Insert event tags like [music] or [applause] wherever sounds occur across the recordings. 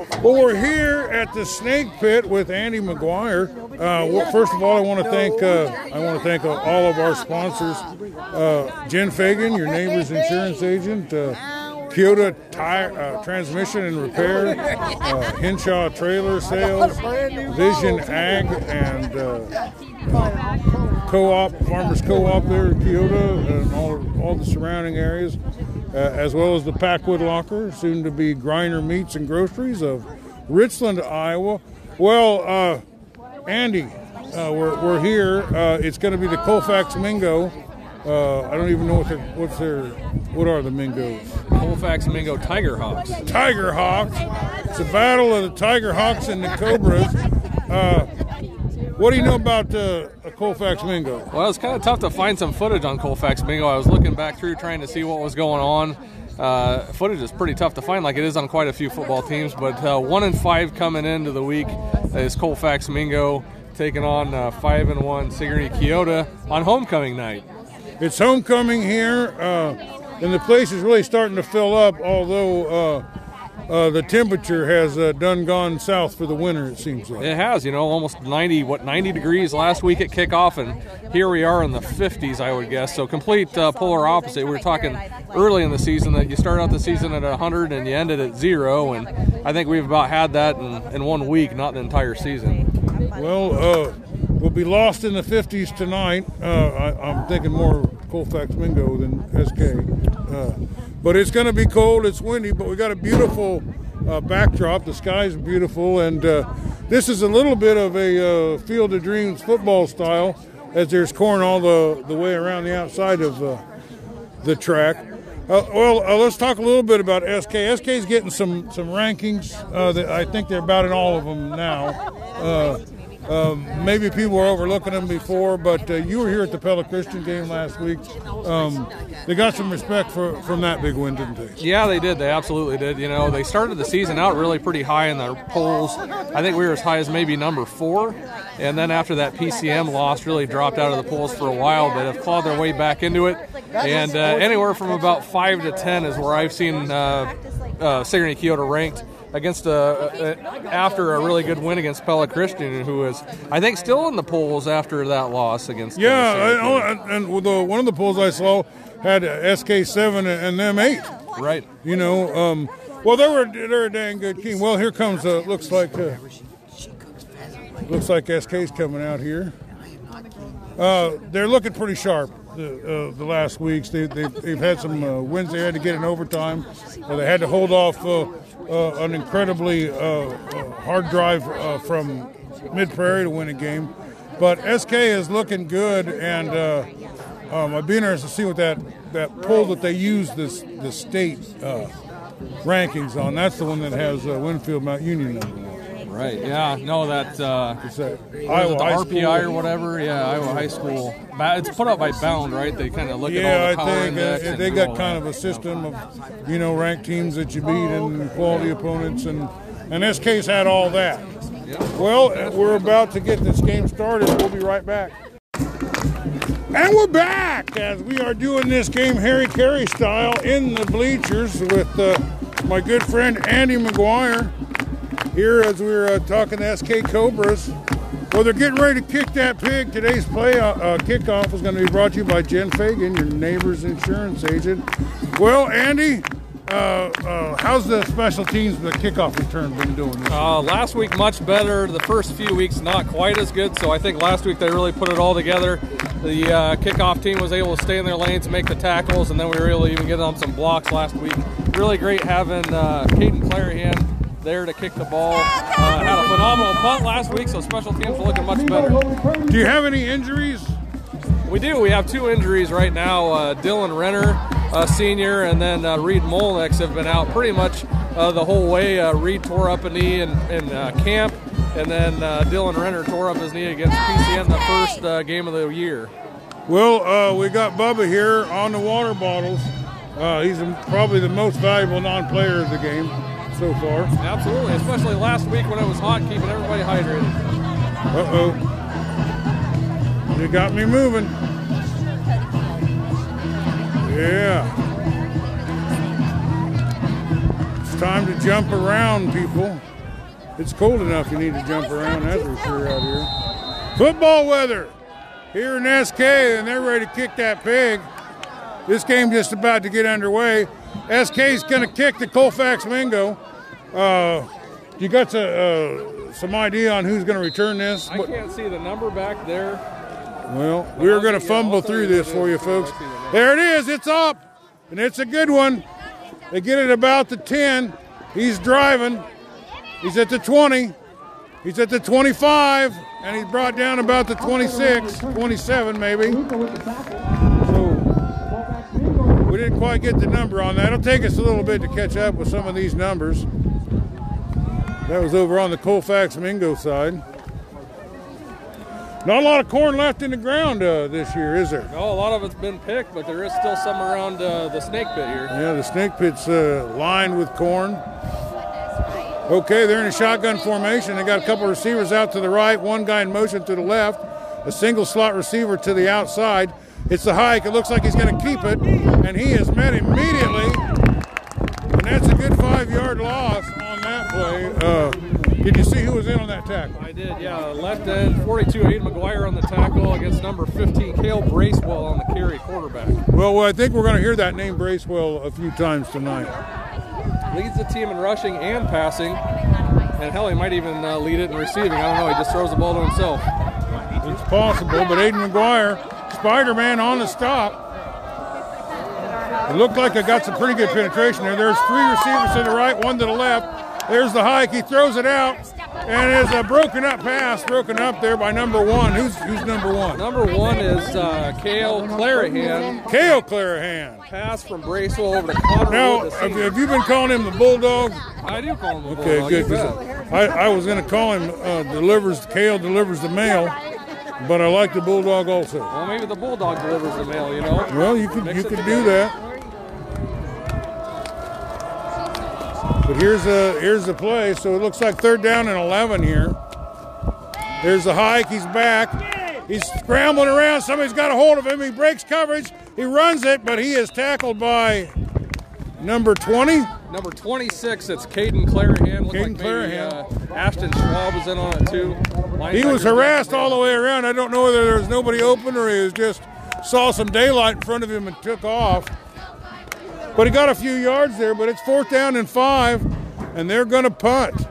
Well, we're here at the Snake Pit with Andy McGuire. Uh, first of all, I want to thank uh, I want to thank all of our sponsors: uh, Jen Fagan, your neighbor's insurance agent, uh, Keota Tire uh, Transmission and Repair, uh, Henshaw Trailer Sales, Vision Ag, and uh, Co-op Farmers Co-op there in Keota, and all all the surrounding areas uh, as well as the Packwood Locker, soon to be Griner Meats and Groceries of Richland, Iowa. Well, uh, Andy, uh, we're, we're here. Uh, it's going to be the Colfax Mingo. Uh, I don't even know what their, what's their, what are the Mingos? Colfax Mingo Tiger Hawks. Tiger Hawks. It's a battle of the Tiger Hawks and the Cobras. Uh, what do you know about uh, Colfax Mingo? Well, it's kind of tough to find some footage on Colfax Mingo. I was looking back through trying to see what was going on. Uh, footage is pretty tough to find, like it is on quite a few football teams. But uh, one and five coming into the week is Colfax Mingo taking on uh, five and one Sigourney Keota on homecoming night. It's homecoming here, uh, and the place is really starting to fill up. Although uh, uh, the temperature has uh, done gone south for the winter. It seems like it has. You know, almost 90 what 90 degrees last week at kickoff, and here we are in the 50s. I would guess so. Complete uh, polar opposite. We were talking early in the season that you start out the season at 100 and you ended at zero, and I think we've about had that in, in one week, not the entire season. Well, uh, we'll be lost in the 50s tonight. Uh, I, am thinking more Colfax Mingo than SK. Uh, but it's going to be cold. It's windy, but we got a beautiful uh, backdrop. The sky's beautiful, and uh, this is a little bit of a uh, Field of Dreams football style, as there's corn all the, the way around the outside of uh, the track. Uh, well, uh, let's talk a little bit about SK. SK is getting some some rankings. that I think they're about in all of them now. Um, maybe people were overlooking them before, but uh, you were here at the Pella Christian game last week. Um, they got some respect for, from that big win, didn't they? Yeah, they did. They absolutely did. You know, they started the season out really pretty high in the polls. I think we were as high as maybe number four, and then after that PCM loss, really dropped out of the polls for a while, but have clawed their way back into it. And uh, anywhere from about five to ten is where I've seen uh, uh, Sigourney Keota ranked against a, a, after a really good win against Pella Christian, who is I think still in the polls after that loss against. Yeah, I, and the, one of the polls I saw had SK seven and them eight. Right. You know, um, well they were they're a dang good team. Well, here comes uh, looks like uh, looks like SK's coming out here. Uh, they're looking pretty sharp the, uh, the last weeks. They, they've, they've had some uh, wins they had to get in overtime. or they had to hold off uh, an incredibly uh, uh, hard drive uh, from Mid Prairie to win a game. But SK is looking good, and uh, um, I'd be interested to see what that, that poll that they use this the state rankings on. That's the one that has Winfield Mount Union number one. Right. Yeah. No, that uh, that Iowa the RPI or whatever. Yeah, Iowa High School. It's put up by Bound, right? They kind of look yeah, at all the power I think uh, they got kind of a system of you know ranked teams that you beat and quality opponents, and and case had all that. Well, we're about to get this game started. We'll be right back. And we're back as we are doing this game Harry Caray style in the bleachers with uh, my good friend Andy McGuire here as we are uh, talking to SK Cobras. Well, they're getting ready to kick that pig. Today's play uh, uh, kickoff is going to be brought to you by Jen Fagan, your neighbor's insurance agent. Well, Andy, uh, uh, how's the special teams, the kickoff return been doing? Uh, last week, much better. The first few weeks, not quite as good. So I think last week they really put it all together. The uh, kickoff team was able to stay in their lanes, make the tackles, and then we were able to even get on some blocks last week. Really great having uh, Caden Clarahan there to kick the ball. Uh, had a phenomenal punt last week, so special teams are looking much better. Do you have any injuries? We do. We have two injuries right now. Uh, Dylan Renner, uh, senior, and then uh, Reed Molnix have been out pretty much uh, the whole way. Uh, Reed tore up a knee in, in uh, camp, and then Dylan Renner tore up his knee against PCM the first game of the year. Well, we got Bubba here on the water bottles. he's probably the most valuable non-player of the game so far. Absolutely, especially last week when it was hot, keeping everybody hydrated. Uh-oh. You got me moving. Yeah. It's time to jump around, people. It's cold enough you need to jump around, that's for sure out here. Football weather here in SK, and they're ready to kick that pig. This game just about to get underway. SK's going to kick the Colfax Mingo. Uh, you got to, uh, some idea on who's going to return this? I can't see the number back there. Well, we're going to fumble through this for you, folks. There it is. It's up, and it's a good one. They get it about the 10. He's driving. He's at the 20. He's at the 25, and he's brought down about the 26, 27 maybe. Quite get the number on that. It'll take us a little bit to catch up with some of these numbers. That was over on the Colfax Mingo side. Not a lot of corn left in the ground uh, this year, is there? No, a lot of it's been picked, but there is still some around uh, the snake pit here. Yeah, the snake pit's uh, lined with corn. Okay, they're in a shotgun formation. They got a couple receivers out to the right, one guy in motion to the left, a single slot receiver to the outside. It's the hike. It looks like he's going to keep it, and he is met immediately. And that's a good five yard loss on that play. Uh, did you see who was in on that tackle? I did, yeah. Left end, 42, Aiden McGuire on the tackle against number 15, Kale Bracewell on the carry quarterback. Well, I think we're going to hear that name Bracewell a few times tonight. Leads the team in rushing and passing, and hell, he might even uh, lead it in receiving. I don't know, he just throws the ball to himself. It's possible, but Aiden McGuire, Spider Man on the stop. It looked like I got some pretty good penetration there. There's three receivers to the right, one to the left. There's the hike. He throws it out, and it's a broken up pass, broken up there by number one. Who's who's number one? Number one is uh, Kale Clarahan. Kale Clarahan. Pass from Bracewell over to Connor Now, have, you been calling him the Bulldog? I do call him a Okay, good. you 'cause bet. I, I was going to call him uh, delivers Kale delivers the mail, but I like the Bulldog also. Well, maybe the bulldog delivers the mail, you know. Well, you could Mix you could do that. But here's a here's the play. So it looks like third down and 11 here. There's the hike. He's back. He's scrambling around. Somebody's got a hold of him. He breaks coverage. He runs it, but he is tackled by number 20. Number 26, it's Caden Clarahan. Looked Caden like Clarahan. Uh, Ashton Schwab was in on it too. He was harassed all the way around. I don't know whether there was nobody open or he was just saw some daylight in front of him and took off. But he got a few yards there, but it's fourth down and five, and they're going to punt.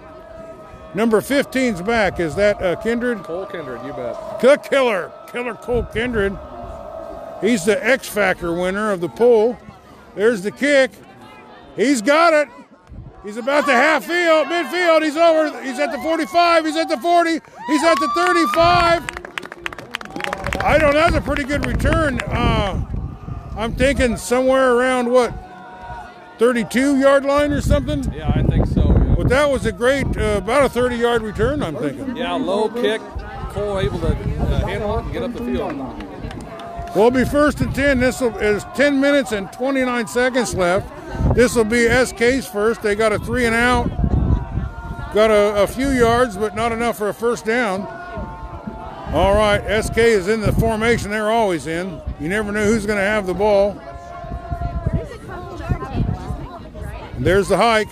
Number 15's back. Is that uh, Kindred? Cole Kindred, you bet. The killer. Killer Cole Kindred. He's the X Factor winner of the poll. There's the kick. He's got it. He's about the half field, midfield. He's over. He's at the 45. He's at the 40. He's at the 35. I don't know. That's a pretty good return. Uh, I'm thinking somewhere around what, 32 yard line or something. Yeah, I think so. Yeah, But that was a great, uh, about a 30 yard return. I'm thinking. yeah low kick. Cole able to uh, handle it and get up the field. Well, be first and 10. This is 10 minutes and 29 seconds left. This will be SK's first. They got a three and out. Got a, a few yards, but not enough for a first down. All right, SK is in the formation they're always in. You never know who's going to have the ball. There's the hike.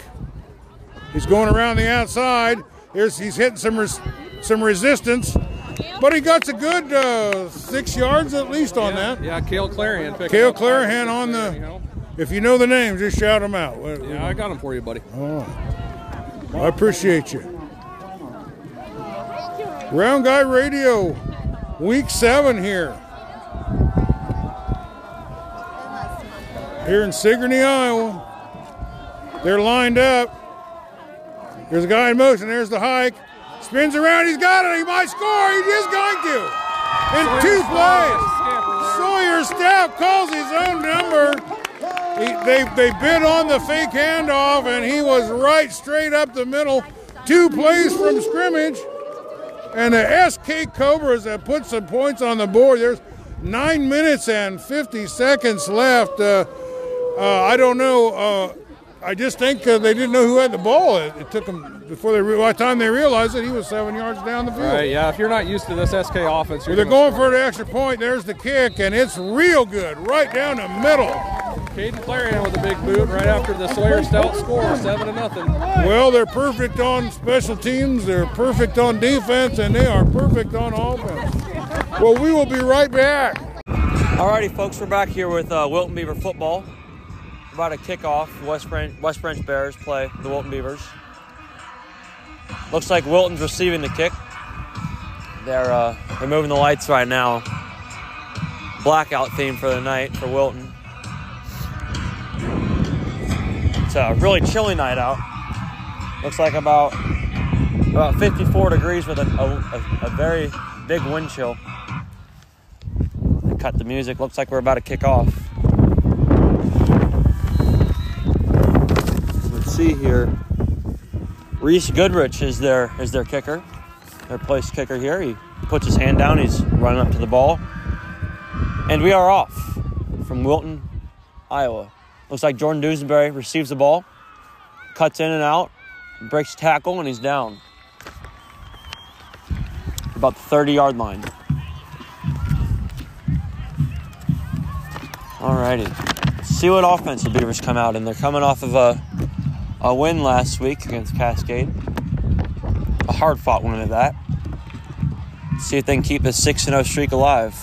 He's going around the outside. Here's he's hitting some res, some resistance, but he got a good uh, six yards at least on that. Yeah, Kale Clarahan. Kale up Clarahan on you the. know. If you know the names, just shout them out. Yeah, I got him for you, buddy. Oh, I appreciate you. Round Guy Radio, week seven here. Here in Sigourney, Iowa. They're lined up. There's a guy in motion. There's the hike. Spins around. He's got it. He might score. He is going to. In two plays. Sawyer Staff calls his own number. He, they, they bid on the fake handoff, and he was right straight up the middle. Two plays from scrimmage. And the SK Cobras have put some points on the board. There's nine minutes and 50 seconds left. Uh, uh, I don't know. Uh, I just think uh, they didn't know who had the ball. It, it took them before they re- by the time they realized it, he was seven yards down the field. All right, yeah. If you're not used to this SK offense, you're They're gonna going for the extra point. There's the kick, and it's real good, right down the middle. Caden Clarahan with a big boot right after the Sawyer Stout score, seven to nothing. Well, they're perfect on special teams, they're perfect on defense, and they are perfect on offense. Well, we will be right back. Alrighty, folks, we're back here with uh, Wilton Beaver football. About to kick off. West Branch, West Branch Bears play the Wilton Beavers. Looks like Wilton's receiving the kick. They're uh, they're moving the lights right now. Blackout theme for the night for Wilton. It's a really chilly night out. Looks like about about 54 degrees with a, a, a very big wind chill. Cut the music. Looks like we're about to kick off. See here. Reese Goodrich is their is their kicker, their place kicker here. He puts his hand down. He's running up to the ball, and we are off from Wilton, Iowa. Looks like Jordan Dusenberry receives the ball, cuts in and out, breaks tackle, and he's down. About the 30 yard line. Alrighty. Let's see what offense the Beavers come out in. They're coming off of a, a win last week against Cascade. A hard fought win at that. See if they can keep a 6 0 streak alive.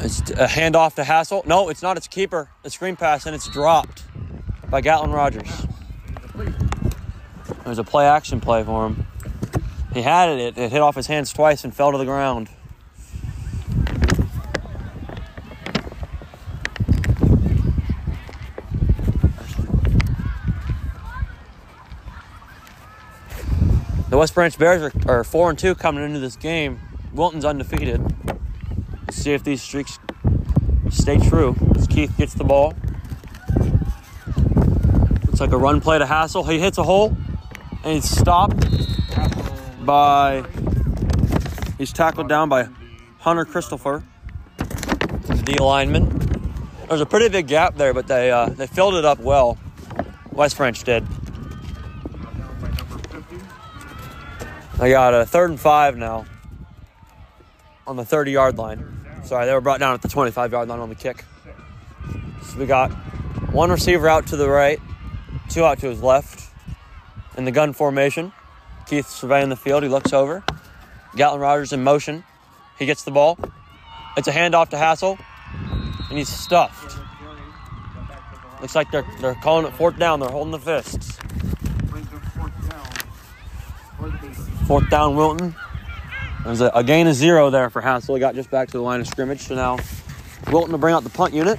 It's a handoff to Hassel. No, it's not. It's keeper. A screen pass, and it's dropped by Gatlin Rogers. There's a play action play for him. He had it. It, it hit off his hands twice and fell to the ground. The West Branch Bears are, are four and two coming into this game. Wilton's undefeated. Let's see if these streaks stay true. As Keith gets the ball. Looks like a run play to Hassel. He hits a hole and he's stopped by. He's tackled down by Hunter Christopher, the D lineman. There's a pretty big gap there, but they uh, they filled it up well. West Branch did. I got a third and five now on the 30 yard line. Sorry, they were brought down at the 25 yard line on the kick. So we got one receiver out to the right, two out to his left in the gun formation. Keith surveying the field. He looks over. Gatlin Rogers in motion. He gets the ball. It's a handoff to Hassel, and he's stuffed. Looks like they're, they're calling it fourth down. They're holding the fists. Fourth down, Wilton. There's a, a, gain of zero there for Hassel. He got just back to the line of scrimmage. So now Wilton to bring out the punt unit.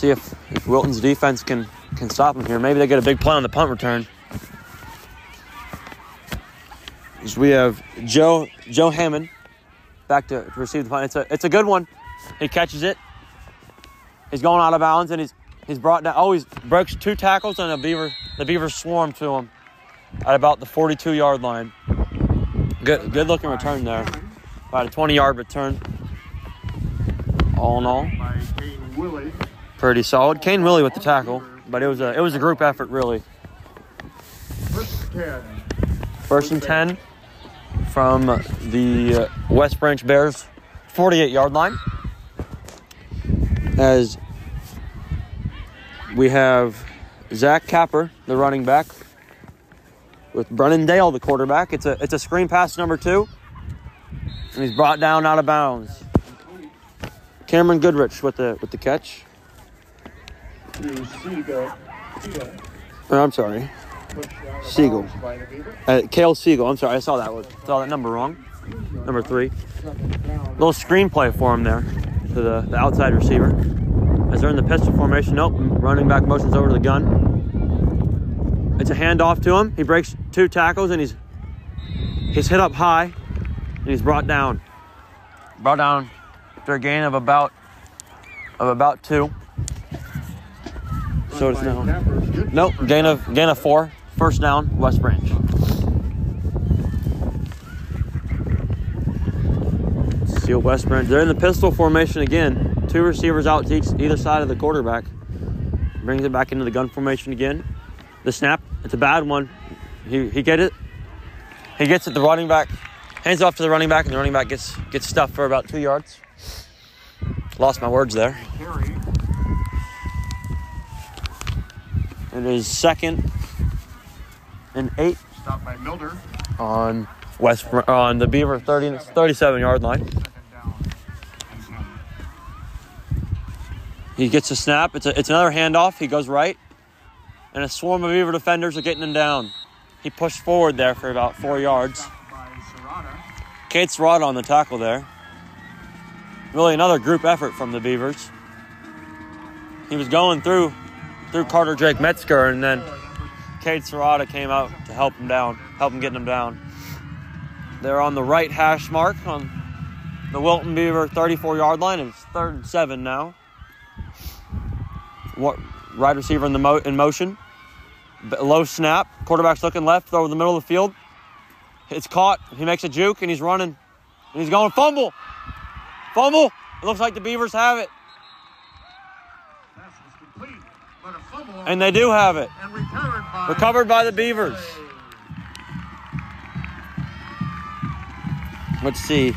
See if, if Wilton's defense can, can stop him here. Maybe they get a big play on the punt return. As we have Joe Joe Hammond back to, receive the punt. It's a it's a good one. He catches it. He's going out of bounds and he's he's brought down. Oh, he's breaks two tackles and a beaver the beavers swarm to him at about the 42 yard line. Good, good looking return there. About a 20 yard return. All in all, pretty solid. Kane Willie with the tackle, but it was a it was a group effort really. First and 10 from the West Branch Bears 48 yard line. As we have Zach Capper, the running back, with Brennan Dale, the quarterback. It's a it's a screen pass number two, and he's brought down out of bounds. Cameron Goodrich with the with the catch. Oh, I'm sorry, Siegel. Uh, Kale Siegel. I'm sorry, I saw that one. Saw that number wrong. Number three. Little screenplay for him there to the, the outside receiver. As they're in the pistol formation, nope. Running back motions over to the gun. It's a handoff to him. He breaks two tackles and he's he's hit up high and he's brought down. Brought down after a gain of about of about two. So it's now nope gain of gain of four. First down, West Branch. See West Branch. They're in the pistol formation again. two receivers out to each, either side of the quarterback. Brings it back into the gun formation again. The snap, it's a bad one. He he get it. He gets it. The running back hands off to the running back, and the running back gets gets stuffed for about two yards. Lost my words there. Carry. It is second and eight Stopped by Milder. on West on the Beaver 30, 37 yard line. Second down. and ten. He gets a snap. It's a, it's another handoff. He goes right, and a swarm of Beaver defenders are getting him down. He pushed forward there for about four yards. By Serrata. Kate's rod on the tackle there. Really another group effort from the Beavers. He was going through through Carter Drake Metzger, and then Kate Serrata came out to help him down, help him get him down. They're on the right hash mark on the Wilton Beaver 34 yard line. It's third and seven now. What wide receiver in the mo- in motion? Low snap. Quarterback's looking left, throw in the middle of the field. It's caught. He makes a juke and he's running. And he's going fumble. Fumble. It looks like the Beavers have it. Pass is complete, but a fumble. And they do have it. and recovered by Recovered by the Beavers. Let's see.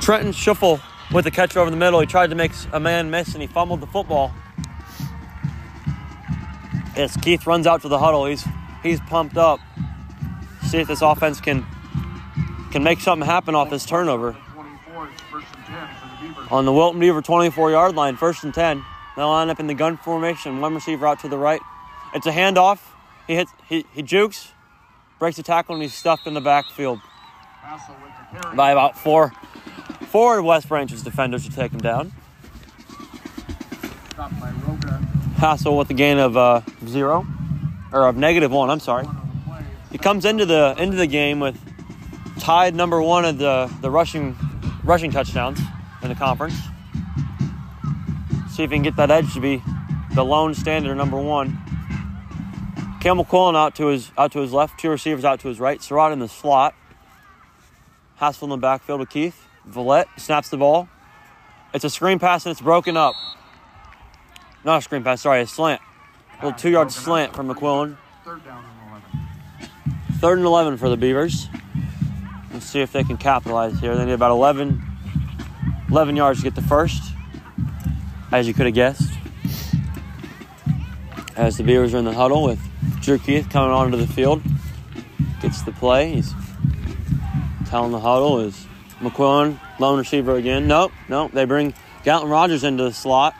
Trenton Shuffle with the catch over the middle. He tried to make a man miss and he fumbled the football. As Keith runs out to the huddle, he's he's pumped up. See if this offense can can make something happen off this turnover. 24 is first and 10 for the Beavers. On the Wilton Beaver 24 yard line, first and 10. They'll line up in the gun formation, one receiver out to the right. It's a handoff. He hits, he, he jukes, breaks the tackle, and he's stuffed in the backfield by about four, four West Branch's defenders to take him down. Hassel with a gain of uh, zero, or of negative one. I'm sorry. He comes into the into the game with tied number one of the the rushing rushing touchdowns in the conference. See if he can get that edge to be the lone standard number one. Campbell Quillen out to his out to his left, two receivers out to his right. Serrata in the slot. Hassel in the backfield with Keith. Villette snaps the ball. It's a screen pass and it's broken up. Not a screen pass, sorry, a slant. A little two yard slant from McQuillan. Third down and 11. Third and 11 for the Beavers. Let's see if they can capitalize here. They need about 11, 11 yards to get the first, as you could have guessed. As the Beavers are in the huddle with Drew Keith coming onto the field, gets the play. He's telling the huddle is McQuillan, lone receiver again. Nope, nope. They bring Gatlin Rogers into the slot.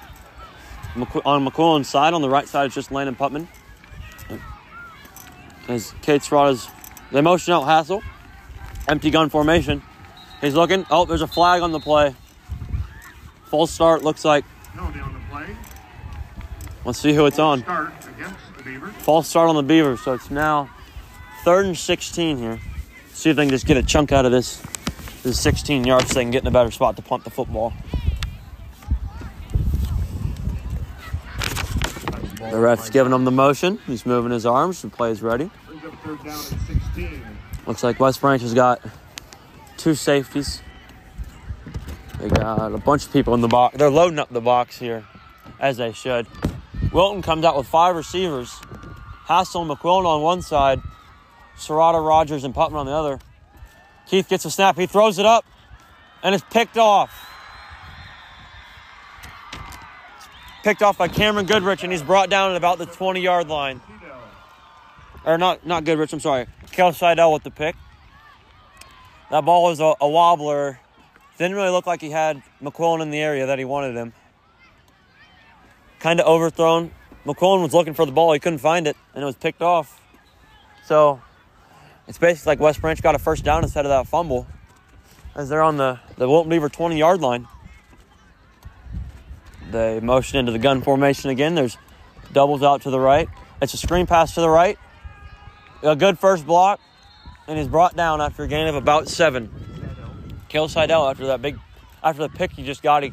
McQu- on McQuillan's side, on the right side, is just Landon Putman as Kate Serrata's they motion out Hassel. Empty gun formation. He's looking. Oh, there's a flag on the play. False start looks like. Penalty on the play. Let's see who it's on. Start against the Beavers. False start on the Beavers, so it's now third and 16 here. See if they can just get a chunk out of this. This 16 yards so they can get in a better spot to punt the football. The ref's giving him the motion. He's moving his arms. The play is ready. Brings up third down and 16. Looks like West Branch has got two safeties. They got a bunch of people in the box. They're loading up the box here, as they should. Wilton comes out with five receivers. Hassel and McQuillan on one side, Serrata, Rogers, and Putman on the other. Keith gets a snap. He throws it up, and it's picked off. Picked off by Cameron Goodrich, and he's brought down at about the 20 yard line or not not Goodrich, I'm sorry. Kel Seidel with the pick. That ball was a, a wobbler. Didn't really look like he had McQuillan in the area that he wanted him. Kind of overthrown. McQuillan was looking for the ball, he couldn't find it, and it was picked off. So it's basically like West Branch got a first down instead of that fumble. As they're on the, the Wilton Beaver 20 yard line. They motion into the gun formation again. There's doubles out to the right. It's a screen pass to the right a good first block, and he's brought down after a gain of about seven. Kel Seidel after that big, after the pick he just got, he,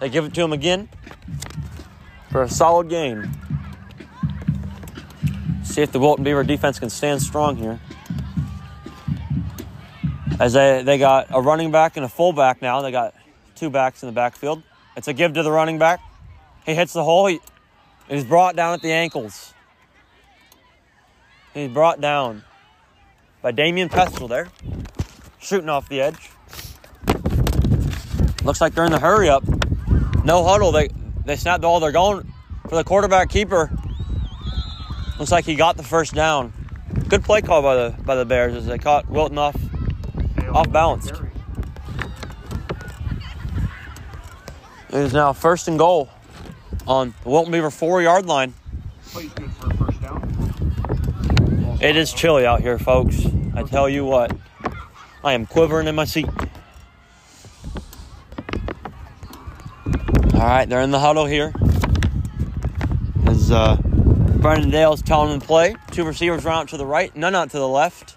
they give it to him again for a solid game. See if the Wilton Beaver defense can stand strong here. As they, they got a running back and a fullback now. They got two backs in the backfield. It's a give to the running back. He hits the hole. He, he's brought down at the ankles. He's brought down by Damian Pestle there, shooting off the edge. Looks like they're in the hurry up. No huddle. They they snap the ball. They're going for the quarterback keeper. Looks like he got the first down. Good play call by the by the Bears as they caught Wilton off off balance. It is now first and goal on the Wilton Beaver four yard line. It is chilly out here, folks. I tell you what, I am quivering in my seat. All right, they're in the huddle here. As uh, Brendan Dale's telling them to play, two receivers run out to the right, none out to the left.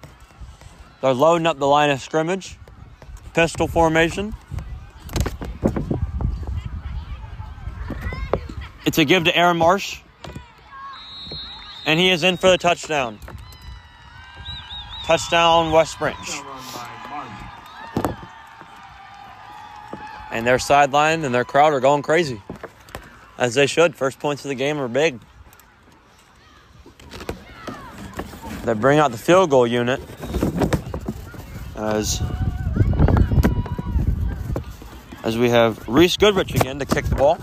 They're loading up the line of scrimmage. Pistol formation. It's a give to Aaron Marsh. And he is in for the touchdown. Touchdown, West Branch. Run by Martin. And their sideline and their crowd are going crazy. As they should. First points of the game are big. They bring out the field goal unit as as we have Reese Goodrich again to kick the ball.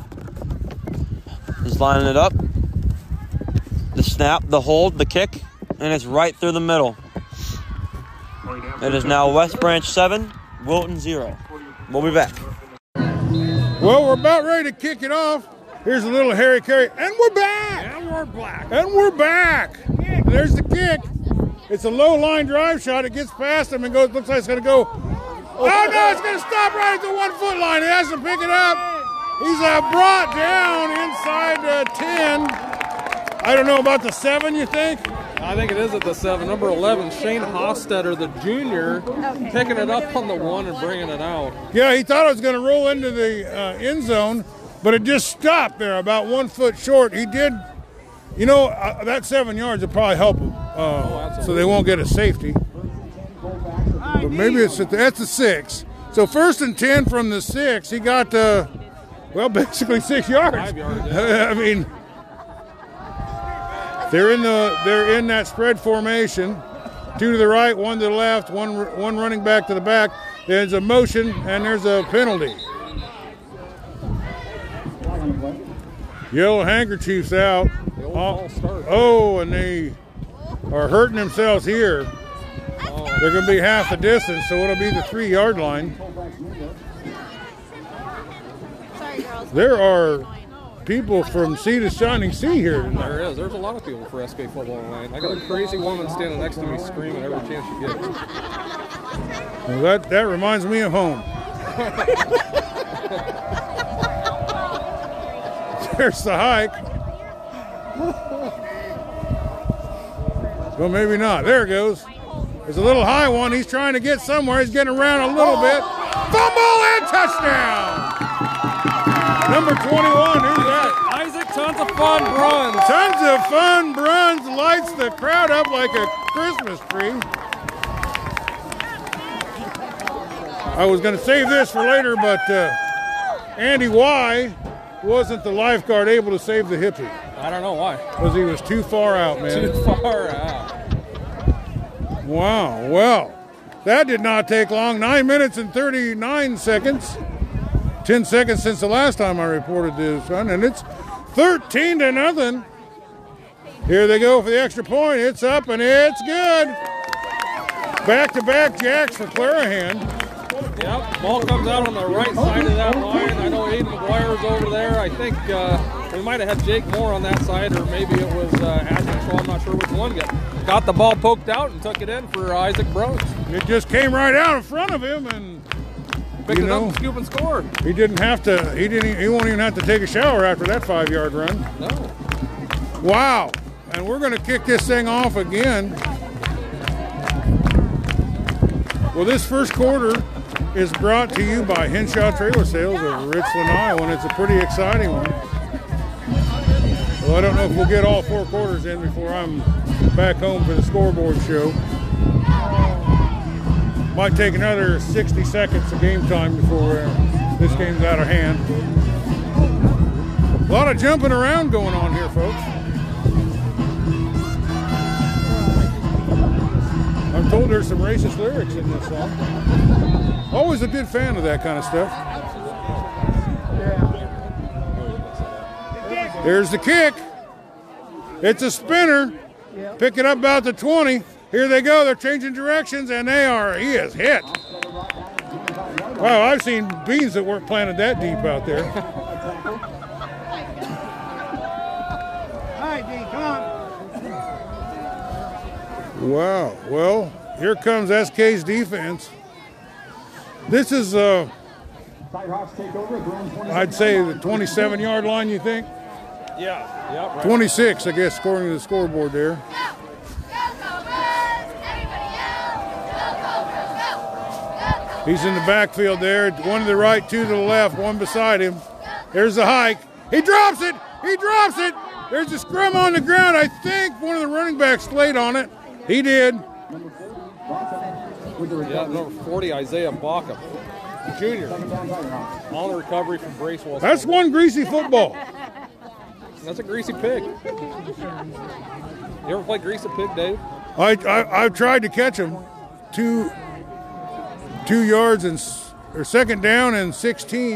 He's lining it up. The snap, the hold, the kick, and it's right through the middle. It is now West Branch 7, Wilton 0. We'll be back. Well, we're about ready to kick it off. Here's a little Harry Caray, and we're back. And we're black. And we're back. There's the kick. It's a low line drive shot. It gets past him and goes. Looks like it's going to go. Oh no! It's going to stop right at the one foot line. He has to pick it up. He's uh, brought down inside uh, ten. I don't know about the seven. You think? I think it is at the seven. Number 11, Shane Hofstetter, the junior, picking it up on the one and bringing it out. Yeah, he thought it was going to roll into the uh, end zone, but it just stopped there, about one foot short. He did, you know, uh, that seven yards will probably help him, uh, so they won't get a safety. But maybe it's at the, that's the six. So first and ten from the six, he got, uh, well, [laughs] basically six yards. Five yards, [laughs] I mean, they're in the they're in that spread formation. Two to the right, one to the left, one one running back to the back. There's a motion and there's a penalty. Yellow handkerchiefs out. Oh, oh, and they are hurting themselves here. They're going to be half the distance, so it'll be the three yard line. There are people from sea to shining sea here tonight. There is. There's a lot of people for SK football tonight. I got a crazy woman standing next to me screaming every chance she gets. Well, that, that reminds me of home. [laughs] There's the hike. Well, maybe not. There it goes. There's a little high one. He's trying to get somewhere. He's getting around a little bit. Fumble and touchdown. Number 21. Who's that? Isaac, tons of fun runs. Tons of fun. Bruns lights the crowd up like a Christmas tree. I was going to save this for later, but uh, Andy Y wasn't the lifeguard able to save the hippie I don't know why. because he was too far out, man. Too far out. Wow. Well, that did not take long. Nine minutes and 39 seconds. 10 seconds since the last time I reported this one, and it's 13 to nothing. Here they go for the extra point. It's up and it's good. Back to back jacks for Clarahan. Yep, ball comes out on the right side of that line. I know Aiden McGuire's over there. I think uh, we might have had Jake Moore on that side, or maybe it was uh. I'm not sure which one. Got, got the ball poked out and took it in for Isaac Brooks. It just came right out in front of him, and You it up, know. and scoop and score. he didn't have to. He didn't. He won't even have to take a shower after that five-yard run. No. Wow. And we're going to kick this thing off again. Well, this first quarter is brought to you by Henshaw Trailer Sales of Richland, Iowa, and it's a pretty exciting one. Well, I don't know if we'll get all four quarters in before I'm back home for the scoreboard show. Might take another 60 seconds of game time before we're this game's out of hand. A lot of jumping around going on here, folks. I'm told there's some racist lyrics in this song. Always a good fan of that kind of stuff. There's the kick. It's a spinner. Pick it up about the 20. Here they go. They're changing directions, and they are. He is hit. Wow, I've seen beans that weren't planted that deep out there. All right, Dean, come on. Wow. Well, here comes SK's defense. This is, uh, Tiger Hawks take over at their own 20. I'd say, the 27 yard line, you think? Yeah. Yep. Right. 26, I guess, according to the scoreboard there. He's in the backfield there. One to the right, two to the left, one beside him. There's the hike. He drops it. He drops it. There's a scrum on the ground. I think one of the running backs laid on it. He did. Yeah, number 40, Isaiah Baca, junior, on the recovery from Bracewell. That's one greasy football. That's a greasy pig. You ever play greasy pig, Dave? I, I I've tried to catch him. Two two yards and or second down and 16.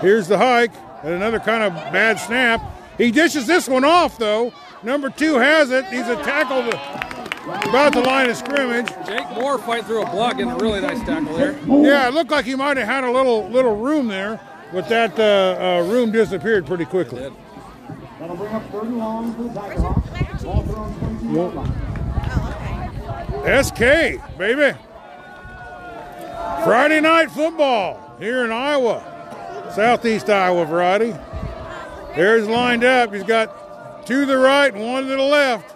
Here's the hike and another kind of bad snap. He dishes this one off though. Number two has it. He's a tackle about the line of scrimmage. Jake Moore fighting through a block, getting a really nice tackle there. Yeah, it looked like he might have had a little little room there, but that uh, uh, room disappeared pretty quickly. That'll bring up third and long for the Tiger Hawks. Ball thrown 22 yard line. SK, baby. Friday night football here in Iowa, Southeast Iowa variety. There's lined up. He's got two to the right and one to the left.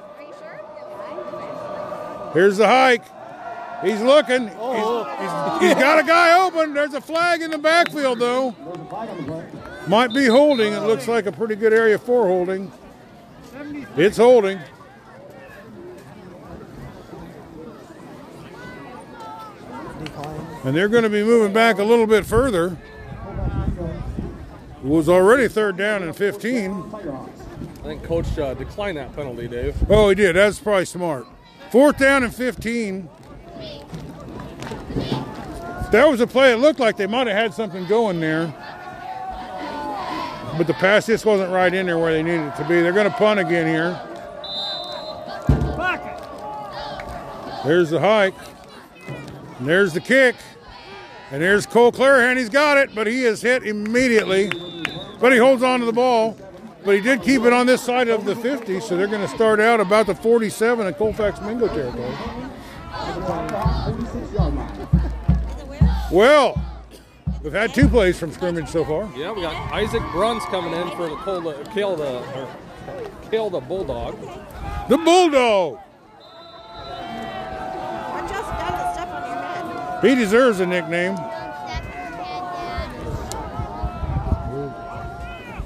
Here's the hike. He's looking. He's, he's- he's got a guy open. There's a flag in the backfield, though. Might be holding. It looks like a pretty good area for holding. It's holding. And they're going to be moving back a little bit further. It was already third down and 15. I think Coach uh, declined that penalty, Dave. Oh, he did. That's probably smart. Fourth down and 15. That was a play. It looked like they might have had something going there. But the pass just wasn't right in there where they needed it to be. They're going to punt again here. There's the hike. And there's the kick. And there's Cole Clarahan. He's got it, but he is hit immediately. But he holds on to the ball. But he did keep it on this side of the 50, so they're going to start out about the 47 in Colfax Mingo territory. 46 yard line. Well, we've had two plays from scrimmage so far. Yeah, we got Isaac Bruns coming in for the the kill the or, kill the bulldog. The Bulldog. He deserves a nickname.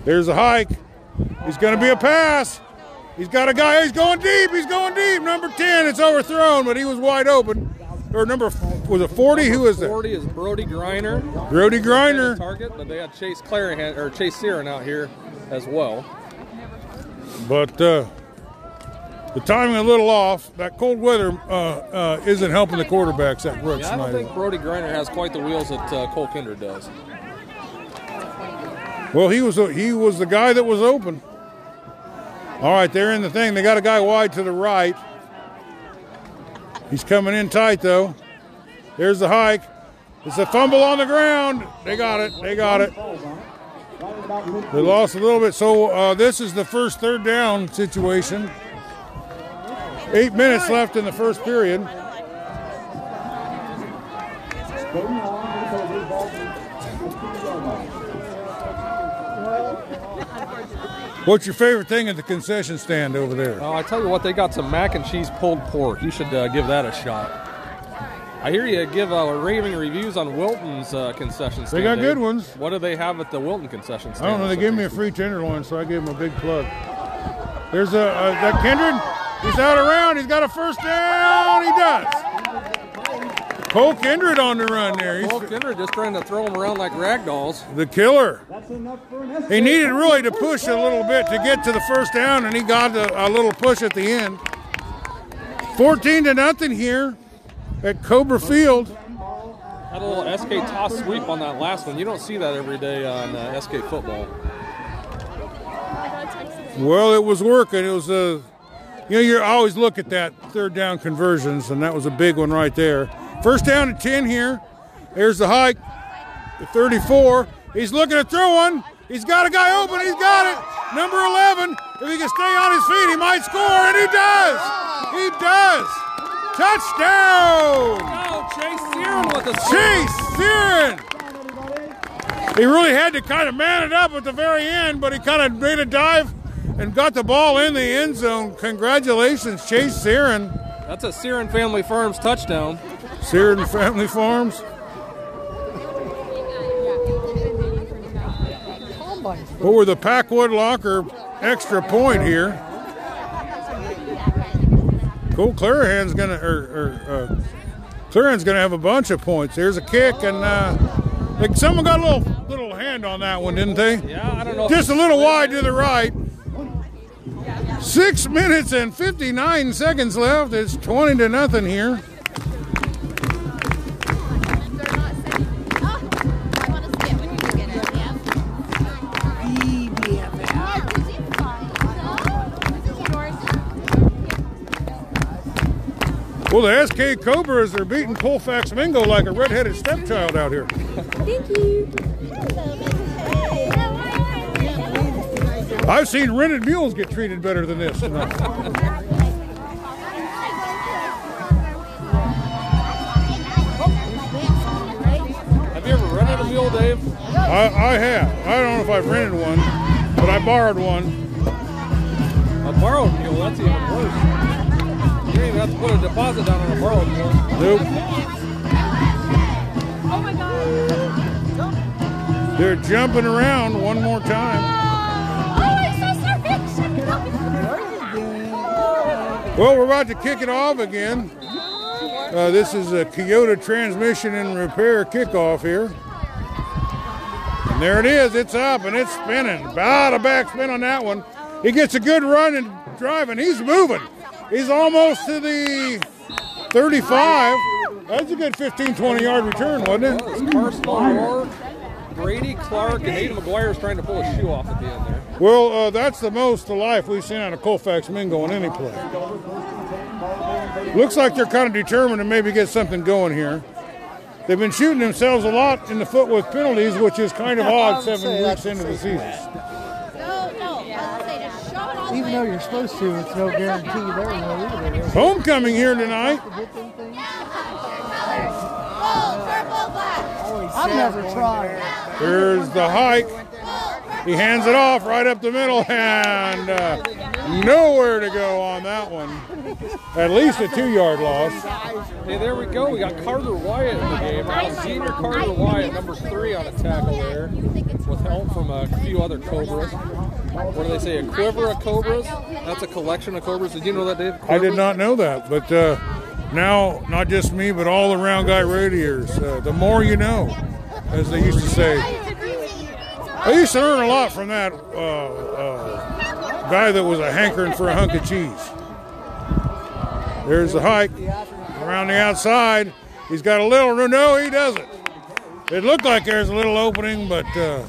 There's a hike. He's going to be a pass. He's got a guy. He's going deep. He's going deep. Number 10. It's overthrown, but he was wide open. Or number, was it 40? Who is that? 40 is Brody Griner. Brody Griner. target, but they had Chase Clarahan or Chase Searon out here as well. But uh, the timing a little off. That cold weather uh, uh, isn't helping the quarterbacks that Brooks Yeah, I don't think Brody Griner has quite the wheels that uh, Cole Kindred does. Well, he was he was the guy that was open. All right, they're in the thing. They got a guy wide to the right. He's coming in tight though. There's the hike. It's a fumble on the ground. They got it. They got it. They lost a little bit. So uh, this is the first third down situation. Eight minutes left in the first period. Third and long for the Cobras. Ball thrown 15 yard line. What's your favorite thing at the concession stand over there? Oh, I tell you what, they got some mac and cheese pulled pork. You should uh, give that a shot. I hear you give uh, raving reviews on Wilton's uh, concession stand. They got good ones. What do they have at the Wilton concession stand? I don't know. They gave me a free tenderloin, so I gave them a big plug. There's a uh, that Kindred. He's out around. He's got a first down. He does. Cole Kindred on the run there. He's Cole Kindred just trying to throw him around like rag dolls. the killer. That's enough for an He needed really to push a little bit to get to the first down, and he got a, a little push at the end. 14 to nothing here at Cobra Field. Had a little SK toss sweep on that last one. You don't see that every day on uh, SK football. Well, it was working. It was a, you know, you always look at that third down conversions, and that was a big one right there. First down at 10 here. There's the hike, the 34. He's looking to throw one. He's got a guy open. He's got it. Number 11. If he can stay on his feet, he might score, and he does. He does. Touchdown. Oh, Chase Searon with the Chase Searon. He really had to kind of man it up at the very end, but he kind of made a dive and got the ball in the end zone. Congratulations, Chase Searon. That's a Searon Family Farms touchdown. Searon Family Farms. Over the Packwood Locker extra point here. Cole Clarahan's gonna, or, or uh, Clarahan's gonna have a bunch of points. There's a kick, and uh, like someone got a little little hand on that one, didn't they? Yeah, I don't know. Just a little wide to the right. Six minutes and 59 seconds left. It's 20 to nothing here. Well, the SK Cobras are beating Colfax Mingo like a redheaded stepchild out here. Thank you. I've seen rented mules get treated better than this. [laughs] Have you ever rented a mule, Dave? I, I have. I don't know if I've rented one, but I borrowed one. A borrowed mule, that's even worse. You don't even have to put a deposit down on a borrowed mule. Nope. Oh my god. They're jumping around one more time. Well, we're about to kick it off again. Uh, this is a Toyota transmission and repair kickoff here. And there it is. It's up and it's spinning. About a backspin on that one. He gets a good run and driving. He's moving. He's almost to the 35. That's a good 15, 20 yard return, wasn't it? It's Brady Clark, and Aiden McGuire is trying to pull a shoe off at the end there. Well, uh, that's the most to life we've seen out of Colfax Mingo in any play. Looks like they're kind of determined to maybe get something going here. They've been shooting themselves a lot in the foot with penalties, which is kind of [laughs] odd seven weeks into the season. No, no. I was say just shove it all Even though you're supposed to, it's no guarantee there either. Homecoming here tonight. I've never tried. Here's the hike. He hands it off right up the middle, and uh, nowhere to go on that one. At least a two-yard loss. Hey, there we go. We got Carter Wyatt in the game. Now, senior Carter Wyatt, number three on a tackle there, with help from a few other Cobras. What do they say? A quiver of Cobras? That's a collection of Cobras. Did you know that, Dave? I did not know that, but uh, now not just me, but all the round guy radiators. Uh, the more you know, as they used to say. I used to earn a lot from that uh, uh, guy that was a hankering for a hunk of cheese. There's the hike around the outside. He's got a little. No, he doesn't. It looked like there's a little opening, but uh,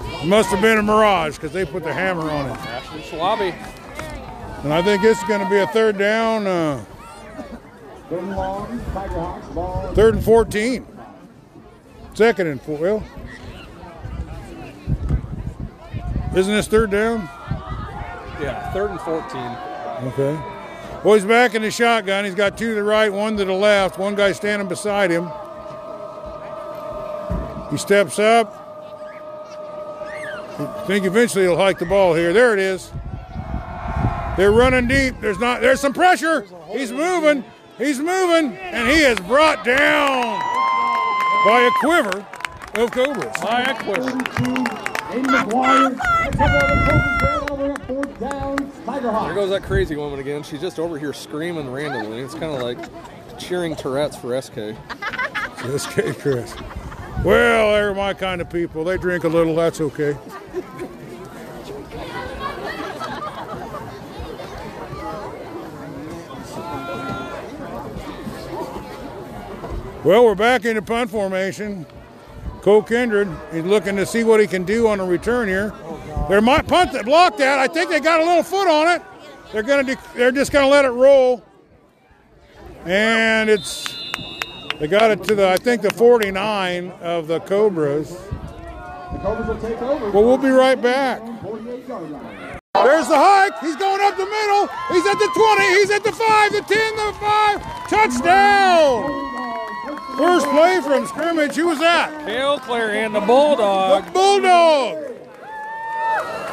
it must have been a mirage because they put the hammer on it. Schwabe. And I think it's going to be a third down. Uh, Third and long, Tiger Hawks, ball. Third and 14. Second and four. Well, isn't this third down? Yeah, third and 14. Okay. Well, he's back in the shotgun. He's got two to the right, one to the left. One guy standing beside him. He steps up. I think eventually he'll hike the ball here. There it is. They're running deep. There's not. There's some pressure. He's moving. He's moving, and he is brought down by a quiver of cobras. By a quiver. 32, Aiden McGuire. A couple of the Cobras there over at fourth down, Tiger There Hawks. goes that crazy woman again. She's just over here screaming randomly. It's kind of like cheering Tourette's for SK. SK [laughs] Chris. Well, they're my kind of people. They drink a little. That's okay. Well, we're back into punt formation. Cole Kindred is looking to see what he can do on a return here. They're my punt that blocked that. I think they got a little foot on it. They're gonna. They're just gonna let it roll, and it's. They got it to the. I think the 49 of the Cobras. The Cobras will take over. Well, we'll be right back. 48 yard line. There's the hike. He's going up the middle. He's at the 20. He's at the 5, the 10, the 5. Touchdown. First play from scrimmage. Who was that? Kale and the Bulldog, The Bulldog.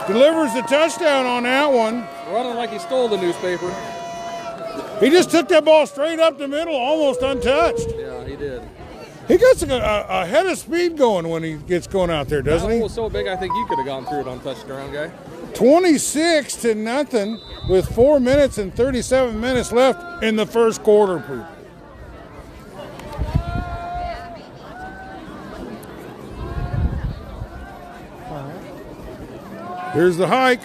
Delivers the touchdown on that one. running like he stole the newspaper. He just took that ball straight up the middle, almost untouched. Yeah, he did. He gets a, a, a head of speed going when he gets going out there, doesn't That he? was so big, I think you could have gone through it on touchdown, guy. 26 to nothing with four minutes and 37 minutes left in the first quarter. Here's the hike.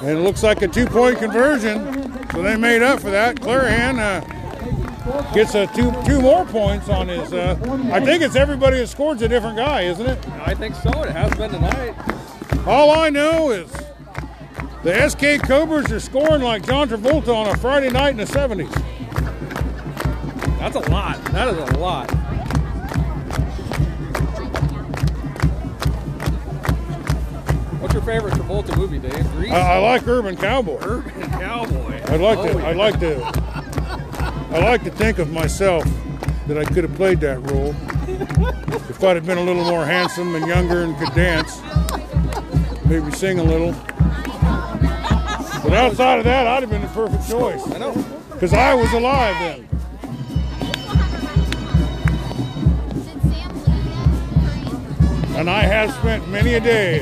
And it looks like a two point conversion. So they made up for that. Clarahan uh, gets a two two more points on his. Uh, I think it's everybody that scores a different guy, isn't it? I think so. It has been tonight. All I know is the SK Cobras are scoring like John Travolta on a Friday night in the 70s. That's a lot. That is a lot. Favorite Travolta movie, Dave? Grease? I, I like Urban Cowboy. Urban Cowboy. I'd like Oh, to. yeah. I'd like to. I like to think of myself that I could have played that role if I'd have been a little more handsome and younger and could dance, maybe sing a little. But outside of that, I'd have been the perfect choice I know. because I was alive then. And I have spent many a day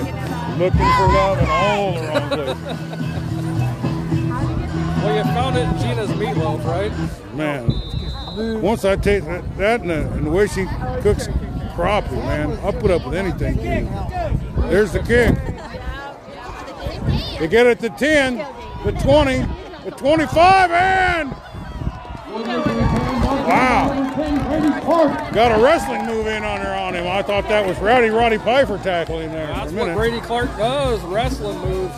looking for love in all the wrong places. Well, you found it in Gina's meatloaf, right? Man, once I taste that, that and, the, and the way she cooks crappie, man, I'll put up with anything. There's the kick. They get it to 10, the 20, the 25, and wow. Got a wrestling move in on her on him. I thought that was Rowdy Roddy Piper tackling there That's what. Brady Clark does, wrestling moves.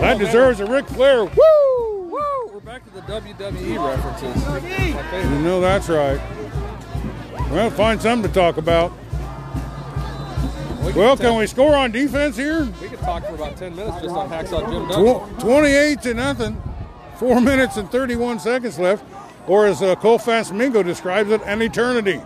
That deserves a Ric Flair. Woo! Woo! We're back to the WWE references. You know that's right. Well, find something to talk about. We Well, can we score on defense here? We could talk for about 10 minutes just on Hacksaw Jim. Tw- 28 to nothing. Four minutes and 31 seconds left. Or as uh, Colfax Mingo describes it, an eternity.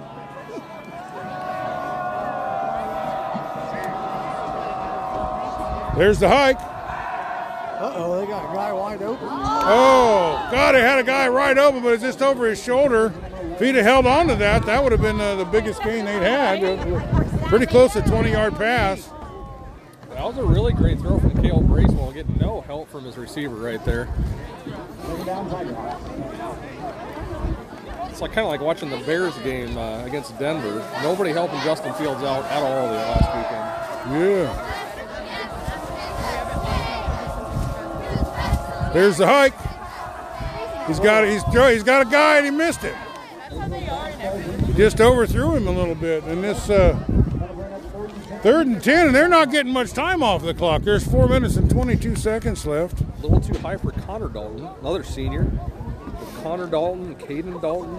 There's the hike. Uh oh, they got a guy wide open. Oh, God, he had a guy right open, but it's just over his shoulder. If he'd have held on to that, that would have been uh, the biggest gain they'd had. Pretty close to 20 yard pass. That was a really great throw from Kale Bracewell, getting no help from his receiver right there. It's like kind of like watching the Bears game uh, against Denver. Nobody helping Justin Fields out at all the last weekend. Yeah. There's the hike. He's got he's he's got a guy and he missed it. He just overthrew him a little bit. And this uh, third and ten, and they're not getting much time off the clock. There's four minutes and 22 seconds left. A little too high for Connor Dalton, another senior. Connor Dalton, Caden Dalton,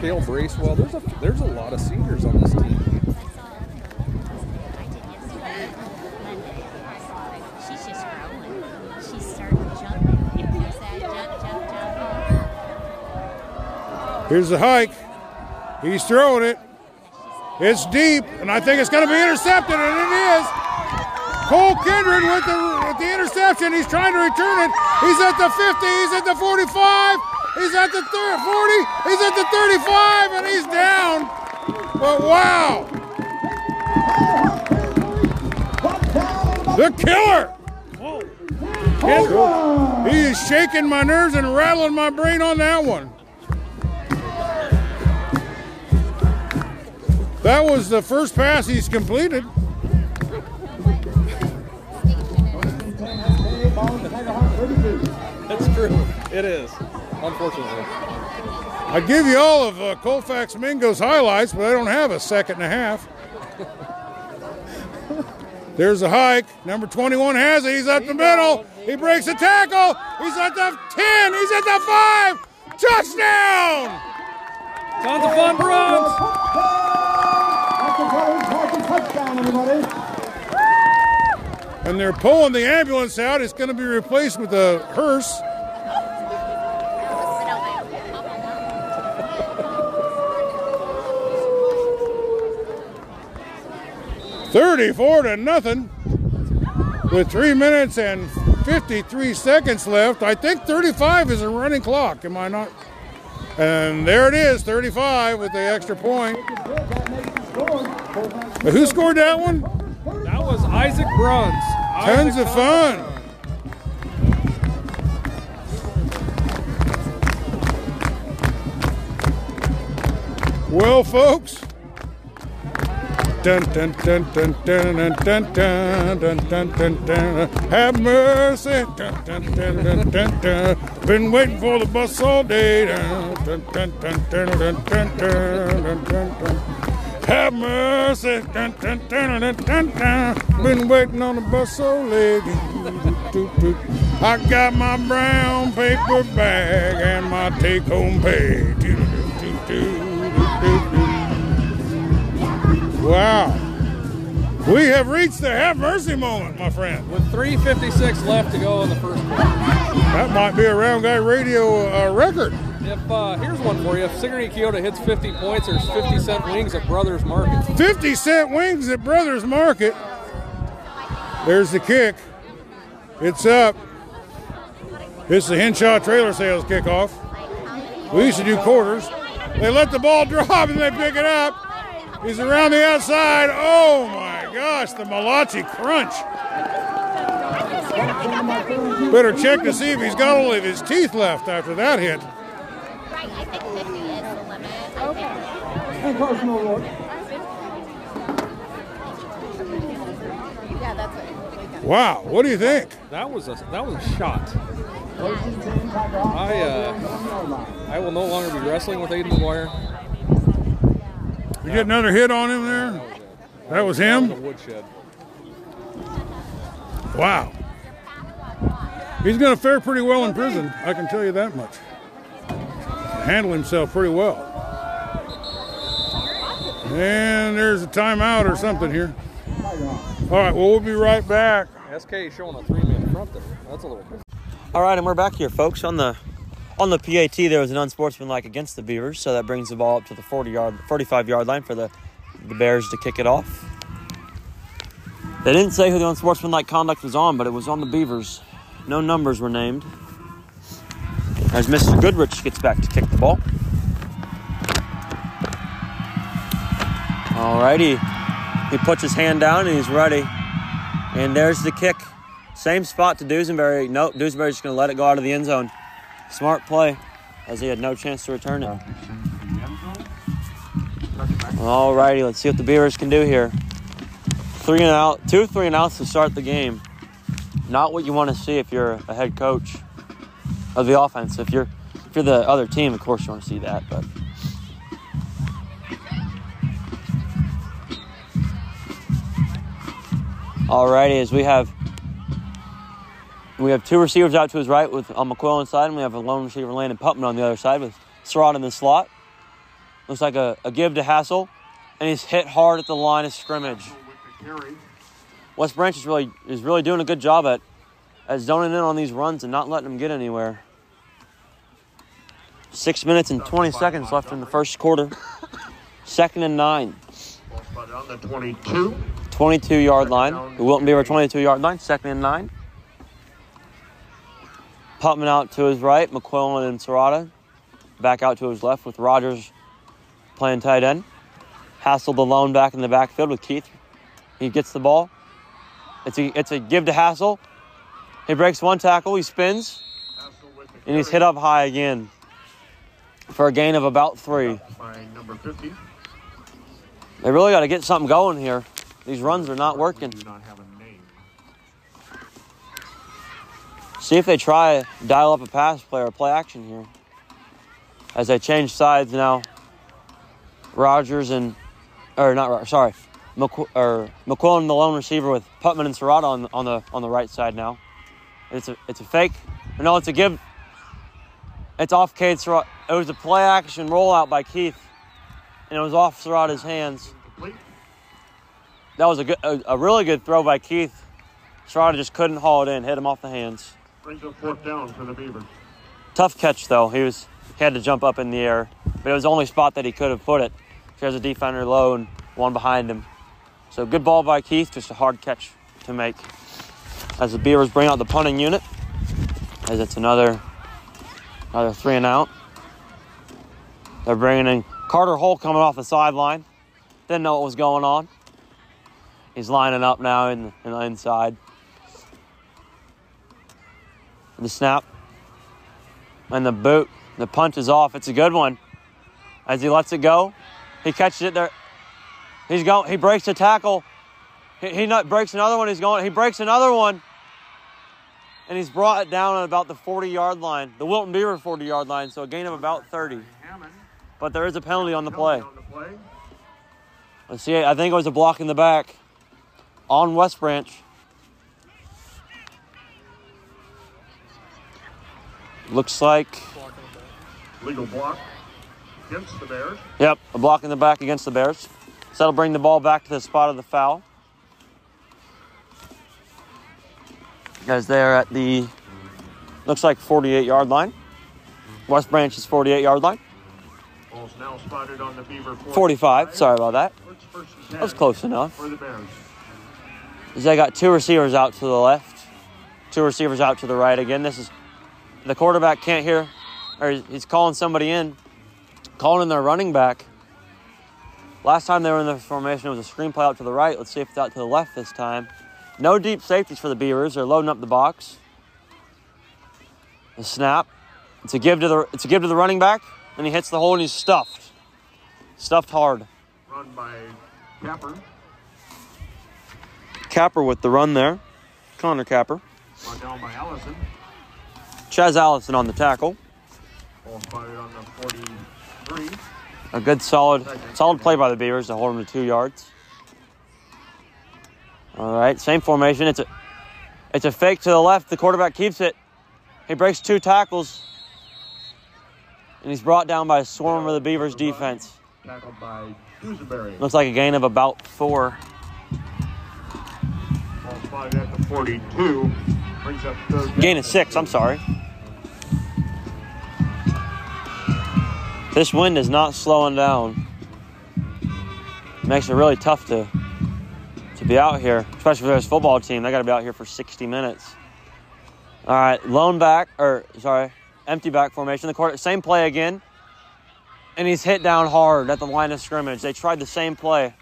Kale Bracewell. There's a there's a lot of seniors on this team. Here's the hike. He's throwing it. It's deep, and I think it's going to be intercepted, and it is. Cole Kindred with the with the interception. He's trying to return it. He's at the 50. He's at the 45. He's at the 30, 40. He's at the 35, and he's down. But wow. The killer. He is shaking my nerves and rattling my brain on that one. That was the first pass he's completed. That's true. It is. Unfortunately. I give you all of uh, Colfax Mingo's highlights, but I don't have a second and a half. [laughs] There's a hike. Number 21 has it. He's at the middle. He breaks the tackle. He's at the 10. He's at the 5. Touchdown! Tons of fun, Bruins! That's a Brothers Hawkins touchdown, everybody. And they're pulling the ambulance out. It's going to be replaced with a hearse. Thirty-four to nothing. With three minutes and fifty-three seconds left. I think thirty-five is a running clock. Am I not? And there it is, thirty-five with the extra point. But who scored that one? That was Isaac Bruns. Tons Isaac of fun. Well, folks. Have mercy. Been waiting for the bus all day. Have mercy. Been waiting on the bus doo, doo. I got my brown paper bag and my take home pay. Doo, doo, doo, doo, doo, doo, doo. Wow. We have reached the have mercy moment, my friend. With 3.56 left to go in the first quarter. That might be a round guy radio uh, record. If uh, here's one for you, if Sigourney Keota hits 50 points, there's 50 cent wings at Brothers Market. 50 cent wings at Brothers Market. There's the kick. It's up. It's the Henshaw trailer sales kickoff. We used to do quarters. They let the ball [laughs] drop and they pick it up. He's around the outside. Oh my gosh, the Malachi crunch. Better check to see if he's got all of his teeth left after that hit. Right, I think 50 is the limit. I think. And personal award. Yeah, that's it. Wow, what do you think? That was a that was a shot. First and 10, Tiger Hawk. I uh, I will no longer be wrestling with Aiden McGuire. You get another hit on him there? That was him? Wow. He's going to fare pretty well in prison, I can tell you that much. Handle himself pretty well. And there's a timeout or something here. All right, well, we'll be right back. SK is showing a three man front there. That's a little bit. All right, and we're back here, folks. On the on the PAT, there was an unsportsmanlike against the Beavers, so that brings the ball up to the 40 yard, 45 yard line for the the Bears to kick it off. They didn't say who the unsportsmanlike conduct was on, but it was on the Beavers. No numbers were named. As Mr. Goodrich gets back to kick the ball. All righty. He puts his hand down and he's ready. And there's the kick. Same spot to Dusenberry. Nope, Dusenberry's just going to let it go out of the end zone. Smart play, as he had no chance to return it. All righty, let's see what the Beavers can do here. Three and out, two three and outs to start the game. Not what you want to see if you're a head coach of the offense. If you're if you're the other team, of course you want to see that. But Alrighty, as we have we have two receivers out to his right with um, McQuill inside, and we have a lone receiver Landon Putman on the other side with Surratt in the slot. Looks like a, a give to Hassel, and he's hit hard at the line of scrimmage. West Branch is really is really doing a good job at at zoning in on these runs and not letting them get anywhere. Six minutes and 20 seconds left in the first quarter. Second and nine. On the 22. 22 yard line. The Wilton Beaver 22 yard line, second and nine. Putman out to his right, McQuillan and Serrata. Back out to his left with Rogers playing tight end. Hassel the lone back in the backfield with Keith. He gets the ball. It's a, it's a give to Hassel. He breaks one tackle, he spins, and he's hit up high again for a gain of about three. By number 50. They really got to get something going here. These runs are not working. Do not have a name. See if they try dial up a pass play or play action here. As they change sides now, Rogers and or not sorry, McQu- or McQuillan the lone receiver with Putman and Serrata on on the on the right side now. It's a it's a fake. No, it's a give. It's off Cade Serrata. It was a play action rollout by Keith, and it was off Serrata's hands. That was a good, a, a really good throw by Keith. Serrata just couldn't haul it in, hit him off the hands. Brings up fourth down for the Beavers. Tough catch though. He was he had to jump up in the air, but it was the only spot that he could have put it. There's a defender low and one behind him. So good ball by Keith, just a hard catch to make. As the Beavers bring out the punting unit, as it's another another three and out. They're bringing in Carter Hull coming off the sideline. Didn't know what was going on. He's lining up now in, in the inside. The snap and the boot. The punch is off. It's a good one. As he lets it go, he catches it there. He's going. He breaks a tackle. He, he not breaks another one. He's going. He breaks another one, and he's brought it down at about the 40-yard line, the Wilton Beaver 40-yard line. So a gain of about 30. But there is a penalty on the. On the play. Let's see. I think it was a block in the back on West Branch. Looks like Legal block against the Bears. Yep, a block in the back against the Bears. So that'll bring the ball back to the spot of the foul. Guys, they're at the looks like 48 yard line. West Branch's 48 yard line. Ball's now spotted on the Beaver 45. Sorry about that. That was close enough. For the Bears. As they got two receivers out to the left, two receivers out to the right. Again, this is the quarterback can't hear, or he's calling somebody in, calling in their running back. Last time they were in the formation, it was a screen play out to the right. Let's see if it's out to the left this time. No deep safeties for the Beavers. They're loading up the box. The snap. It's a give to the it's a give to the running back, and he hits the hole and he's stuffed. Stuffed hard. Run by Capper. Capper with the run there. Connor Capper. Brought down by Allison. Chaz Allison on the tackle. On the 43. A good solid solid play by the Beavers to hold them to two yards. All right, same formation. It's a it's a fake to the left. The quarterback keeps it. He breaks two tackles. And he's brought down by a swarm of the Beavers defense. Tackled by Dewsbury. Looks like a gain of about four. Ball spotted at the 42. Brings up third down. Gain of six, I'm sorry. This wind is not slowing down. Makes it really tough to to be out here, especially for this football team. They got to be out here for 60 minutes. All right, lone back, or sorry, empty back formation. The quarter, same play again, and he's hit down hard at the line of scrimmage. They tried the same play,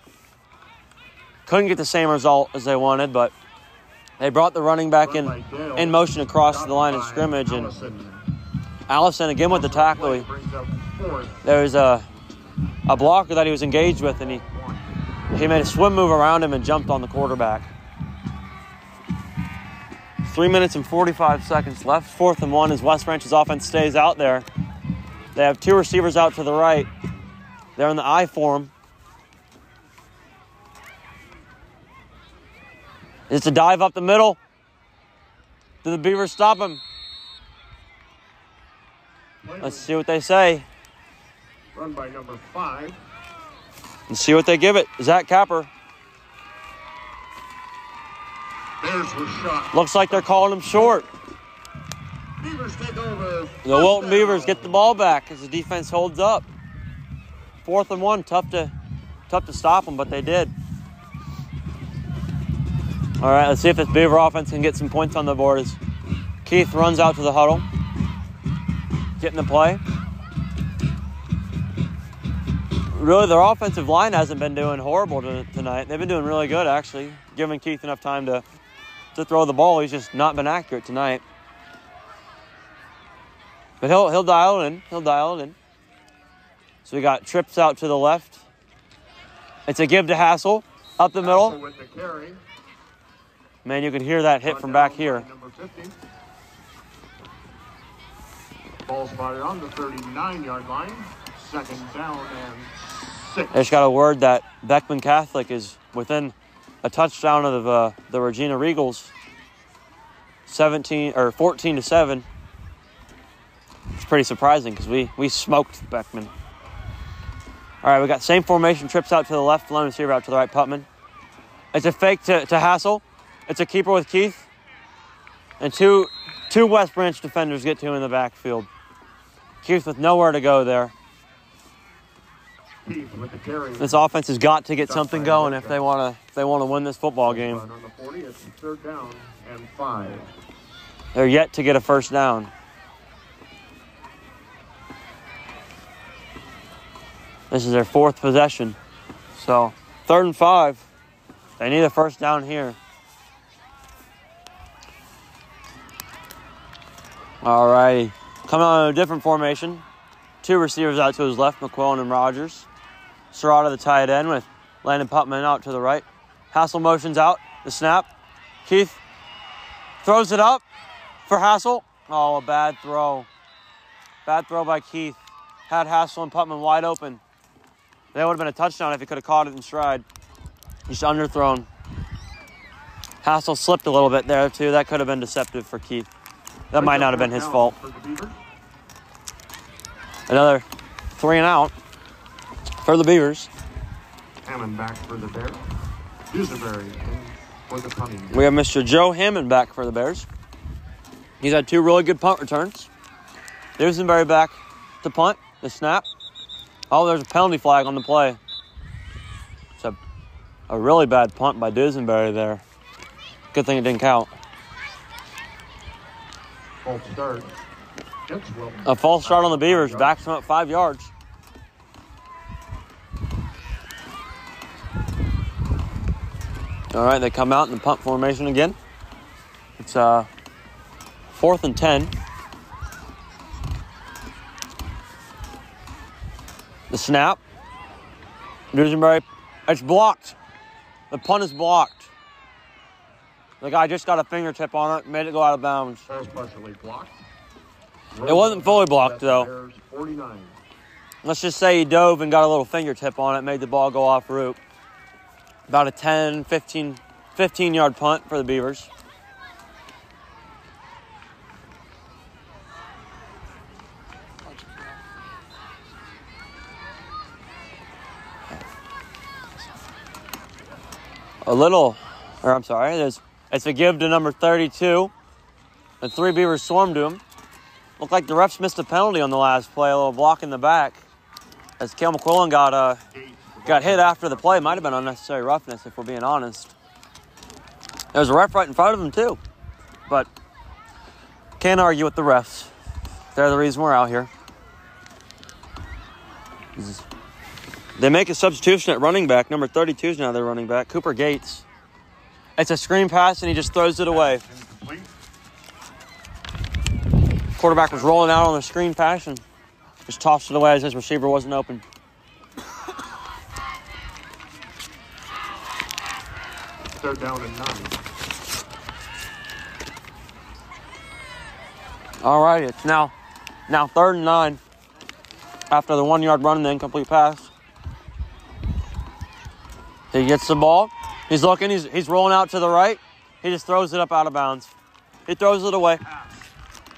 couldn't get the same result as they wanted, but they brought the running back in Run by Dale. in motion across the line of scrimmage, and Allison. Again with the tackle. He, Brings up fourth. there was a a blocker that he was engaged with, and he he made a swim move around him and jumped on the quarterback. Three minutes and 45 seconds left. Fourth and one as West Branch's offense stays out there. They have two receivers out to the right. They're in the I form. It's a dive up the middle. Do the Beavers stop him? Let's see what they say Run by number five. and see what they give it. Zach Capper. Bears were shot. Looks like they're calling him short. Beavers take over. The Wilton Beavers get the ball back as the defense holds up. Fourth and one, tough to tough to stop them, but they did. All right, let's see if this Beaver offense can get some points on the board. As Keith runs out to the huddle, getting the play. Really, their offensive line hasn't been doing horrible to, tonight. They've been doing really good, actually, giving Keith enough time to to throw the ball. He's just not been accurate tonight. But he'll he'll dial it in. He'll dial it in. So we got trips out to the left. It's a give to Hassel up the middle. the. Man, you can hear that hit from back here. Number 50. Ball spotted on the 39 yard line. Second down and six. I just got a word that Beckman Catholic is within a touchdown of uh, the Regina Regals. 17 or 14 to 7. It's pretty surprising because we, we smoked Beckman. All right, we got same formation, trips out to the left, lone receiver out to the right, Putman. It's a fake to, to Hassel. It's a keeper with Keith. And two two West Branch defenders get to him in the backfield. Keith with nowhere to go there. This offense has got to get something going if they want to if they want to win this football game. On the 40, it's third down and five. They're yet to get a first down. This is their fourth possession. So, third and five. They need a first down here. All righty. Coming on a different formation. Two receivers out to his left, McQuillan and Rogers. Serrata, the tight end, with Landon Putman out to the right. Hassel motions out. The snap. Keith throws it up for Hassel. Oh, a bad throw. Bad throw by Keith. Had Hassel and Putman wide open. That would have been a touchdown if he could have caught it in stride. Just underthrown. Hassel slipped a little bit there, too. That could have been deceptive for Keith. That might not have been his fault. For the Beavers. Another three and out for the Beavers. Hammond back for the Bears. Dusenberry in for the punting. We have Mr. Joe Hammond back for the Bears. He's had two really good punt returns. Dusenberry back to punt, the snap. Oh, there's a penalty flag on the play. It's a, a really bad punt by Dusenberry there. Good thing it didn't count. False start. A false start on the Beavers, backs them up five yards. All right, they come out in the punt formation again. It's uh, fourth and 10. The snap. Dusenberry, it's blocked. The punt is blocked. The guy just got a fingertip on it, made it go out of bounds. Partially blocked. It wasn't fully blocked, though. Bears 49. Let's just say he dove and got a little fingertip on it, made the ball go off route. About a 10, 15, 15 yard punt for the Beavers. A little, or I'm sorry, there's, it's a give to number 32. The three Beavers swarmed to him. Looked like the refs missed a penalty on the last play, a little block in the back. As Kel McQuillan got uh, got hit after the play, might have been unnecessary roughness if we're being honest. There was a ref right in front of him too, but can't argue with the refs. They're the reason we're out here. They make a substitution at running back. Number 32 is now their running back, Cooper Gates. It's a screen pass and he just throws it away. Quarterback was rolling out on the screen pass and just tossed it away as his receiver wasn't open. Third down and nine. All right, it's now now third and nine after the one yard run and the incomplete pass. He gets the ball. He's looking. He's he's rolling out to the right. He just throws it up out of bounds. He throws it away.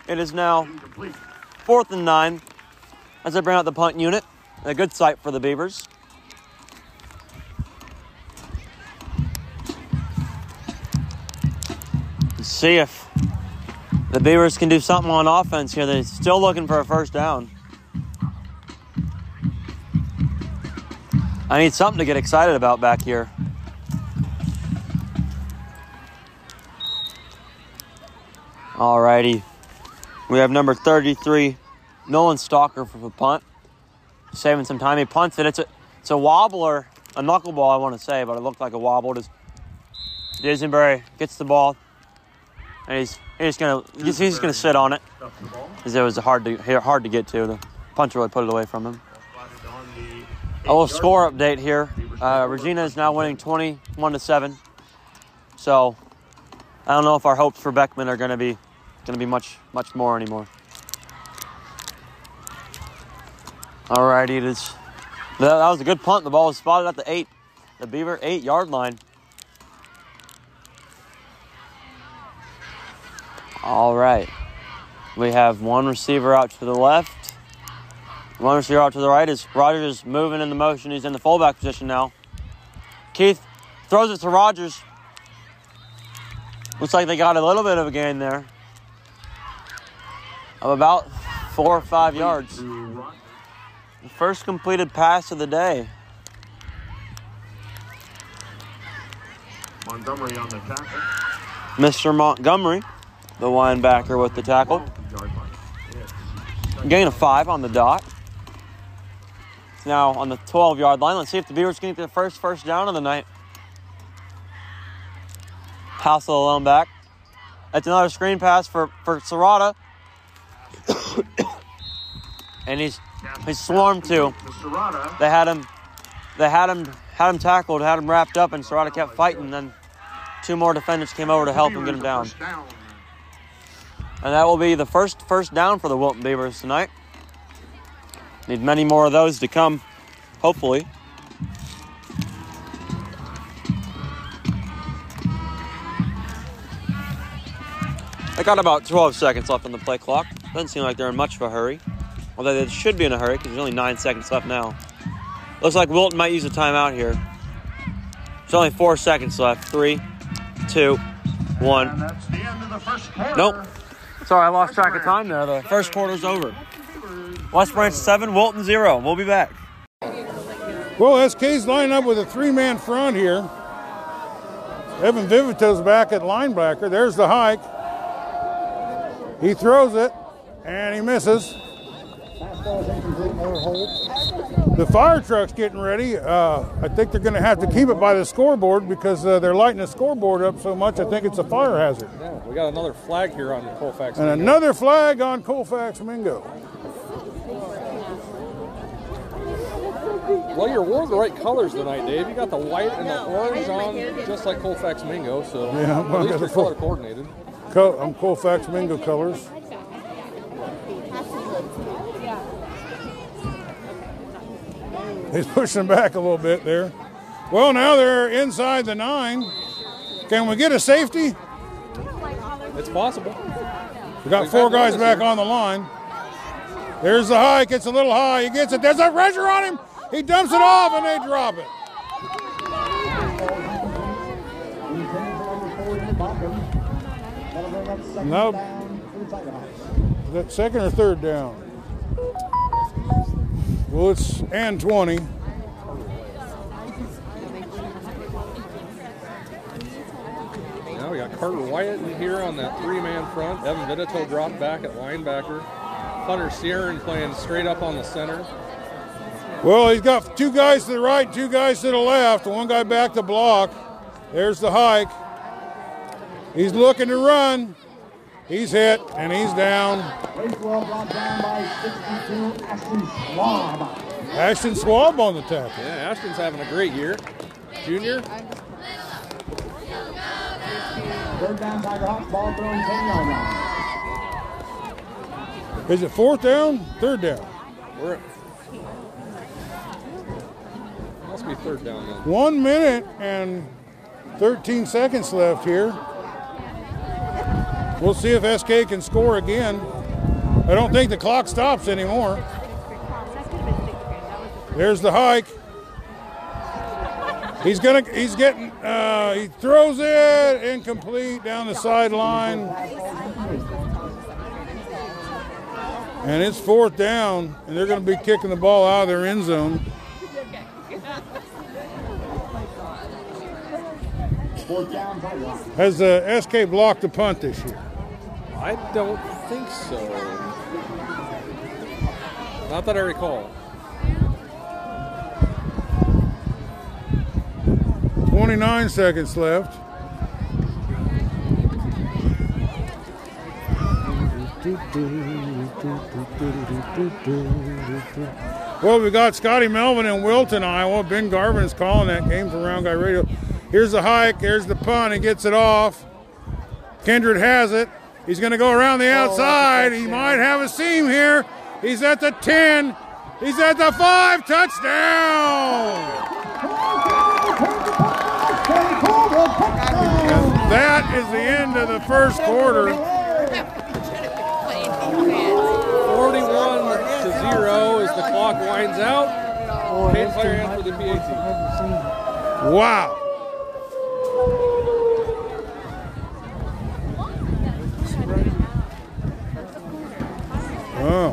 It is now fourth and nine as they bring out the punt unit. A good sight for the Beavers. Let's see if the Beavers can do something on offense here. They're still looking for a first down. I need something to get excited about back here. Alrighty. We have number 33, Nolan Stalker for the punt. Saving some time. He punts it. It's a it's a wobbler, a knuckleball, I want to say, but it looked like a wobble. Just Dusenberry gets the ball, and he's he's gonna he's, he's gonna sit on it because it was hard to hard to get to. The punch really put it away from him. A little score update here. Uh, Regina is now winning 21 to 7. So I don't know if our hopes for Beckman are going to be going to be much much more anymore. All righty, it is. That, that was a good punt. The ball was spotted at the eight, the Beaver eight yard line. All right, we have one receiver out to the left. One receiver out to the right is Rogers is moving in the motion. He's in the fullback position now. Keith throws it to Rogers. Looks like they got a little bit of a gain there of about four or five yards. The first completed pass of the day. Montgomery on the tackle. Mr. Montgomery, the linebacker with the tackle. Gain of five on the dot. It's now on the 12 yard line. Let's see if the Beavers can get their first first down of the night. House alone back. That's another screen pass for, for Serrata. [coughs] and he's he's swarmed too. To They had him they had him had him tackled, had him wrapped up, and Serrata kept fighting. Then two more defenders came over to help him get him down. And that will be the first first down for the Wilton Beavers tonight. Need many more of those to come, hopefully. I got about 12 seconds left on the play clock. Doesn't seem like they're in much of a hurry. Although they should be in a hurry because there's only nine seconds left now. Looks like Wilton might use a timeout here. There's only four seconds left. Three, two, one. And that's the end of the first quarter. Nope. Sorry, I lost track of time there. The first quarter's over. West Branch 7, Wilton 0. We'll be back. Well, SK's lining up with a three-man front here. Evan Vivito's back at linebacker. There's the hike. He throws it, and he misses. Fastball is incomplete. Another hold. The fire truck's getting ready. Uh, I think they're going to have to keep it by the scoreboard because uh, they're lighting the scoreboard up so much. I think it's a fire hazard. Yeah, we got another flag here on Colfax. And another flag on Colfax Mingo. Well, you're wearing the right colors tonight, Dave. You got the white and the orange on, just like Colfax Mingo. So Yeah, at well, I least you're color coordinated. Co- I'm Colfax Mingo colors. He's pushing back a little bit there. Well, now they're inside the nine. Can we get a safety? It's possible. We got four guys back on the line. There's the high. It's a little high. He gets it. There's a pressure on him. He dumps it off and they drop it. Intended for number four, Ian Bachman. That'll bring up second Nope. down for the Tiger Hawks. Is that second or third down? Well, it's and 20. Now we got Carter Wyatt in here on that three-man front. Evan Vidito dropped back at linebacker. Hunter Sierran playing straight up on the center. Well, he's got two guys to the right, two guys to the left, one guy back to block. There's the hike. He's looking to run. He's hit and he's down. Bracewell brought down by 62, Ashton Schwab. Ashton Schwab on the tackle. Yeah, Ashton's having a great year. Junior, Third down, Tiger Hawks, ball thrown 10 yard line. Is it fourth down? Third down. we're at, must be third down then. One minute and 13 seconds left here. We'll see if SK can score again. I don't think the clock stops anymore. There's the hike. He's gonna. He's getting. Uh, he throws it incomplete down the sideline, and it's fourth down, and they're to be kicking the ball out of their end zone. Has uh, SK blocked the punt this year? I don't think so. Not that I recall. 29 seconds left. Well, we got Scotty Melvin in Wilton, Iowa. Ben Garvin is calling that game for Round Guy Radio. Here's the hike. Here's the punt. He gets it off. Kindred has it. He's going to go around the outside. He might have a seam here. He's at the 10. He's at the 5. Touchdown! That is the end of the first quarter. 41 to 0 as the clock winds out. Paid player for the PAT. Wow. Oh.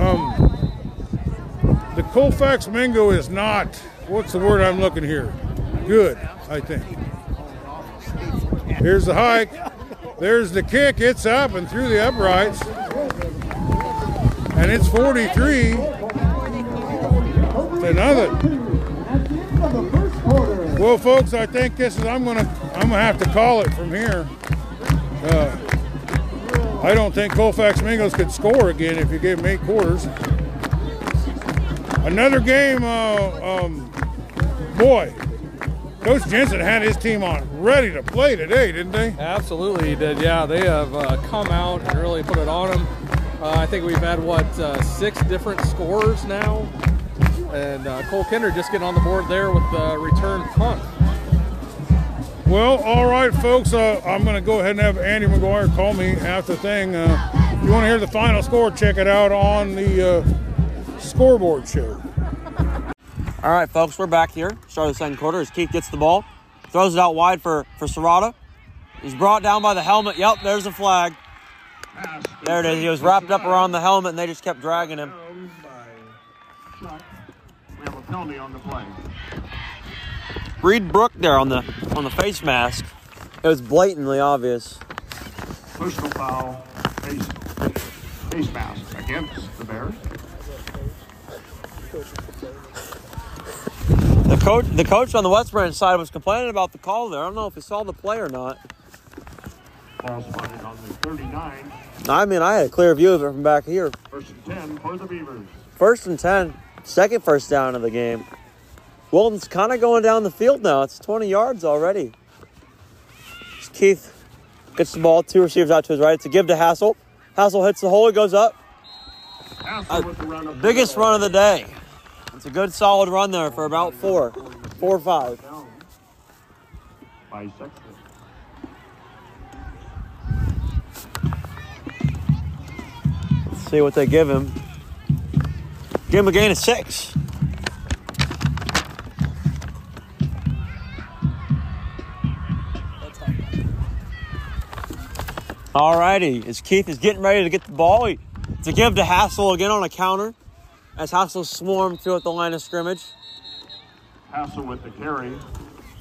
Um, the Colfax Mingo is not, what's the word I'm looking here? Good, I think. Here's the hike. There's the kick. It's up and through the uprights. And it's 43 to nothing. Well, folks, I think this is. I'm gonna. I'm gonna have to call it from here. Uh, I don't think Colfax Mingos could score again if you gave them eight quarters. Another game. Uh, um, boy, Coach Jensen had his team on ready to play today, didn't they? Absolutely, he did. Yeah, they have uh, come out and really put it on them. Uh, I think we've had what uh, six different scores now, and uh, Cole Kinder just getting on the board there with the return punt. Well, all right, folks. Uh, I'm going to go ahead and have Andy McGuire call me after the thing. Uh, if you want to hear the final score, check it out on the uh, scoreboard show. All right, folks, we're back here. Start of the second quarter as Keith gets the ball, throws it out wide for for Serrata. He's brought down by the helmet. Yep, there's the flag. There it is. He was wrapped up around the helmet, and they just kept dragging him. We have a penalty on the play. Reed Brook there on the on the face mask. It was blatantly obvious. Personal foul, face, face mask against the Bears. The coach, the coach on the West Branch side was complaining about the call there. I don't know if he saw the play or not. Ball spotted on the 39. I mean, I had a clear view of it from back here. First and 10 for the Beavers. First and 10, second first down of the game. Wilton's kind of going down the field now. It's 20 yards already. Keith gets the ball, two receivers out to his right. It's a give to Hassel. Hassel hits the hole, it goes up. The run up Biggest run of the day. It's a good solid run there for about four, four or five. Down By Sexton. Let's see what they give him. Give him a gain of six. Alrighty, as Keith is getting ready to get the ball, he, to give to Hassel again on a counter. As Hassel swarmed through at the line of scrimmage. Hassel with the carry.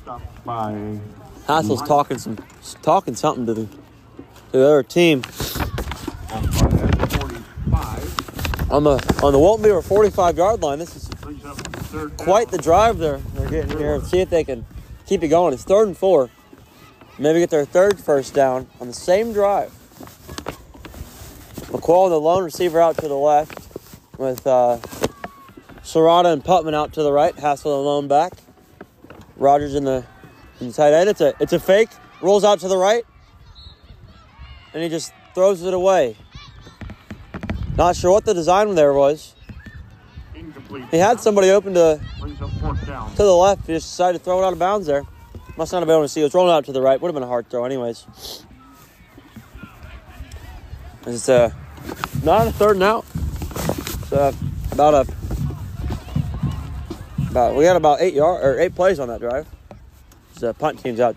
Stopped by Hassel's talking some, talking something to the, to the other team. on the 45. On the Wilton Beaver 45 yard line, this is Brings up third down. quite the drive they're, they're getting here. See if they can keep it going. It's third and four. Maybe get their third first down on the same drive. McQuillan, the lone receiver, out to the left with uh, Serrata and Putman out to the right. Hassel the lone back. Rogers in the, in the tight end. It's a it's a fake. Rolls out to the right, and he just throws it away. Not sure what the design there was. Incomplete. He had somebody open to Brings up fourth down. to the left. He just decided to throw it out of bounds there. Must not have been able to see. It was rolling out to the right. Would have been a hard throw, anyways. It's uh, not a third and out. It's uh, about a about we got about eight yard or eight plays on that drive. The punt team's out.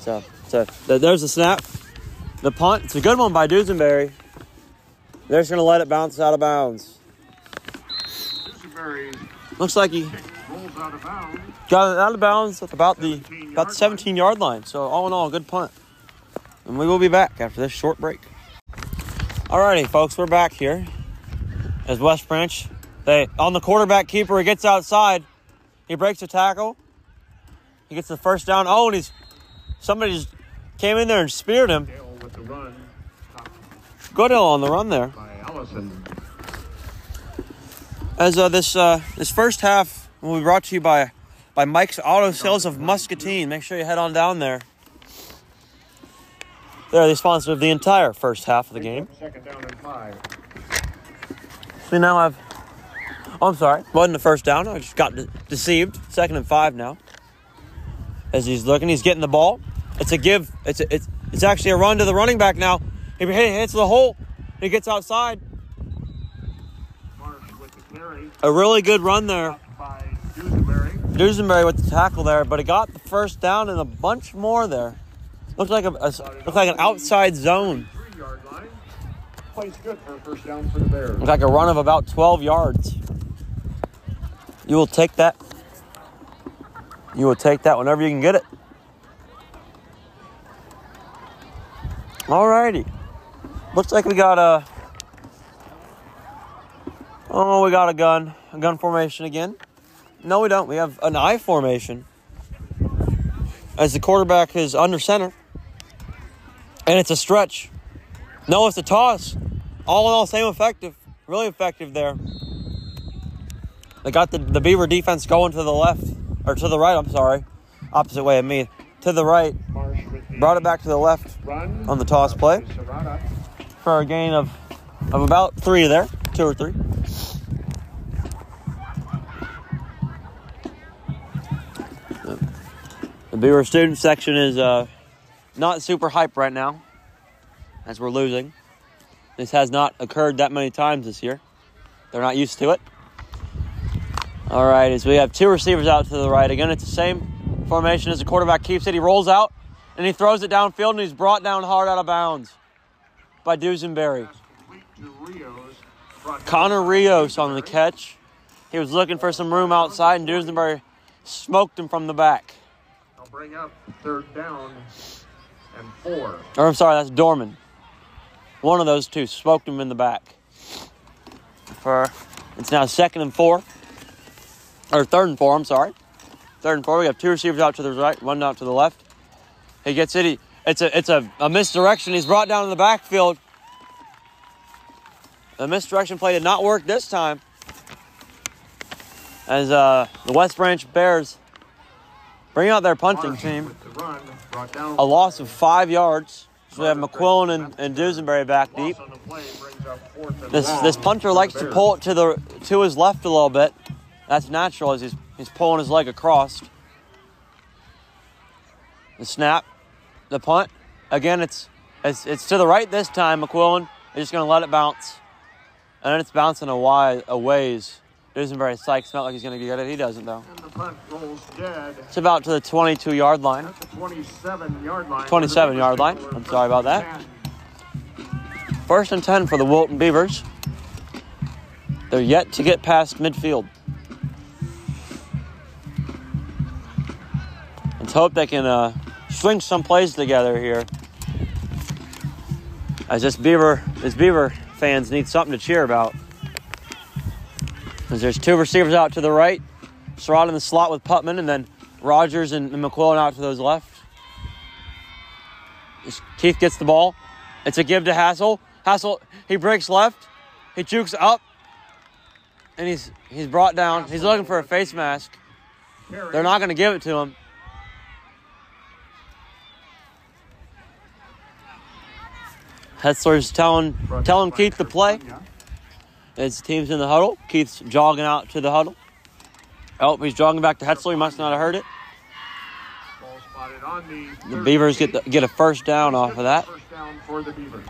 So so there's the snap. The punt. It's a good one by Dusenberry. They're just gonna let it bounce out of bounds. Dusenberry Looks like he out of bounds. got it out of bounds at about the about the 17 yard line. So all in all, good punt. And we will be back after this short break. Alrighty, folks, we're back here. As West Branch, they on the quarterback keeper, he gets outside, he breaks a tackle, he gets the first down. Oh, and he's somebody just came in there and speared him. Dale with the run. Stopped Goodell on the run there. As uh, this uh, this first half will be brought to you by by Mike's Auto Sales of Muscatine. Make sure you head on down there. They're the sponsor of the entire first half of the game. Second down and five. We now have. Oh, I'm sorry. Wasn't the first down. I just got de- deceived. Second and five now. As he's looking, he's getting the ball. It's a give. It's a, it's it's actually a run to the running back now. He hit- hits the hole. He gets outside. A really good run there. Dusenberry. With the tackle there, but he got the first down and a bunch more there. Looked like a, a like an outside zone. Looked like a run of about 12 yards. You will take that. You will take that whenever you can get it. Alrighty. Looks like we got a. Oh, we got a gun. A gun formation again. No, we don't. We have an I formation. As the quarterback is under center. And it's a stretch. No, it's a toss. All in all, same effective. Really effective there. They got the, the Beaver defense going to the left, or to the right, I'm sorry. Opposite way of me. To the right. Brought it back to the left on the toss play for a gain of, of about three there. Two or three. The Beaver student section is uh, not super hype right now as we're losing. This has not occurred that many times this year. They're not used to it. All right, as we have two receivers out to the right. Again, it's the same formation as the quarterback keeps it. He rolls out and he throws it downfield and he's brought down hard out of bounds by Dusenberry. Connor Rios on the catch. He was looking for some room outside and Dusenberry smoked him from the back. Bring up third down and four. Or I'm sorry, that's Dorman. One of those two smoked him in the back. For it's now second and four. Or third and four, I'm sorry. Third and four. We have two receivers out to the right, one out to the left. He gets it. He, it's a it's a, a misdirection. He's brought down in the backfield. The misdirection play did not work this time. As uh, the West Branch Bears bring out their punting team with the run. Brought down a loss of five yards. So we have McQuillan and, and Dusenberry back deep. Loss on the play brings up fourth and This this punter likes to pull it to the to his left a little bit. That's natural as he's he's pulling his leg across. The snap, the punt. Again, it's it's it's to the right this time. McQuillan is just gonna let it bounce, and then it's bouncing a wide a ways. Dusenberry psyched, not like he's gonna get it. He doesn't though. And the punt rolls dead. It's about to the 22 yard line. At the 27 yard line. 27 yard line. I'm sorry about that. First and 10 for the Wilton Beavers. They're yet to get past midfield. Let's hope they can uh, string some plays together here. As this Beaver, this Beaver fans need something to cheer about. As there's two receivers out to the right, Sherrod in the slot with Putman, and then Rogers and, McQuillan out to those left. Keith gets the ball. It's a give to Hassel. Hassel, he breaks left. He jukes up. And he's he's brought down. He's looking for a face mask. They're not going to give it to him. Hetzler's telling telling Keith to play. His team's in the huddle. Keith's jogging out to the huddle. Oh, he's jogging back to Hetzler. He must not have heard it. The The Beavers get the, get a first down off of that. The.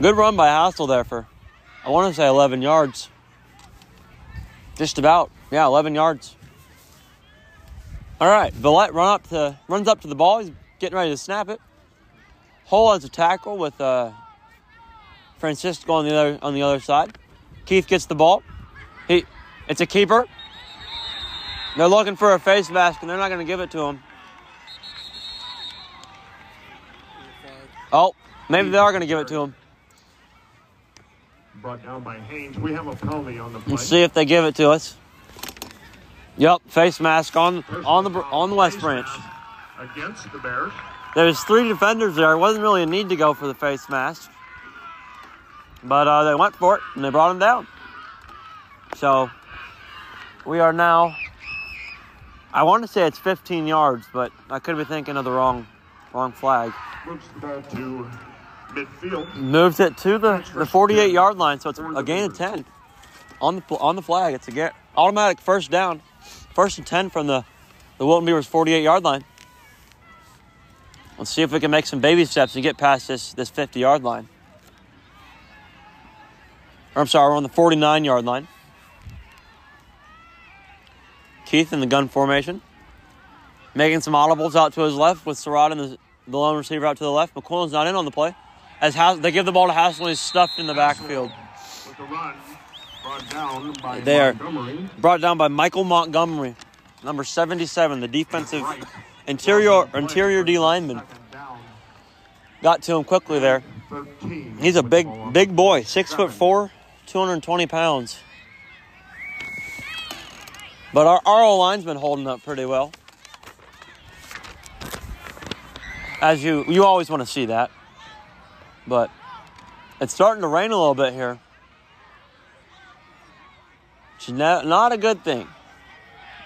Good run by Hassel there for, I want to say 11 yards. Just about. Yeah, 11 yards. All right, Villette run up to runs up to the ball. He's getting ready to snap it. Hole has a tackle with uh, Francisco on the other on the other side. Keith gets the ball. He, it's a keeper. They're looking for a face mask, and they're not going to give it to him. Oh, maybe they are going to give it to him. Brought down by Haynes. We have a penalty on the play. Let's see if they give it to us. Yep, face mask on on the on the West Branch. Against the Bears. There's three defenders there. It wasn't really a need to go for the face mask, but uh, they went for it and they brought him down. So We are now. I want to say it's 15 yards, but I could be thinking of the wrong, wrong flag. Moves the ball to midfield. Moves it to the, the 48 yard line, so it's a gain of 10 on the on the flag. It's a get automatic first down, first and 10 from the the Wilton Beavers 48 yard line. Let's see if we can make some baby steps and get past this this 50 yard line. Or I'm sorry, we're on the 49 yard line. Keith in the gun formation. Making some audibles out to his left with Serrata and the, the lone receiver out to the left. McQuillan's not in on the play. As Has- they give the ball to Hassel, he's stuffed in the backfield. Brought down by There. Montgomery. Brought down by Michael Montgomery, number 77, the defensive interior interior D lineman. Got to him quickly there. He's a big big boy, six foot four, 220 pounds. But our RO line's been holding up pretty well. As you you always want to see that. But it's starting to rain a little bit here. Which is not, a good thing.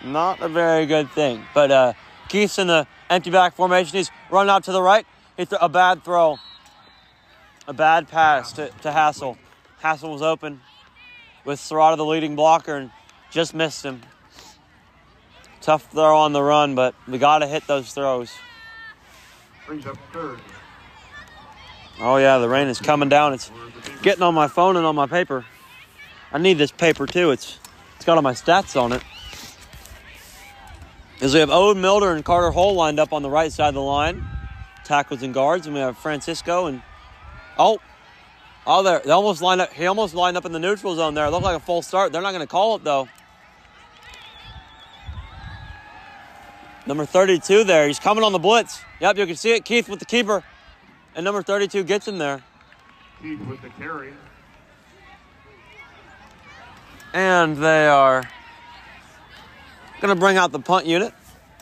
Not a very good thing. But uh, Keith's in the empty back formation. He's running out to the right. It's a bad throw. A bad pass to, to Hassel. Hassel was open with Serrata the leading blocker and just missed him. Tough throw on the run, but we got to hit those throws. Brings up third. Oh, yeah, the rain is coming down. It's getting on my phone and on my paper. I need this paper too. It's It's got all my stats on it. As we have Owen Milder and Carter Hole lined up on the right side of the line, tackles and guards, and we have Francisco and oh, oh, there they almost lined up. He almost lined up in the neutral zone there. It looked like a false start. They're not going to call it though. Number 32 there. He's coming on the blitz. Yep, you can see it. Keith with the keeper. And number 32 gets him there. Keith with the carry. And they are going to bring out the punt unit.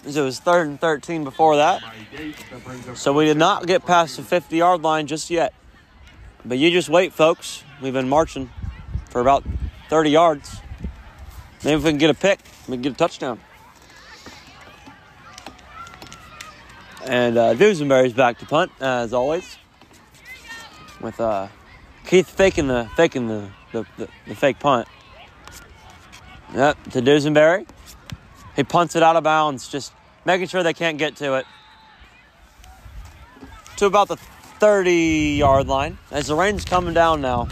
As it was third and 13 before that. By Gates, that brings up So we did not get past the 50 yard line just yet. But you just wait, folks. We've been marching for about 30 yards. Maybe if we can get a pick, we can get a touchdown. And uh, Dusenberry's back to punt as always, with uh, Keith faking the faking the, the, the, the fake punt. Yep, to Dusenberry. He punts it out of bounds, just making sure they can't get to it to about the 30 yard line as the rain's coming down now.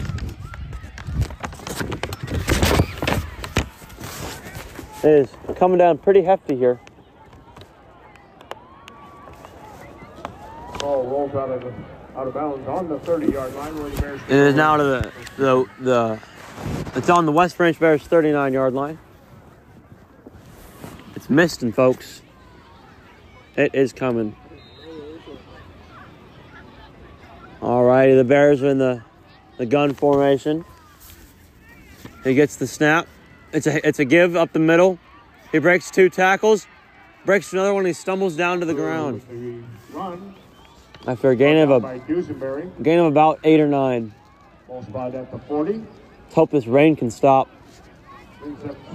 It is coming down pretty hefty here. Ball rolls out of out of bounds on the 30 yard line where the Bears. It is now to the the the it's on the West Branch Bears 39 yard line. It's misting, folks. It is coming. Alrighty, the Bears are in the the gun formation. He gets the snap. It's a it's a give up the middle. He breaks two tackles, breaks another one. He stumbles down to the ground run after a gain of a gain of about eight or nine. Ball spot at 40. Let's hope this rain can stop.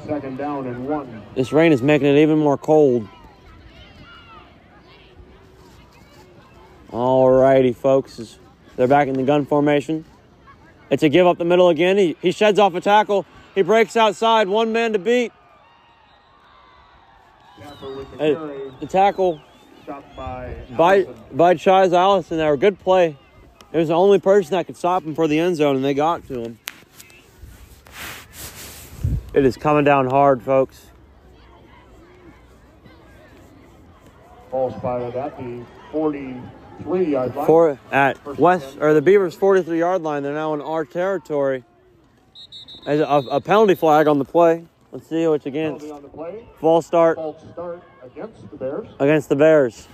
Second down and one. This rain is making it even more cold. Alrighty, folks. They're back in the gun formation. It's a give up the middle again. He, he sheds off a tackle. He breaks outside. One man to beat. The, the, tackle by by, by Chise Allison. There, good play. It was the only person that could stop him for the end zone, and they got to him. It is coming down hard, folks. False by that be 40- three yard line. Four at West or the Beavers 43 yard line. They're now in our territory. As a, a penalty flag on the play. Let's see what's against. False start. False start against the Bears. Against the Bears.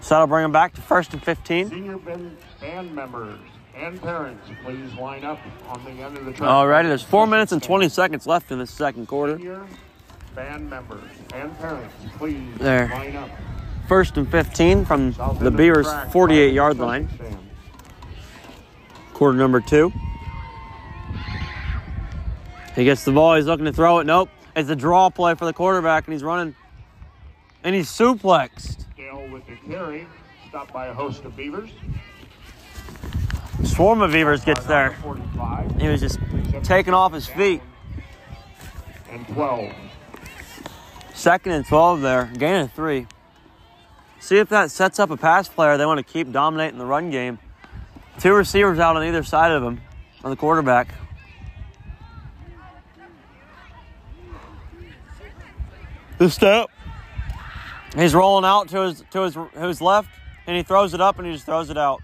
So that'll bring them back to first and 15. Senior band members and parents, please line up on the end of the track. All righty, there's four minutes and 20 seconds left in this second quarter. Senior band members and parents, please there. line up. First and 15 from the Beavers 48 yard line. Quarter number two. He gets the ball. He's looking to throw it. Nope. It's a draw play for the quarterback, and he's running, and he's suplexed. Dale with the carry, stopped by a host of Beavers. Swarm of Beavers gets there. He was just taking off his feet. and 12. Second and 12 there, gain of three. See if that sets up a pass player. They want to keep dominating the run game. Two receivers out on either side of him, on the quarterback. The step. He's rolling out to his to his his left, and he throws it up, and he just throws it out.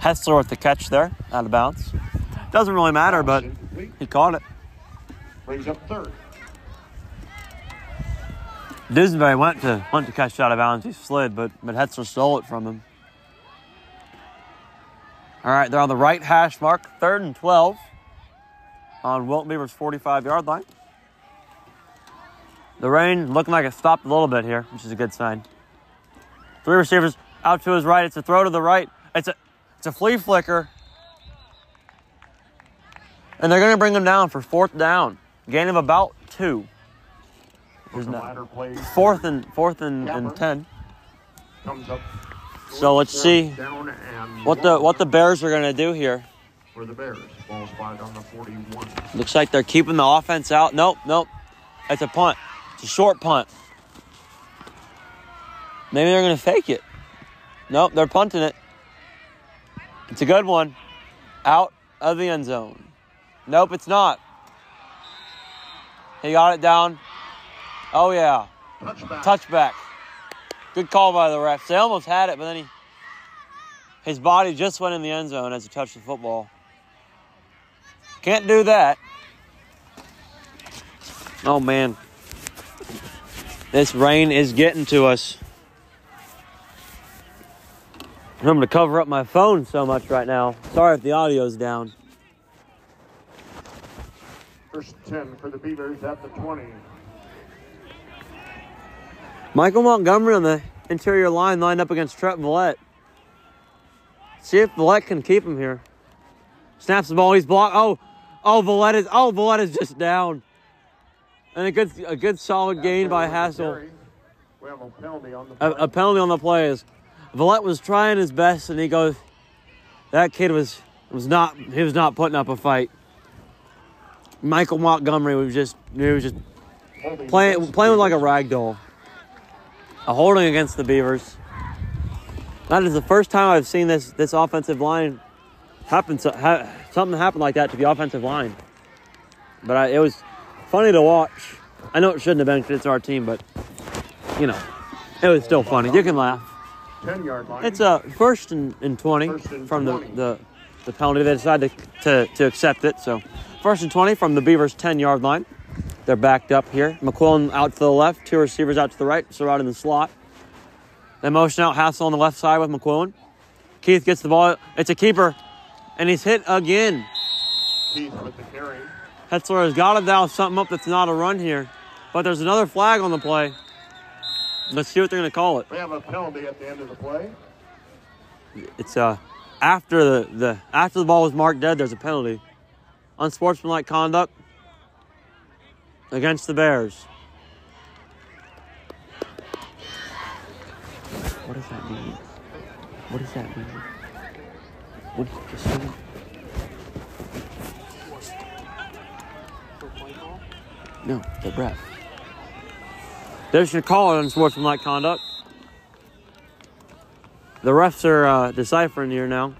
Hessler with the catch there, out of bounds. Doesn't really matter, but he caught it. Brings up third. Dusenberry went to went to catch it out of bounds. He slid, but but Hetzer stole it from him. All right, they're on the right hash mark, third and twelve, on Wilton Beaver's forty-five yard line. The rain looking like it stopped a little bit here, which is a good sign. Three receivers out to his right. It's a throw to the right. It's a it's a flea flicker, and they're going to bring him down for fourth down, gain of about two. There's no- Fourth and fourth and, and ten. comes up. So let's see what the what the Bears are gonna do here. for the Bears. Ball spotted on the 41. Looks like they're keeping the offense out. Nope, nope. It's a punt. It's a short punt. Maybe they're gonna fake it. Nope, they're punting it. It's a good one. Out of the end zone. Nope, it's not. He got it down. Oh yeah. Touchback. touchback. Good call by the refs. They almost had it, but then he his body just went in the end zone as he touched the football. Can't do that. Oh man. This rain is getting to us. I'm going to cover up my phone so much right now. Sorry if the audio's down. First 10 for the Beavers at the 20. Michael Montgomery on the interior line lined up against Trent Villette. See if Villette can keep him here. Snaps the ball, he's blocked. Oh, oh, Villette is oh Villette is just down. And a good a good solid gain by Hassel. We have a penalty on the A, play. a penalty on the play is Villette was trying his best and he goes that kid was was not he was not putting up a fight. Michael Montgomery was just he was just playing playing with like a rag doll. A holding against the Beavers. That is the first time I've seen this this offensive line happen. Ha, something happen like that to the offensive line. But I, it was funny to watch. I know it shouldn't have been 'cause it's our team, but you know, it was still funny. You can laugh. 10 yard line. It's a first and, and 20 First and from 20. The, the the penalty. They decided to, to, to accept it. So first and 20 from the Beavers 10 yard line. They're backed up here. McQuillan out to the left, two receivers out to the right, surrounding the slot. They motion out Hassel on the left side with McQuillan. Keith gets the ball. It's a keeper, and he's hit again. Keith with the carry. Hetzler has got to dial something up that's not a run here. But there's another flag on the play. Let's see what they're going to call it. We have a penalty at the end of the play. It's uh after the, the after the ball was marked dead, there's a penalty. Unsportsmanlike conduct against the Bears. What does that mean? What does that mean? What did you just say? No, the ref. They should call it unsportsmanlike conduct. The refs are uh, deciphering here now.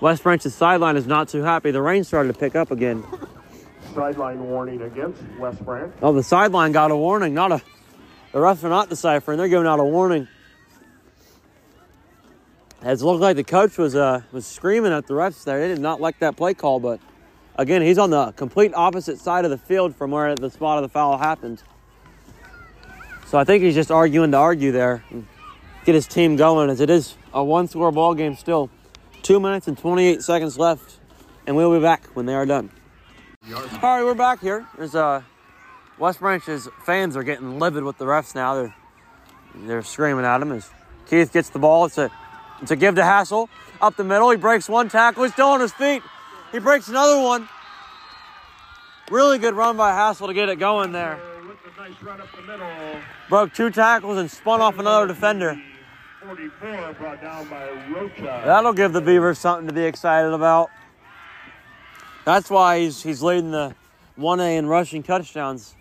West Branch's sideline is not too happy. The rain started to pick up again. Sideline warning against West Branch. Oh, the sideline got a warning, not a. The refs are not deciphering. They're giving out a warning. It looked like the coach was uh, was screaming at the refs there. They did not like that play call, but again, he's on the complete opposite side of the field from where the spot of the foul happened. So I think he's just arguing to argue there, and get his team going, as it is a one-score ball game still. Two minutes and 28 seconds left, and we'll be back when they are done. All right, we're back here. There's uh, West Branch's fans are getting livid with the refs now. They're they're screaming at him as Keith gets the ball. It's a it's a give to Hassel up the middle. He breaks one tackle. He's still on his feet. He breaks another one. Really good run by Hassel to get it going there. Nice the. Broke two tackles and spun off another defender. 44 brought down by Rocha. That'll give the Beavers something to be excited about. That's why he's he's leading the 1A in rushing touchdowns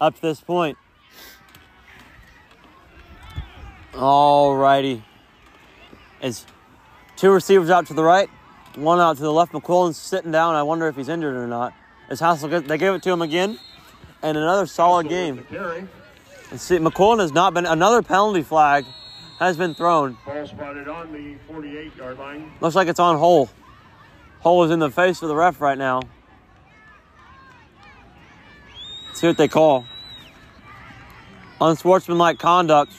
up to this point. Alrighty. It's two receivers out to the right, one out to the left. McQuillan's sitting down. I wonder if he's injured or not. As Hassel gets, they gave it to him again, and another solid game. Carry. And see, McQuillan has not been another penalty flag has been thrown. Ball spotted on the 48 yard line. Looks like it's on hole. Hole is in the face of the ref right now. Let's see what they call. Unsportsmanlike conduct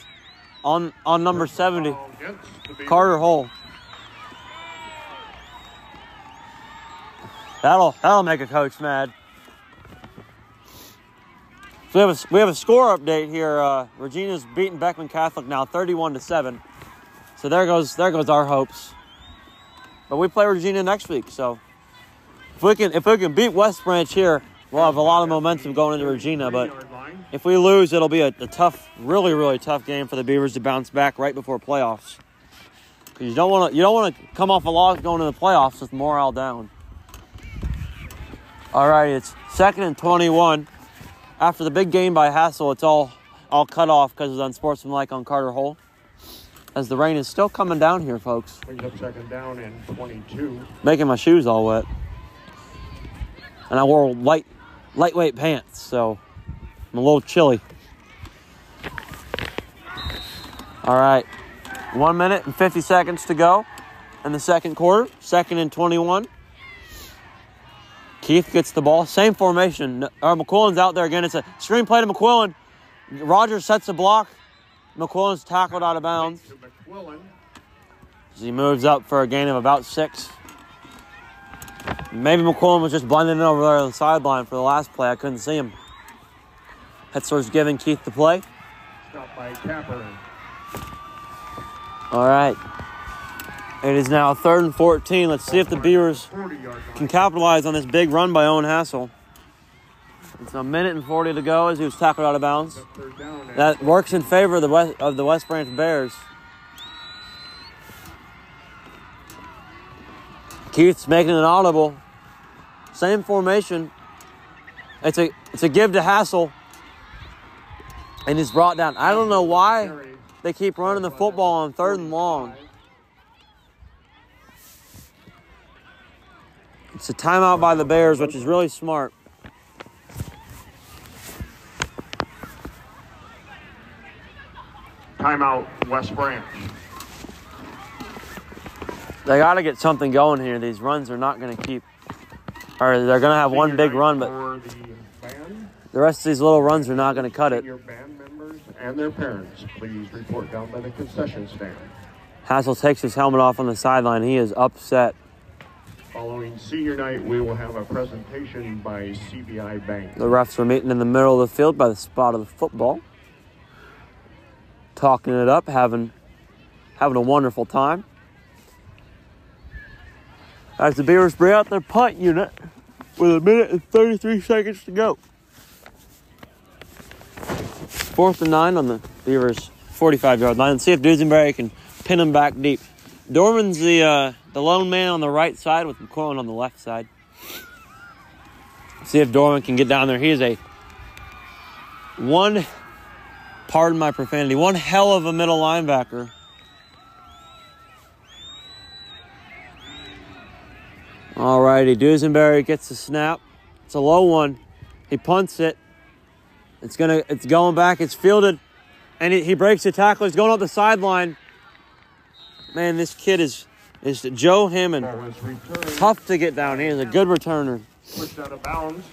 on on number 70, Ball against the Beavers. Carter Hole. That'll that'll make a coach mad. So we have a, we have a score update here. Uh, Regina's beating Beckman Catholic now, 31 to seven. So there goes there goes our hopes. But we play Regina next week, so if we can if we can beat West Branch here, we'll have a lot of momentum going into Regina. But if we lose, it'll be a, a tough, really really tough game for the Beavers to bounce back right before playoffs. you don't want to you don't want to come off a loss going to the playoffs with morale down. All right, it's second and 21. After the big game by Hassel, it's all all cut off because of unsportsmanlike on Carter Hole. As the rain is still coming down here, folks, second down and 22. making my shoes all wet. And I wore light, lightweight pants, so I'm a little chilly. All right, one minute and 50 seconds to go in the second quarter. Second and 21. Keith gets the ball. Same formation. Or McQuillan's out there again. It's a screen play to McQuillan. Rogers sets a block. McQuillan's tackled out of bounds. As he moves up for a gain of about six. Maybe McQuillan was just blending in over there on the sideline for the last play. I couldn't see him. Hetzler's giving Keith the play. Stopped by Tapper. All right. It is now third and 14. Let's see if the Beavers 40 yard line. can capitalize on this big run by Owen Hassel. It's a minute and 40 to go as he was tackled out of bounds. That works in favor of the West, of the West Branch Bears. Keith's making an audible. Same formation. It's a it's a give to Hassel. And he's brought down. I don't know why they keep running the football on third and long. It's a timeout by the Bears, which is really smart. Timeout, West Branch. They got to get something going here. These runs are not going to keep, or they're going to have one big run, but the the rest of these little runs are not going to cut it. senior band members and their parents, please report down by the concession stand. Hassel takes his helmet off on the sideline. He is upset. Following senior night, we will have a presentation by CBI Bank. The refs are meeting in the middle of the field by the spot of the football, talking it up, having having a wonderful time. As the Beavers bring out their punt unit with a minute and 33 seconds to go. Fourth and nine on the Beavers' 45 yard line. Let's see if Dusenberry can pin him back deep. Dorman's the uh, the lone man on the right side with McQuillan on the left side. See if Dorman can get down there. He is a one, pardon my profanity, one hell of a middle linebacker. Alrighty, Dusenberry gets the snap. It's a low one. He punts it. It's gonna. It's going back. It's fielded, and he, he breaks the tackle. He's going up the sideline. Man, this kid is is Joe Hammond. Tough to get down. He is a good returner. pushed out of bounds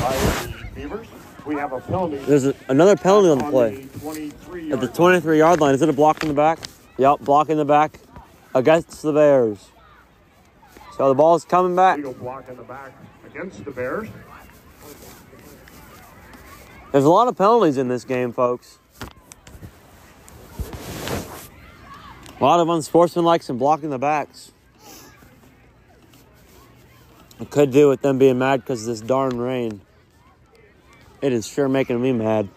by Beavers. We have a penalty. There's a, another penalty on the play. the At the yard 23 yard line. Is it a block in the back? Yep, block in the back against the Bears. So the ball's coming back. Legal block in the back against the Bears. There's a lot of penalties in this game, folks. A lot of unsportsmanlikes and blocking the backs. I could do with them being mad because of this darn rain. It is sure making me mad.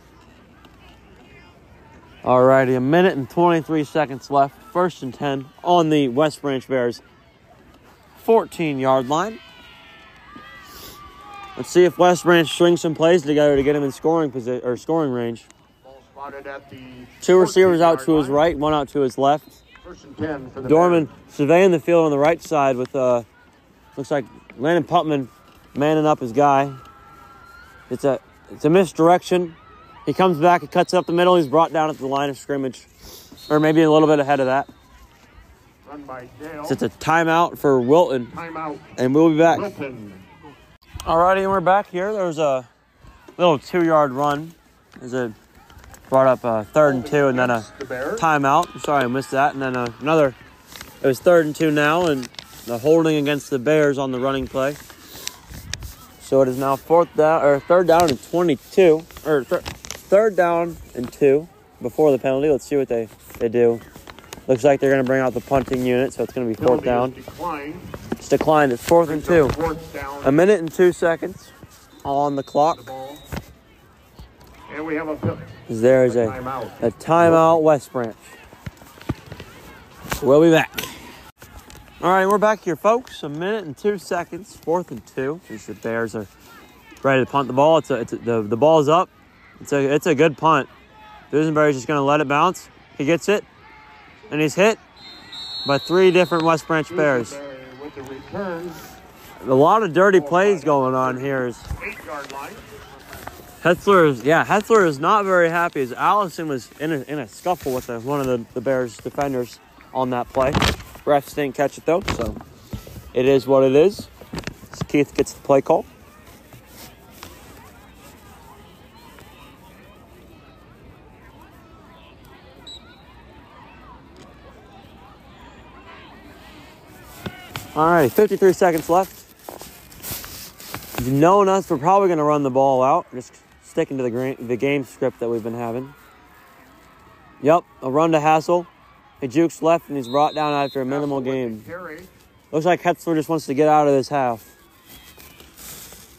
Alrighty, a minute and 23 seconds left. First and 10 on the West Branch Bears 14 yard line. Let's see if West Branch strings some plays together to get him in scoring position or scoring range. Ball spotted at the Two receivers out to his right, one out to his left. First and 10 for the Dorman surveying the field on the right side with uh looks like Landon Putman manning up his guy. It's a it's a misdirection. He comes back, he cuts up the middle, he's brought down at the line of scrimmage. Or maybe a little bit ahead of that. Run by Dale. So it's a timeout for Wilton, Timeout. and we'll be back. Wilton. Alrighty, and we're back here. There was a little two-yard run. There's a brought up a third and two, and then a Against the Bears. timeout. Sorry, I missed that. And then uh, another. It was third and two now, and the holding against the Bears on the running play. So it is now fourth down or third down and 22, or thir- third down and two before the penalty. Let's see what they they do. Looks like they're going to bring out the punting unit, so it's going to be fourth down. Declined. It's declined. It's fourth and two. A minute and two seconds on the clock. And we have a. There is a timeout. a timeout, West Branch. We'll be back. All right, we're back here, folks. A minute and two seconds, fourth and two. Since the Bears are ready to punt the ball, it's a, it's a, the the ball's up. It's a it's a good punt. Dusenberry's just going to let it bounce. He gets it, and he's hit by three different West Branch Bears. A lot of dirty plays going on here. Is. Hetzler is yeah, Hetzler is not very happy as Allison was in a, in a scuffle with the, one of the, the Bears defenders on that play. Refs didn't catch it though, so it is what it is. As Keith gets the play call. All right, 53 seconds left. Knowing us, we're probably going to run the ball out. Just sticking to the, the game script that we've been having. Yep, a run to Hassel. He jukes left and he's brought down after a minimal game. Looks like Hetzler just wants to get out of this half.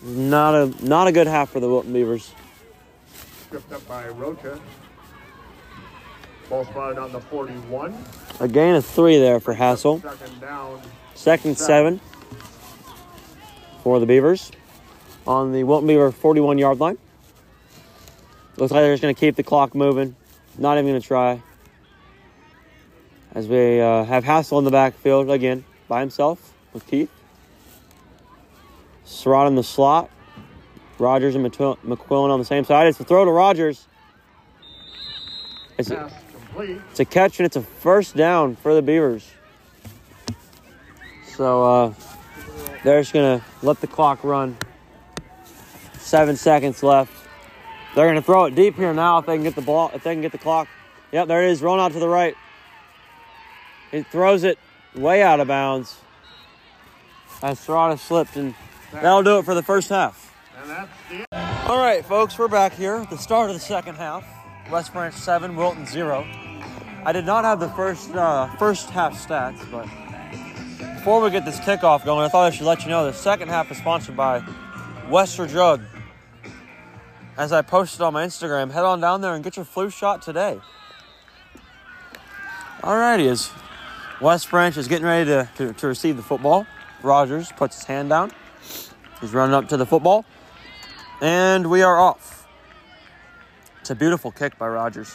Not a not a good half for the Wilton Beavers. Stripped up by Rocha. Ball spotted on the 41. A gain of three there for Hassel. Second down. Second seven for the Beavers on the Wilton Beaver 41 yard line. Looks like they're just going to keep the clock moving. Not even going to try. As we uh, have Hassel in the backfield again by himself with Keith. Serrata in the slot. Rogers and McQuillan on the same side. It's a throw to Rogers. It's a, it's a catch and it's a first down for the Beavers. So uh, they're just gonna let the clock run. Seven seconds left. They're gonna throw it deep here now if they can get the ball. If they can get the clock. Yep, there it is. Rolling out to the right. It throws it way out of bounds. As Serrata slipped, and that'll do it for the first half. The All right, folks, we're back here at the start of the second half. West Branch seven, Wilton zero. I did not have the first uh, first half stats, but before we get this kickoff going, I thought I should let you know the second half is sponsored by Wester Drug. As I posted on my Instagram, head on down there and get your flu shot today. Alrighty, as West Branch is getting ready to, to, to receive the football, Rogers puts his hand down. He's running up to the football. And we are off. It's a beautiful kick by Rogers.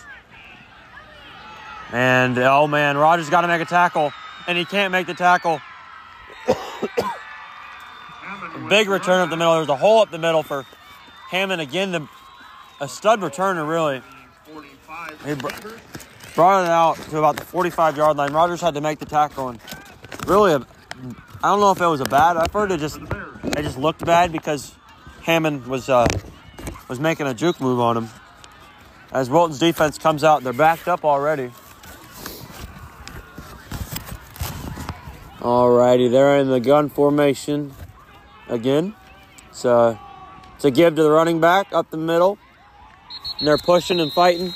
And oh man, Rogers got to make a tackle, and he can't make the tackle. [coughs] Big return up the middle. There's a hole up the middle for Hammond again. The, a stud returner, really. 45 Hey, bro- receivers. Brought it out to about the 45 yard line. Rogers had to make the tackle, and really, I don't know if it was a bad effort. It just it just looked bad because Hammond was uh, was making a juke move on him. As Wilton's defense comes out, they're backed up already. Alrighty, they're in the gun formation again. It's a, it's a give to the running back up the middle. And they're pushing and fighting.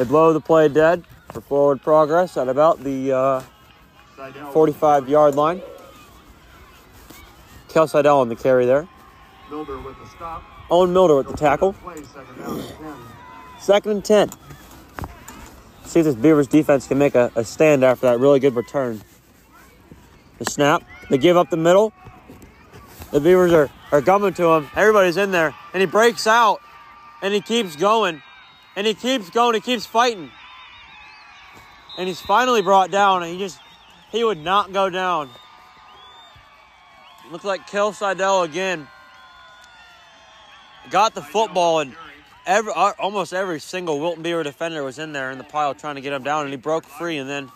They blow the play dead for forward progress at about the uh, 45 yard line. Kel Seidel on the carry there. Milder with the stop. Owen Milder with the tackle. Play second down and 10. Second and 10. See if this Beavers defense can make a, a stand after that really good return. The snap. They give up the middle. The Beavers are, are coming to him. Everybody's in there. And he breaks out. And he keeps going. And he keeps going. He keeps fighting. And he's finally brought down. And he just, he would not go down. Looks like Kel Seidel again. Got the football and every uh, almost every single Wilton Beaver defender was in there in the pile trying to get him down, and he broke free. And then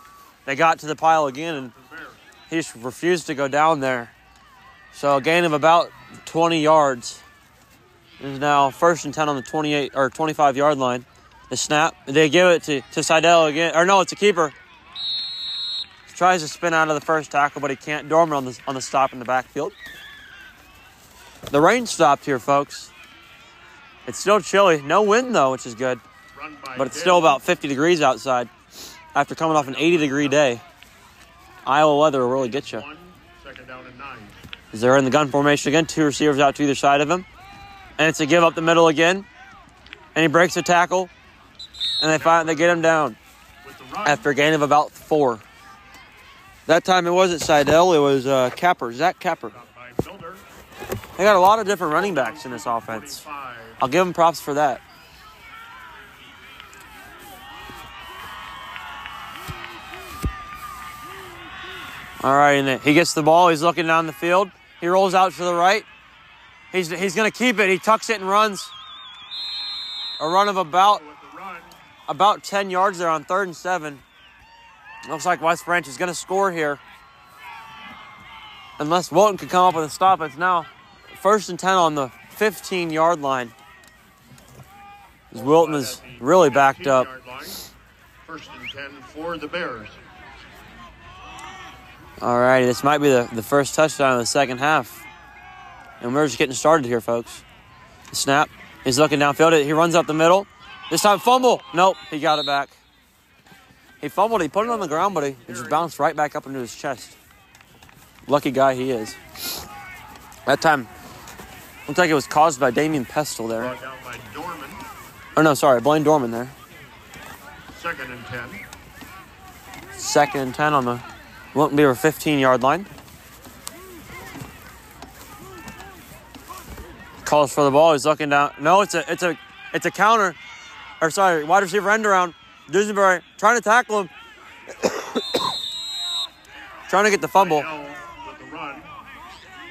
they got to the pile again, and he just refused to go down there. So a gain of about 20 yards. Is now first and 10 on the 28 or 25 yard line. The snap, they give it to, to Seidel again, or no, it's a keeper. He tries to spin out of the first tackle, but he can't. Dorman on the on the stop in the backfield. The rain stopped here, folks. It's still chilly. No wind though, which is good. But it's still about 50 degrees outside after coming off an 80 degree day. Iowa weather will really get you. Is down and nine. As they're in the gun formation again, two receivers out to either side of him. And it's a give up the middle again. And he breaks the tackle. And they find they get him down after a gain of about four. That time it wasn't Seidel, it was uh, Capper, Zach Capper. They got a lot of different running backs in this offense. I'll give them props for that. All right, and he gets the ball. He's looking down the field. He rolls out to the right. He's, he's going to keep it. He tucks it and runs. A run of about With the run. about 10 yards there on third and seven. Looks like West Branch is going to score here. Unless Wilton could come up with a stop. It's now first and 10 on the 15 yard line. As Wilton is really backed up. First and 10 for the Bears. All righty, this might be the, the first touchdown of the second half. And we're just getting started here, folks. The snap. He's looking downfield. He runs up the middle. This time, fumble. Nope, he got it back. He fumbled. He put it on the ground, but he it just bounced right back up into his chest. Lucky guy he is. That time, looks like it was caused by Damien Pestle there. Brought down by Dorman. Oh, no, sorry, Blaine Dorman there. Second and 10. Second and 10 on the Wilton Beaver 15 yard line. Calls for the ball. He's looking down. No, it's a it's a it's a counter. Or sorry, wide receiver end around. Dusenberry trying to tackle him. [coughs] trying to get the fumble. With the run.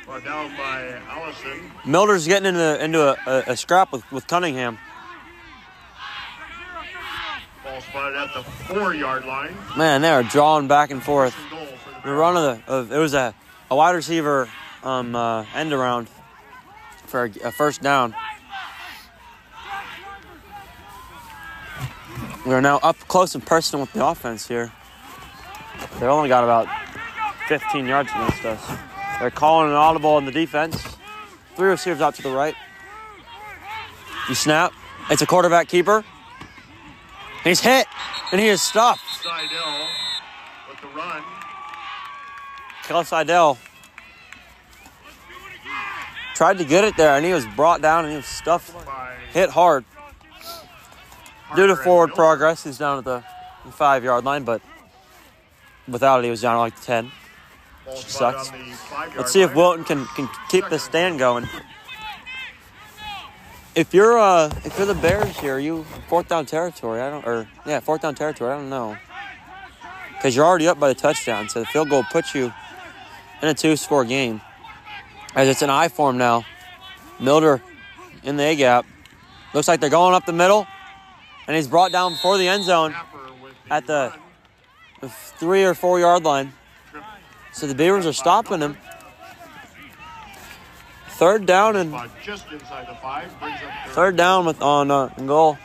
Brought down by Allison. Milder's getting into into a, a, a scrap with, with Cunningham. Ball spotted at the four-yard line. Man, they are drawing back and forth. The The run of the of, it was a, a wide receiver um, uh, end around for a, first down. We're now up close and personal with the offense here. They only got about 15 yards against us. They're calling an audible on the defense. Three receivers out to the right. You snap. It's a quarterback keeper. He's hit and he is stopped. Seidel with the run. Kel Seidel tried to get it there, and he was brought down and he was stuffed, hit hard. Due to forward progress, he's down at the five yard line, but without it, he was down at like the 10. Ball spotted sucks. Let's see if. Wilton can, can keep the stand going. If you're uh if you're the Bears here, you fourth down territory? I don't or yeah, fourth down territory. I don't know. Because you're already up by the touchdown, so the field goal puts you in a two score game. As it's an I form now. Milder in the A gap. Looks like they're going up the middle. And he's brought down before the end zone at the- three or four yard line. So the Beavers are stopping him. Third down and third down with on uh, goal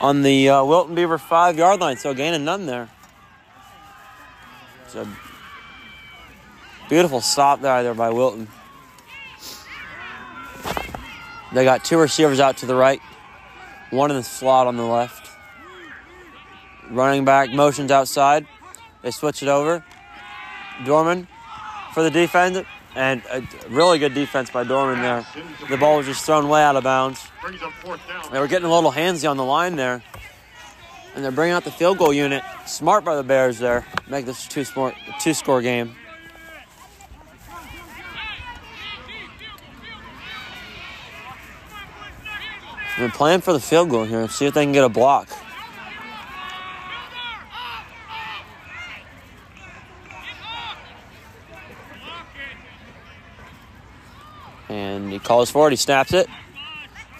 on the uh, Wilton Beaver five yard line. So gaining none there. It's a beautiful stop there there by Wilton. They got two receivers out to the right, one in the slot on the left. Running back motions outside. They switch it over. Dorman for the defense And a really good defense by Dorman there. The ball was just thrown way out of bounds. They were getting a little handsy on the line there. And they're bringing out the field goal unit. Smart by the Bears there. Make this a two, smart, two score game. They're playing for the field goal here. See if they can get a block. And he calls for it. He snaps it.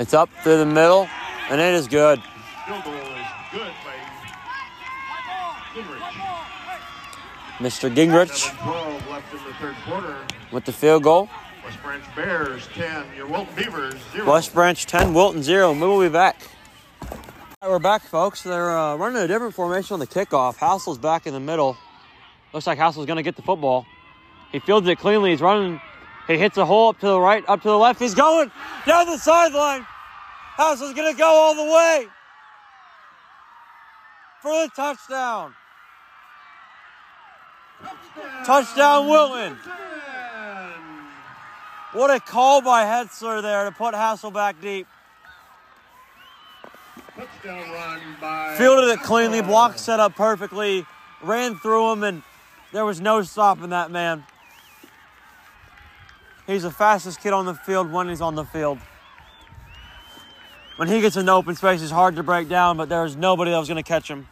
It's up through the middle, and it is good. Field goal is good by Mr. Gingrich 7-12 left in the third quarter. with the field goal. West Branch Bears 10, your Wilton Beavers 0. West Branch 10, Wilton 0. We will be back. Right, we're back, folks. They're uh, running a different formation on the kickoff. Hassel's back in the middle. Looks like Hassel's going to get the football. He fields it cleanly. He's running. He hits a hole up to the right, up to the left. He's going down the sideline. Hassel's going to go all the way for the touchdown. Touchdown, Wilton. What a call by Hetzler there to put Hassel back deep. Touchdown run by Fielded it cleanly, block set up perfectly, ran through him, and there was no stopping that man. He's the fastest kid on the field when he's on the field. When he gets in the open space, it's hard to break down, but there's nobody that was going to catch him.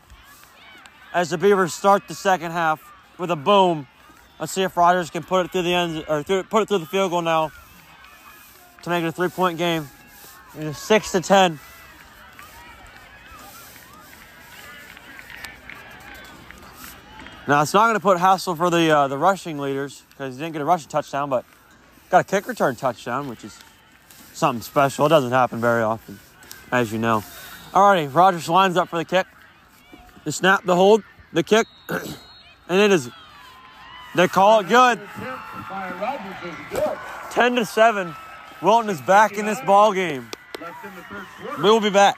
As the Beavers start the second half with a boom, let's see if Rogers can put it through the end or through, put it through the field goal now to make it a three-point game. It's six to ten. Now it's not going to put Hassel for the uh, the rushing leaders because he didn't get a rushing touchdown, but got a kick return touchdown, which is something special. It doesn't happen very often, as you know. Alrighty, Rogers lines up for the kick. The snap, the hold, the kick, [clears throat] and it is. They call it good. Ten to seven. Wilton is back in this ball game. We will be back.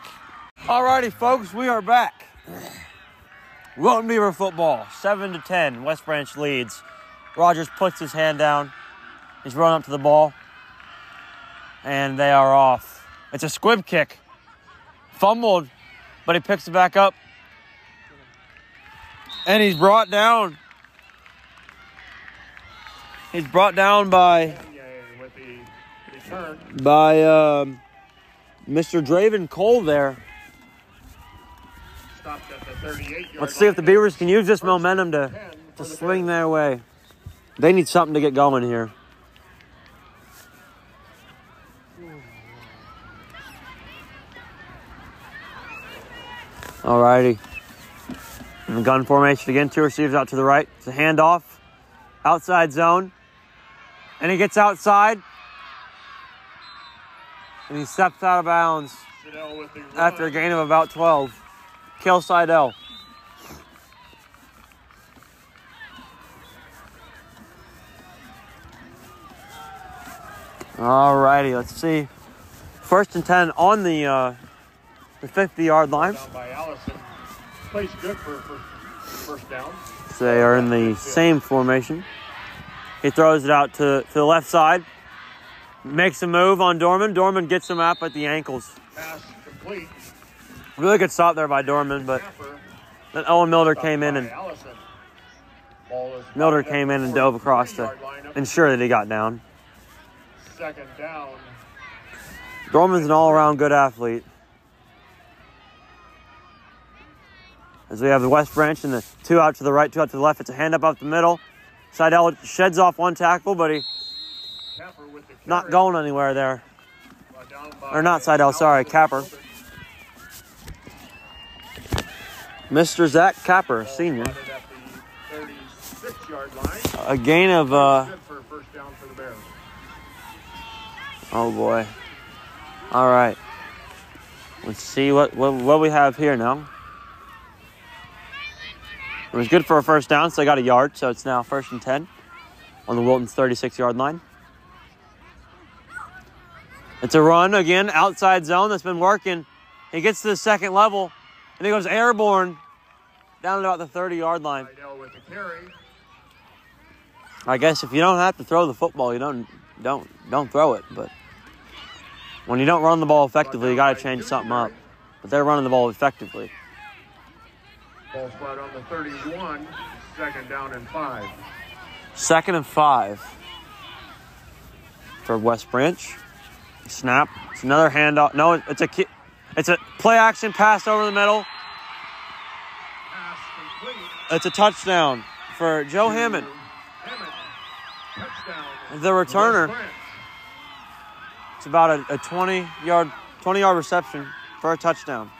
Alrighty, folks, we are back. Wilton Beaver football, seven to ten. West Branch leads. Rogers puts his hand down. He's running up to the ball, and they are off. It's a squib kick. Fumbled, but he picks it back up, and he's brought down. He's brought down by by um, Mr. Draven Cole there. The Let's see if the. Beavers can use this momentum to, 10 to for swing their way. They need something to get going here. Alrighty. In the gun formation again, two receivers out to the right. It's a handoff. Outside zone. And he gets outside. And he steps out of bounds Chanel with the run. after a gain of about 12. Kel Seidel. Alrighty, let's see. First and 10 on the uh, the 50 yard line. Down by Allison. Plays good for, for first down. So they are in the same formation. He throws it out to, to the left side. Makes a move on Dorman. Dorman gets him up at the ankles. Pass complete. Really good stop there by Dorman, but then Owen Milder came in and. Milder came in and dove across to 43 yard line. ensure that he got down. Second down. Dorman's an all-around good athlete. As we have the West Branch and the two out to the right, two out to the left. It's a hand up up the middle. Seidel sheds off one tackle, but he not going anywhere there. Or not Seidel, sorry, Capper. Mr. Zach Capper, senior. Spotted at the 36 yard line. A gain of, uh, oh boy. All right. Let's see what, what, what we have here now. It was good for a first down, so they got a yard, so it's now first and 10 on the Wilton's 36 yard line. It's a run again, outside zone that's been working. He gets to the second level, and he goes airborne down at about the 30 yard line. Seidel with the carry. I guess if you don't have to throw the football, you don't don't don't throw it. But when you don't run the ball effectively, you got to change something up. But they're running the ball effectively. Ball spot on the 31. Second down and five. Second and five for West Branch. Snap. It's another handoff. No, it's a ki- it's a play action pass over the middle. It's a touchdown for Joe Hammond, Hammond. The returner. It's about a, a 20 yard 20 yard reception for a touchdown.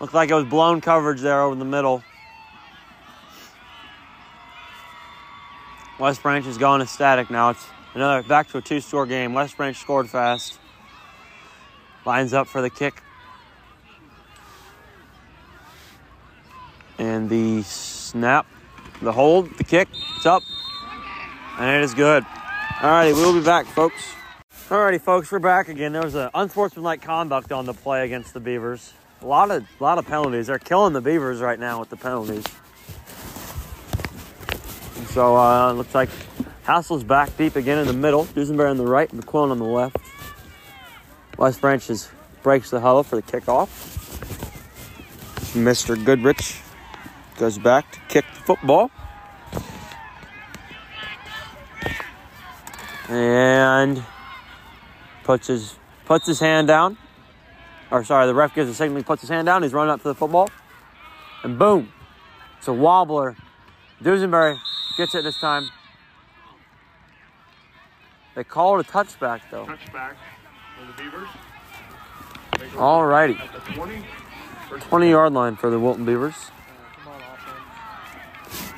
Looked like it was blown coverage there over the middle. West Branch is going ecstatic now. It's another back to a two score game. West Branch scored fast. Lines up for the kick. And the snap, the hold, the kick, it's up. And it is good. Alrighty, we'll be back, folks. Alrighty, folks, we're back again. There was an unsportsmanlike conduct on the play against the Beavers. A lot of lot of penalties. They're killing the Beavers right now with the penalties. And so uh, looks like Hassel's back deep again in the middle. Dusenberry on the right, McQuillan on the left. West Branch is, breaks the huddle for the kickoff. Mr. Goodrich goes back to kick the football. And puts his puts his hand down. Or sorry, the ref gives a signal, he puts his hand down, he's running up to the football. And boom. It's a wobbler. Dusenberry gets it this time. They call it a touchback though. Touchback for the Beavers. All go Alrighty. At the 20. First 20 yard line for the Wilton Beavers. Come on, offense.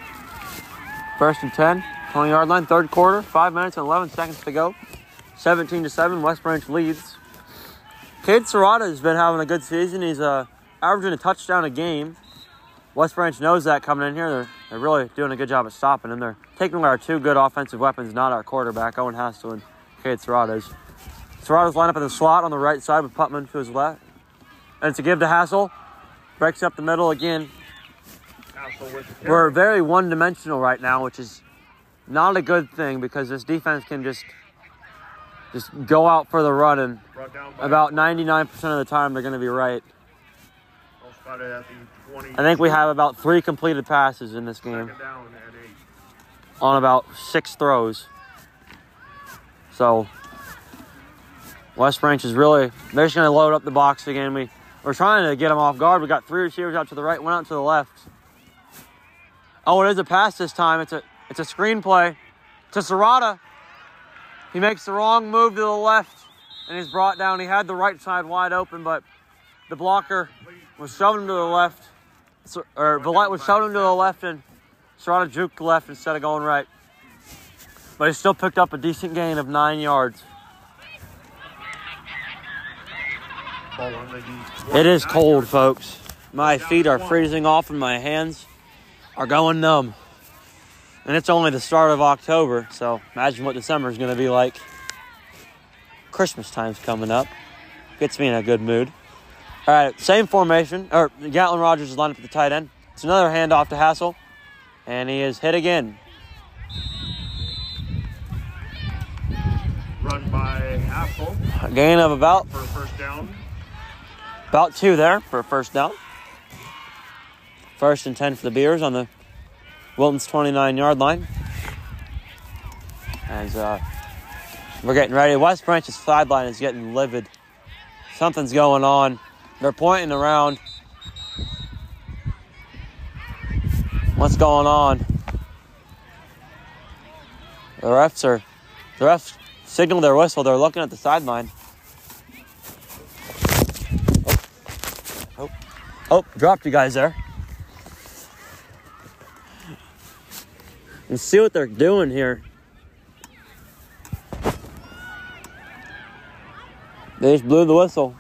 First and 10, 20 yard line, third quarter, 5 minutes and 11 seconds to go. 17 to 7, West Branch leads. Cade Serrata has been having a good season. He's uh, averaging a touchdown a game. West Branch knows that coming in here. They're, they're really doing a good job of stopping him. They're taking our two good offensive weapons, not our quarterback, Owen Hassel and Cade Serrata's. Serrata's lined up in the slot on the right side with Putman to his left. And it's a give to Hassel. Breaks up the middle again. We're very one dimensional right now, which is not a good thing because this defense can just just go out for the run and Brought down by about 99% of the time they're going to be right. Ball spotted at the 20. I think we have about three completed passes in this game Second down and eight. on about six throws. So West Branch is really they're just going to load up the box again. We we're trying to get them off guard. We got three receivers out to the right, one out to the left. Oh, it is a pass this time. It's a it's a screenplay to Serrata. He makes the wrong move to the left and he's brought down. He had the right side wide open, but the blocker was shoving him to the left. Or Villette was shoving him to the left and Serrata juked left instead of going right. But he still picked up a decent gain of nine yards. It is cold, folks. My feet are freezing off and my hands are going numb. And it's only the start of October, so imagine what December is going to be like. Christmas time's coming up. Gets me in a good mood. All right, same formation. Or Gatlin Rogers is lined up at the tight end. It's another handoff to Hassel, and he is hit again. Run by Hassel A gain of about for a first down. About two there for a first down. First and 10 for the Bears on the Wilton's 29 yard line. As uh, we're getting ready, West Branch's sideline is getting livid. Something's going on. They're pointing around. What's going on? The refs are, the refs signal their whistle. They're looking at the sideline. Oh, oh, dropped you guys there. Let's see what they're doing here. They just blew the whistle.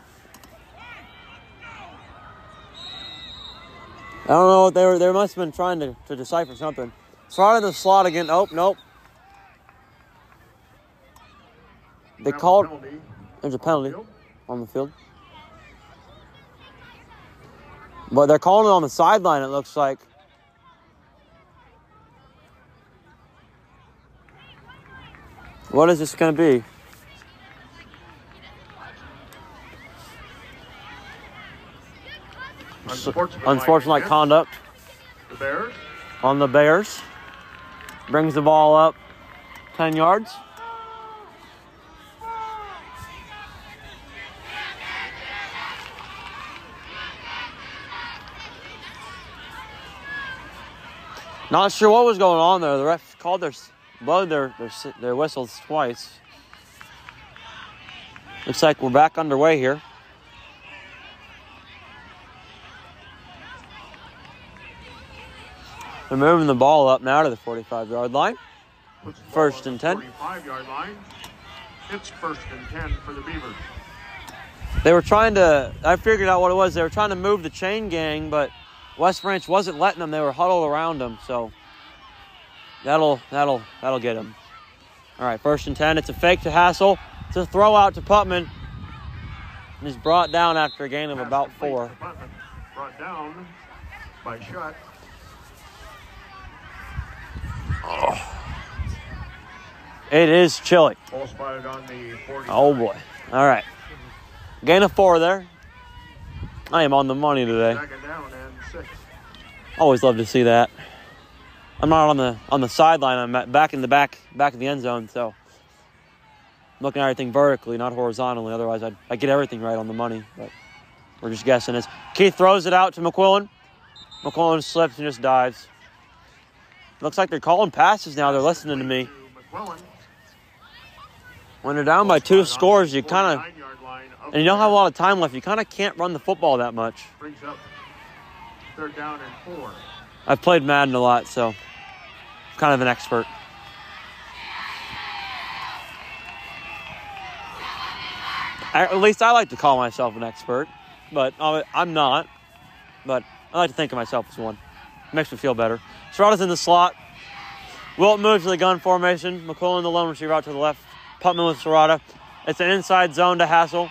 I don't know what they were. They must have been trying to, to decipher something. Started the slot again. Oh, nope. They Now called. penalty. There's a penalty on the field. But they're calling it on the sideline, it looks like. What is this going to be? Unsportsmanlike conduct The Bears. on the Bears. Brings the ball up 10 yards. Not sure what was going on there. The ref called their blowed their their, their whistles twice. Looks like we're back underway here. They're moving the ball up now to the 45 yard line. Puts the ball First and 10. 45 yard line. It's first and 10 for the Beavers. They were trying to, I figured out what it was. They were trying to move the chain gang, but West Branch wasn't letting them. They were huddled around them. So that'll, that'll, that'll get him. All right, first and 10. It's a fake to Hassel. It's a throw out to Putman. And he's brought down after a gain of about four. Brought down by Shutt. Oh. It is chilly. Ball spotted on the 40. Oh boy. All right. Gain of four there. I am on the money today. Second down and six. Always love to see that. I'm not on the on the sideline. I'm back in the back back of the end zone, so I'm looking at everything vertically, not horizontally. Otherwise, I'd, I'd get everything right on the money. But we're just guessing. As Keith throws it out to McQuillan, McQuillan slips and just dives. Looks like they're calling passes now. They're listening to me. When they're down by two scores, you kind of 49-yard line of and you don't have a lot of time left. You kind of can't run the football that much. Brings up third down and four. I've played Madden a lot, so I'm kind of an expert. At least I like to call myself an expert, but I'm not. But I like to think of myself as one. makes me feel better. Serrata's in the slot. Wilt moves to the gun formation. McQuillan, the lone receiver, out to the left. Putman with Serrata. It's an inside zone to Hassel.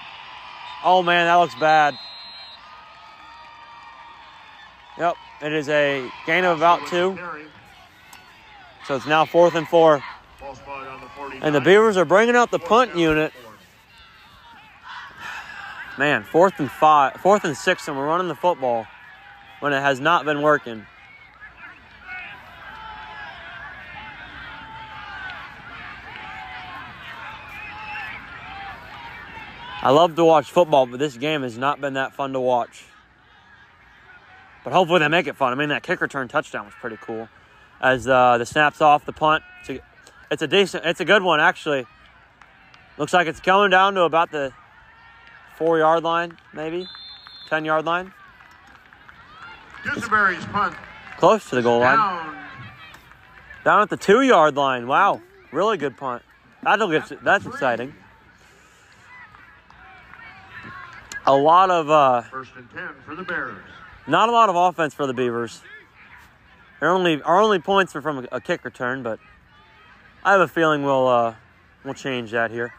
Oh man, that looks bad. Yep, it is a gain of about two. So it's now fourth and four. Ball spotted on the 49. And the Beavers are bringing out the punt unit. Man, fourth and five, fourth and six, and we're running the football when it has not been working. I love to watch football, but this game has not been that fun to watch. But hopefully they make it fun. I mean, that kick return touchdown was pretty cool. As uh, the snaps off the punt, it's a, it's a decent, it's a good one actually. Looks like it's coming down to about the four yard line, maybe, 10 yard line. Dusenberry's punt Close to the goal line. down. Down at the two yard line. Wow. Really good punt. That'll get, that's exciting. A lot of, uh, First and 10 for the Bears. Not a lot of offense for the Beavers. Our only, our only points are from a, kick return, but I have a feeling we'll, uh, we'll change that here.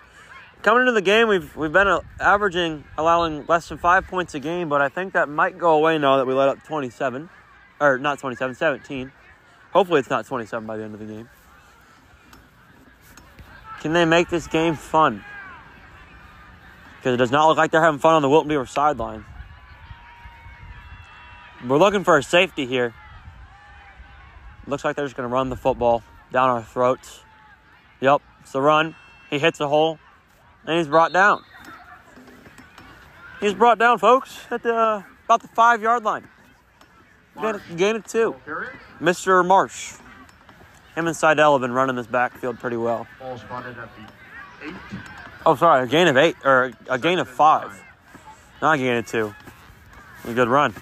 Coming into the game, we've we've been uh, averaging allowing less than five points a game, but I think that might go away now that we let up 27, or not 27, 17. Hopefully, it's not 27 by the end of the game. Can they make this game fun? Because it does not look like they're having fun on the Wilton Beaver sideline. We're looking for a safety here. Looks like they're just going to run the football down our throats. Yep, it's the run. He hits a hole, and he's brought down. He's brought down, folks, at the about the five yard line. Gain of, gain of two. Mr. Marsh. Him and Seidel have been running this backfield pretty well. Ball spotted at the eight. Oh, sorry, a gain of eight, or a gain of five. Not a gain of two. A good run.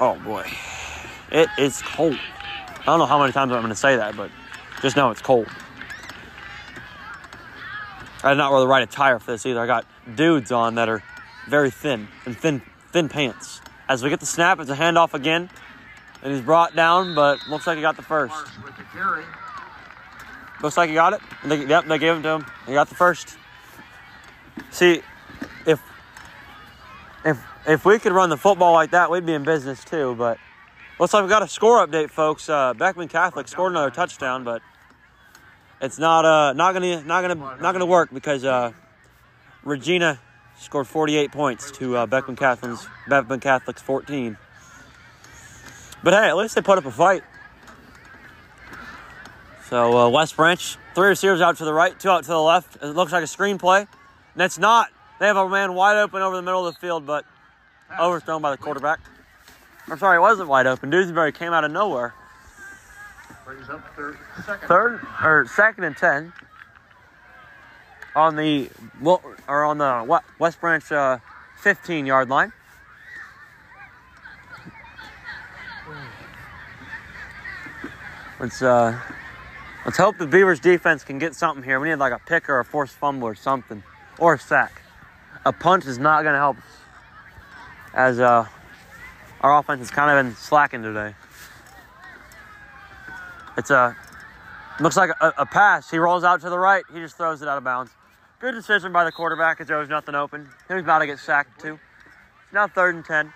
Oh, boy. It is cold. I don't know how many times I'm going to say that, but just know it's cold. I did not wear the right attire for this either. I got dudes on that are very thin and thin thin pants. As we get the snap, it's a handoff again. And he's brought down, but looks like he got the first. The. Looks like he got it. They, yep, they gave him to him. He got the first. See, if if we could run the football like that, we'd be in business too. But looks like we got a score update, folks. Uh, Beckman Catholic scored another touchdown, but it's not uh not gonna not gonna not gonna work because uh Regina scored 48 points to uh, Beckman Catholic's Beckman Catholic's 14. But hey, at least they put up a fight. So uh, West Branch, three receivers out to the right, two out to the left. It looks like a screenplay. And it's not. They have a man wide open over the middle of the field, but overthrown by the quarterback. I'm sorry, it wasn't wide open. Dusenberry came out of nowhere. Brings up third, second. Third or second and ten on the or on the West Branch uh, 15 yard line. Let's uh, let's hope the Beavers defense can get something here. We need like a pick or a forced fumble or something, or a sack. A punt is not going to help as uh, our offense has kind of been slacking today. It's a looks like a, a pass. He rolls out to the right. He just throws it out of bounds. Good decision by the quarterback as there was nothing open. He was about to get sacked too. It's now third and ten.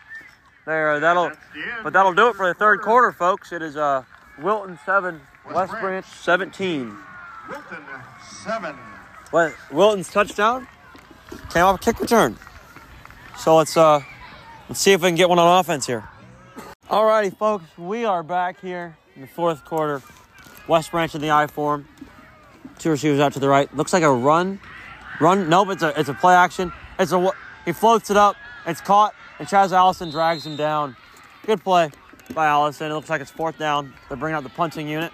There, that'll, the end. but that'll do it for the third quarter, folks. It is uh, Wilton seven, West. Branch seventeen. Wilton, seven. What Wilton's touchdown came off a kick return. So let's uh let's see if we can get one on offense here. Alrighty, folks, we are back here in the fourth quarter. West Branch in the I form. Two receivers out to the right. Looks like a run. Run. Nope, it's a it's a play action. It's a he floats it up. It's caught, and Chaz Allison drags him down. Good play by Allison. It looks like it's fourth down. They're bringing out the punting unit.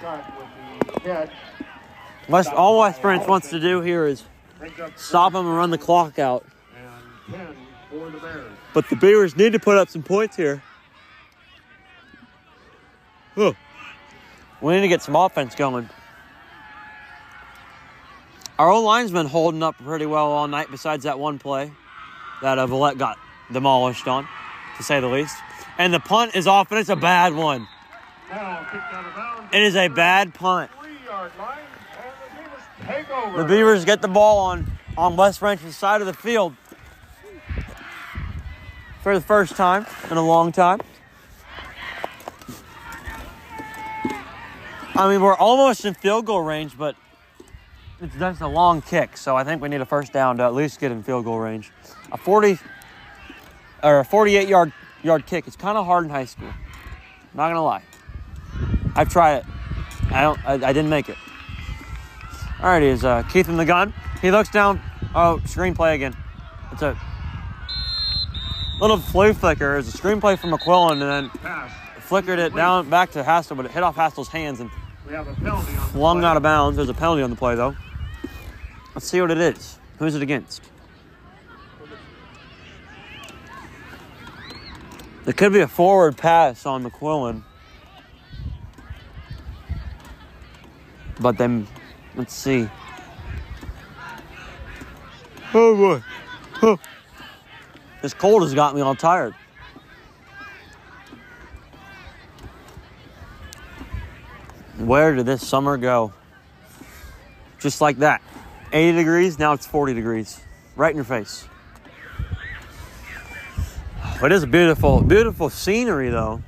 Cut with the catch. West, all West Branch wants to do here is stop him and run the clock out. and 10 for the Bears. But the Beavers need to put up some points here. We need to get some offense going. Our old line's been holding up pretty well all night, besides that one play that uh, got demolished on, to say the least. And the punt is off, and it's a bad one. Now kicked out of bounds. It is a bad punt. Three-yard line, and the Beavers take over. The Beavers get the ball on, on West Branch's side of the field for the first time in a long time. I mean, we're almost in field goal range, but it's just a long kick, so I think we need a first down to at least get in field goal range. A 40 or a 48 yard yard kick. It's kind of hard in high school. Not gonna lie. I've tried it. I don't. I, I didn't make it. All right, is uh, Keith in the gun. He looks down. Oh, screenplay again. It's a little flea flicker. It's a screenplay from McQuillan, and then Pass. flickered it down back to Hassel, but it hit off Hassel's hands and We have a penalty on flung out of bounds. There's a penalty on the play, though. Let's see what it is. Who's it against? It could be a forward pass on McQuillan. But then, let's see. Oh boy. This cold has got me all tired. Where did this summer go? Just like that. 80 degrees, now it's 40 degrees. Right in your face. But It is beautiful, beautiful scenery though.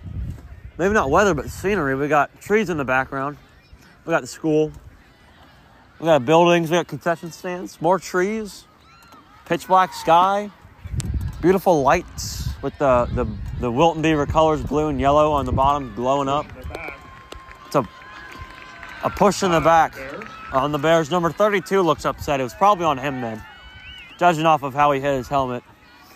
Maybe not weather, but scenery. We got trees in the background. We got the school. We got buildings. We got concession stands. More trees. Pitch black sky. Beautiful lights with the, the, the Wilton Beaver colors, blue and yellow on the bottom, glowing up. It's a, a push in the back on the Bears. Number 32 looks upset. It was probably on him then, judging off of how he hit his helmet.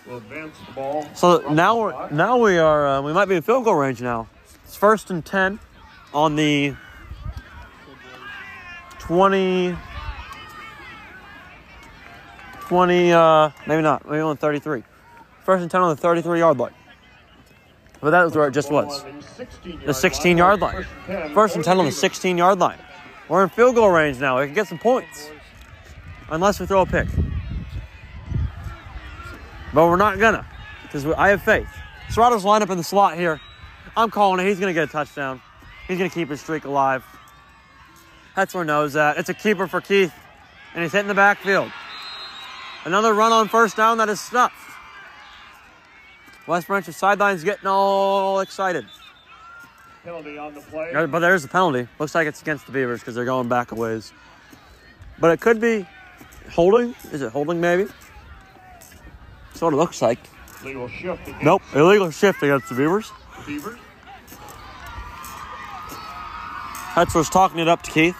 will advance the ball. So now we're now we are uh, we might be in field goal range now. It's first and ten on the 20 20 uh maybe not maybe on 33 first and 10 on the 33 yard line but that was where it just was the 16 yard line first and 10 on the 16 yard line we're in field goal range now we can get some points unless we throw a pick but we're not gonna because I have faith. Serrata's lined up in the slot here. I'm calling it. He's gonna get a touchdown. He's gonna keep his streak alive. Hetzler knows that. It's a keeper for Keith, and he's hitting the backfield. Another run on first down that is stuffed. West Branch's sidelines getting all excited. penalty on the play. But there's a penalty. Looks like it's against the Beavers because they're going back a ways. But it could be holding. Is it holding maybe? That's what it looks like. Legal shift Nope. Illegal shift against the Beavers. the Beavers. Hetzler's talking it up to Keith.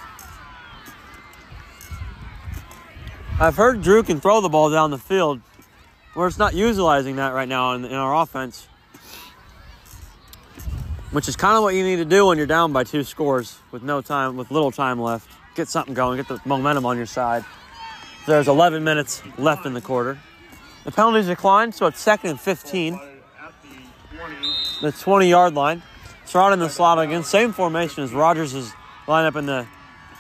I've heard Drew can throw the ball down the field. We're just not utilizing that right now in, in our offense. Which is kind of what you need to do when you're down by two scores with no time, with little time left. Get something going, get the momentum on your side. There's 11 minutes left in the quarter. The penalties declined, so it's second and 15 the 20 yard line. In the slot again. Same formation as Rogers is lined up in the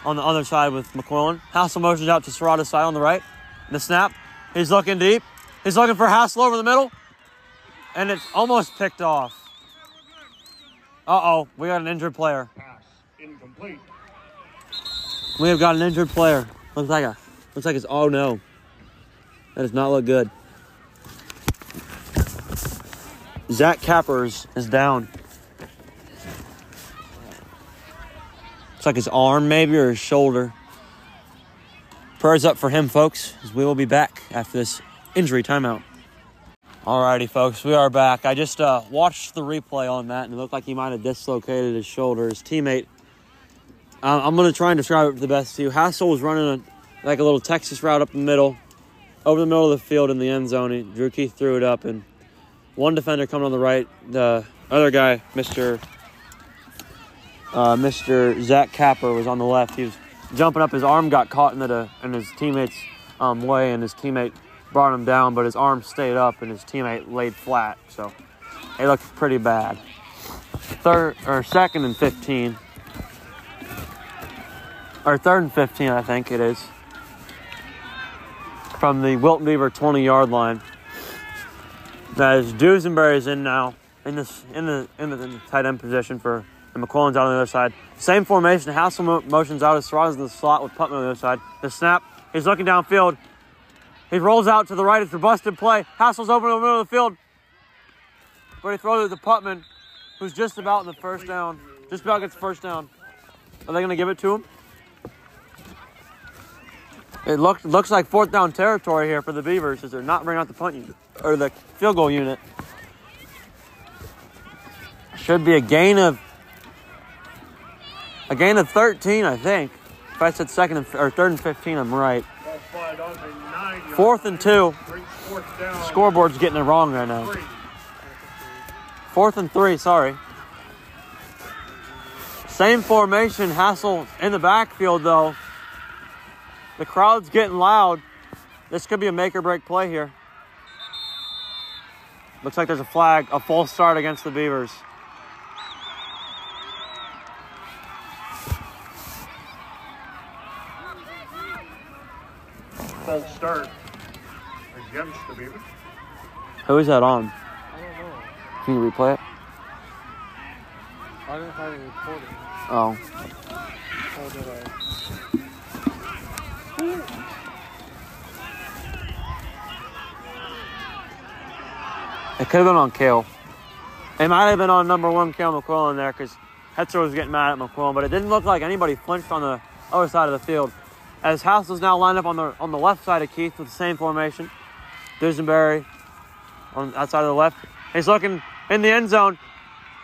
on the other side with McQuillan. Hassel motions out to Serrata's side on the right. The snap. He's looking deep. He's looking for Hassel over the middle. And it's almost picked off. Uh oh, we got an injured player. Pass incomplete. We have got an injured player. Looks like a looks like it's oh no. That does not look good. Zach Cappers is down. Looks like his arm maybe or his shoulder. Prayers up for him, folks, as we will be back after this injury timeout. Alrighty, folks, we are back. I just uh, watched the replay on that, and it looked like he might have dislocated his shoulder. His teammate uh, I'm going to try and describe it the best to you. Hassel was running a, like a little Texas route up the middle, over the middle of the field in the end zone. He, Drew Keith threw it up, and one defender coming on the right. The other guy, Mr. Uh, Mr. Zach Capper, was on the left. He was jumping up. His arm got caught in, the, in his teammate's um, way, and his teammate brought him down, but his arm stayed up, and his teammate laid flat. So it looked pretty bad. Third or second and 15 or third and 15, I think it is, from the Wilton Beaver 20 yard line. That is Dusenberry is in now in this in the, in the tight end position for and McQuillan's out on the other side. Same formation. Hassel motions out as Serrata's in the slot with Putman on the other side. The snap. He's looking downfield. He rolls out to the right. It's a busted play. Hassel's open in the middle of the field. But he throws it to Putman, who's just about in the first down. Just about gets the first down. Are they going to give it to him? It looks looks like fourth down territory here for the Beavers as they're not bringing out the punt unit or the field goal unit. Should be a gain of a gain of 13, I think. If I said second and, or third and 15, I'm right. Fourth and two. Scoreboard's getting it wrong right now. Fourth and three, sorry. Same formation, Hassel in the backfield though. The crowd's getting loud. This could be a make or break play here. Looks like there's a flag, a false start against the Beavers. False start against the Beavers. Who is that on? I don't know. Can you replay it? I didn't have oh. it recorded. Oh. Or did I? It could have been on Kale. It might have been on number one Kale McQuillan there because Hetzler was getting mad at McQuillan, but it didn't look like anybody flinched on the other side of the field. As House is now lined up on the on the left side of Keith with the same formation. Dusenberry on outside of the left. He's looking in the end zone.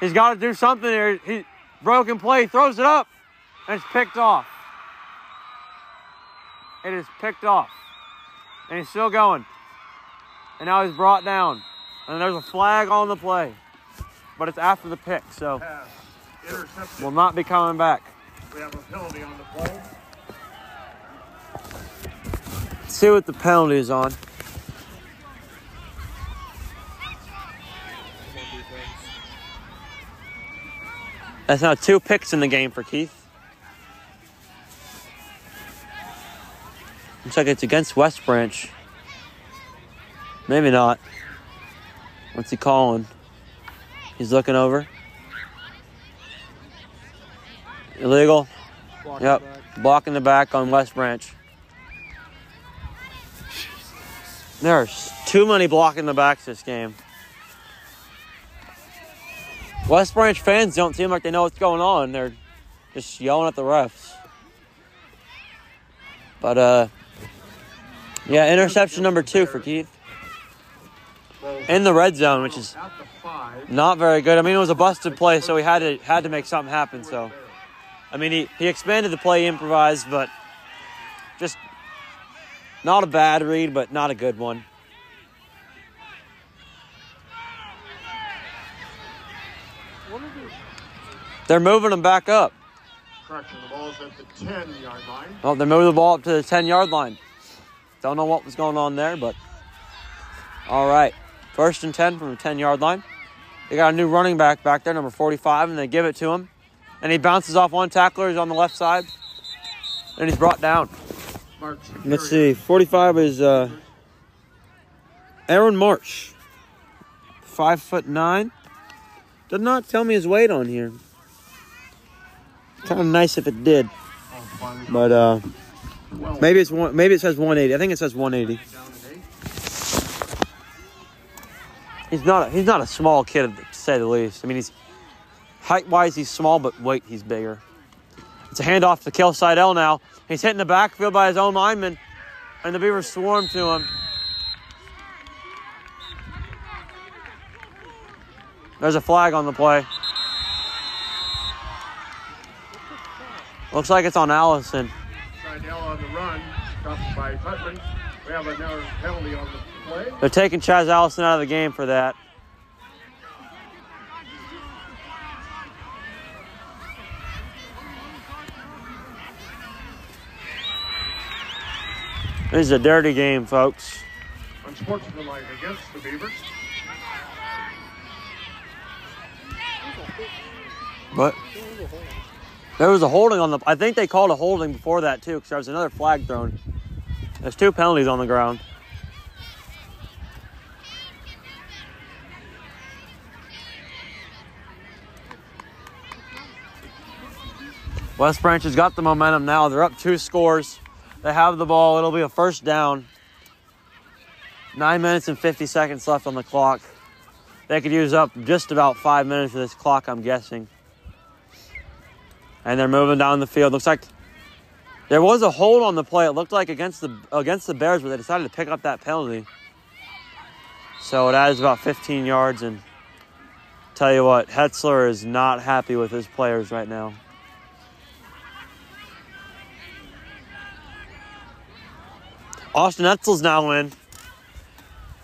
He's got to do something here. He broken play, throws it up, and it's picked off. It is picked off. And he's still going. And now he's brought down. And there's a flag on the play. But it's after the pick, so will not be coming back. We have a penalty on the play. Let's see what the penalty is on. That's now two picks in the game for Keith. Looks like it's against West Branch. Maybe not. What's he calling? He's looking over. Illegal. Block Yep. back. Blocking the back on West Branch. There's too many blocking the backs this game. West Branch fans don't seem like they know what's going on. They're just yelling at the refs. But uh, yeah, interception number two for Keith in the red zone, which is not very good. I mean, it was a busted play, so he had to had to make something happen. So, I mean, he, he expanded the play, improvised, but just not a bad read, but not a good one. They're moving them back up. Correction, the ball's at the 10 yard line. Oh, they're moving the ball up to the 10 yard line. Don't know what was going on there, but all right. First and 10 from the 10 yard line. They got a new running back back there, number 45, and they give it to him. And he bounces off one tackler. He's on the left side. And he's brought down. March Let's see. 45 is uh, Aaron March. Five foot nine. Did not tell me his weight on here. Kind of nice if it did. But uh, maybe it's one. Maybe it says 180. I think it says 180. He's not. A, he's not a small kid, to say the least. I mean, he's height wise, he's small, but weight, he's bigger. It's a handoff to Kel Seidel now. He's hit in the backfield by his own lineman, and the Beavers swarm to him. There's a flag on the play. Looks like it's on Allison. Seidel on the run, by. We have another penalty on the play. They're taking Chaz Allison out of the game for that. This is a dirty game, folks. Unsportsmanlike against the Beavers. But there was a holding on the. I think they called a holding before that too, because there was another flag thrown. There's two penalties on the ground. West Branch has got the momentum now. They're up two scores. They have the ball. It'll be a first down. Nine minutes and 50 seconds left on the clock. They could use up just about five minutes of this clock, I'm guessing. And they're moving down the field. Looks like there was a hold on the play. It looked like against the against the Bears, but they decided to pick up that penalty. So it adds about 15 yards. And tell you what, Hetzler is not happy with his players right now. Austin Etzel's now in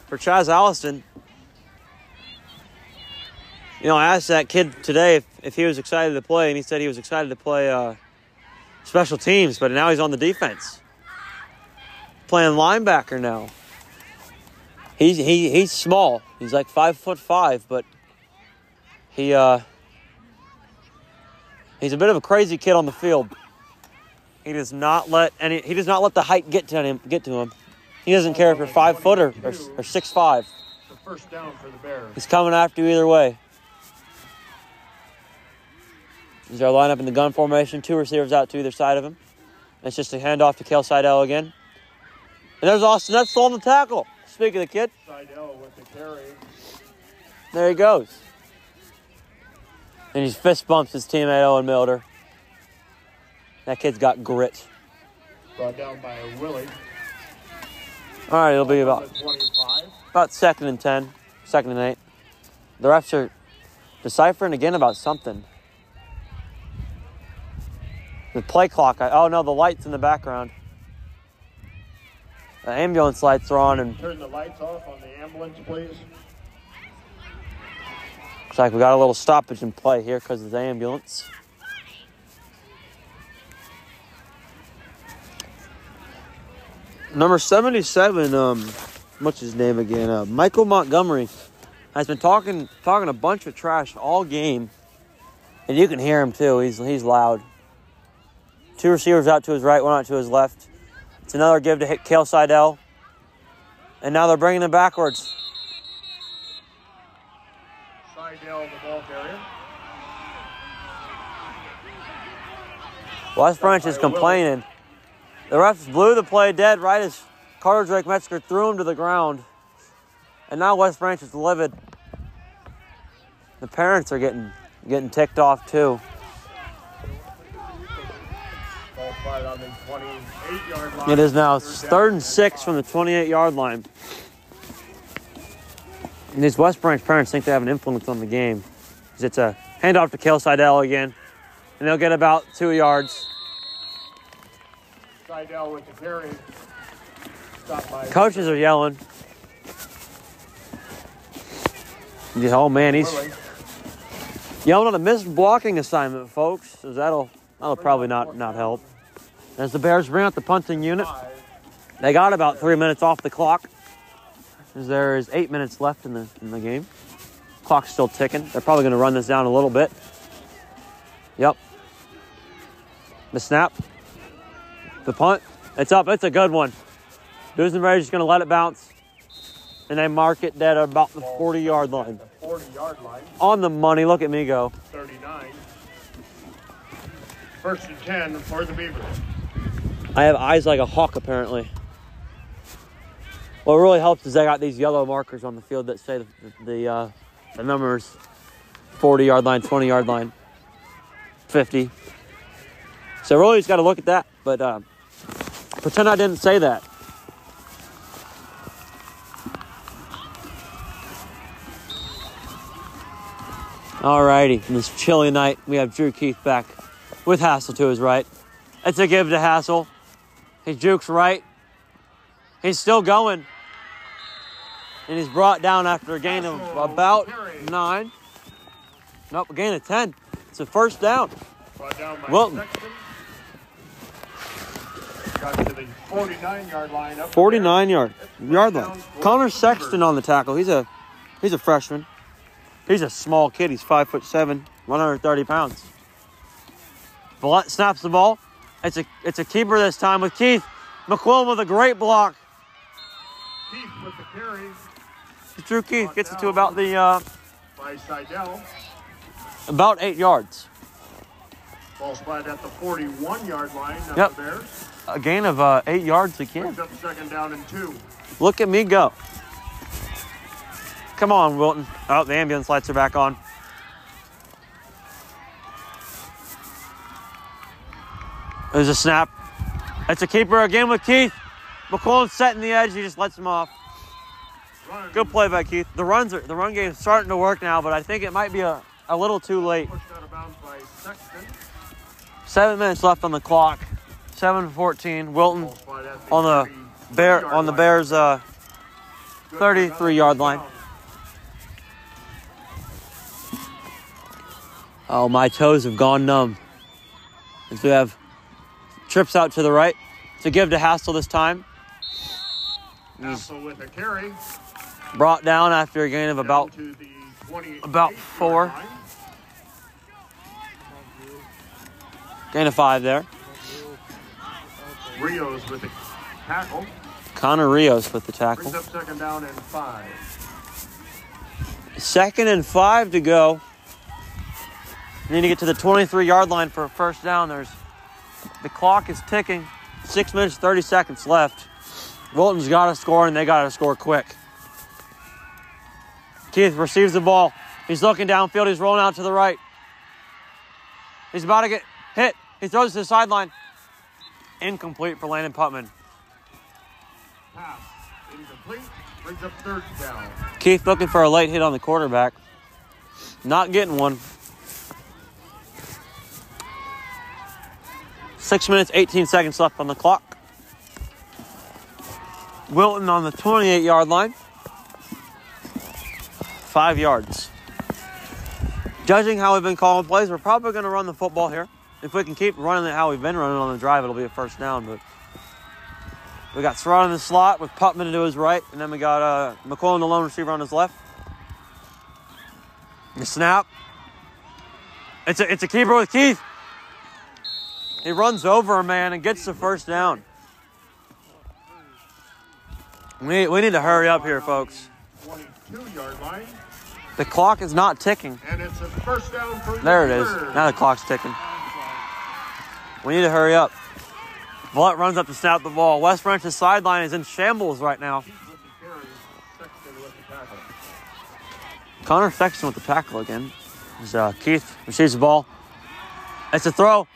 for Chaz Allison. You know, I asked that kid today if, if he was excited to play, and he said he was excited to play uh, special teams, but now he's on the defense. Playing linebacker now. He's he, he's small. He's like five foot five, but he uh he's a bit of a crazy kid on the field. He does not let any he does not let the height get to him get to him. He doesn't care if you're five foot or, or, or six five. The first down for the Bears. He's coming after you either way. Is our lineup in the gun formation? Two receivers out to either side of him. It's just a handoff to Kale Seidel again. And there's Austin Etzel on the tackle. Speaking of the kid, Seidel with the carry. there he goes. And he fist bumps his teammate Owen Milder. That kid's got grit. Brought down by Willie. All right, it'll be about 25. about second and ten, second and eight. The refs are deciphering again about something. The play clock. I, oh no, the lights in the background. The ambulance lights are on, and Turn the lights off on the ambulance, please. looks like we got a little stoppage in play here because of the ambulance. Number seventy-seven. Um, what's his name again? Uh, Michael Montgomery has been talking talking a bunch of trash all game, and you can hear him too. He's he's loud. Two receivers out to his right, one out to his left. It's another give to hit Kale Seidel, and now they're bringing him backwards. Seidel, in the ball carrier. West Branch is complaining. The refs blew the play dead right as Carter Drake Metzger threw him to the ground. And now West Branch is livid. The parents are getting getting ticked off too. Ball spotted on the 28 yard line. It is now Third and six from the 28 yard line. And these West Branch parents think they have an influence on the game. It's a handoff to Kale Seidel again, and they'll get about two yards. Seidel with the. Stopped by Coaches are yelling. Yeah, oh man, he's yelling on a missed blocking assignment, folks. So that'll that'll probably not not help. As the Bears bring out the punting unit, they got about three minutes off the clock. As there is eight minutes left in the in the game. Clock's still ticking. They're probably going to run this down a little bit. Yep. The snap. The punt. It's up. It's a good one. Dusenberry's just going to let it bounce. And they mark it dead at about the 40 yard line. The 40 yard line. On the money. Look at me go. 39. First and 10 for the Beavers. I have eyes like a hawk, apparently. What really helps is I got these yellow markers on the field that say the, the, uh, the numbers 40 yard line, 20 yard line, 50. So really just got to look at that, but uh, pretend I didn't say that. Alrighty, on this chilly night, we have Drew Keith back with Hassel to his right. It's a give to Hassel. He jukes right. He's still going. And he's brought down after a gain of about nine. Nope, a gain of 10. It's a first down. Brought down by Wilton. Sexton. Got to the 49 yard line. Up 49 yard yard line. Connor Sexton on the tackle. He's a he's a freshman. He's a small kid. He's five foot seven, 130 pounds. Blunt snaps the ball. It's a it's a keeper this time with Keith McQuillan with a great block. Keith with the carry Drew Keith gets it to about the uh, about eight yards. Ball spotted at the 41 yard line Yep. the Bears. A gain of uh, eight yards again. Second down and two. Look at me go. Come on, Wilton. Oh, the ambulance lights are back on. There's a snap. It's a keeper again with Keith. McCollum setting the edge. He just lets him off. Run. Good play by Keith. The runs are the run game's starting to work now, but I think it might be a, a little too late. Pushed out of bounds by Sexton. Seven minutes left on the clock. Seven fourteen. Wilton Ball spotted at on the bear on the. Bears uh, 33 yard line. Oh, my toes have gone numb. As we have trips out to the right to give to Hassel this time. Hassel with a carry. Brought down after a gain of about down to the 28 about four. gain of five there. Rios with the tackle. Connor Rios with the tackle. Brings up second down and five. Second and five to go. Need to get to the 23 yard line for a first down. There's the clock is ticking. Six minutes, 30 seconds left. Wilton's got to score, and they got to score quick. Keith receives the ball. He's looking downfield. He's rolling out to the right. He's about to get hit. He throws it to the sideline. Incomplete for Landon Putman. Pass incomplete. Brings up third down. Keith looking for a late hit on the quarterback. Not getting one. Six minutes, 18 seconds left on the clock. Wilton on the 28 yard line. Five yards. Judging how we've been calling plays, we're probably going to run the football here. If we can keep running it how we've been running on the drive, it'll be a first down. But we got Throne in the slot with Putman to his right, and then we got uh, McCollum, the lone receiver, on his left. The snap. It's a it's a keeper with Keith. He runs over a man and gets the first down. We, we need to hurry up here, folks. 22 yard line. The clock is not ticking. And it's a first down for the There it is. Now the clock's ticking. We need to hurry up. Blunt runs up to snap the ball. West Branch's sideline is in shambles right now. Connor Sexton with the tackle again. As, uh, Keith receives the ball. It's a throw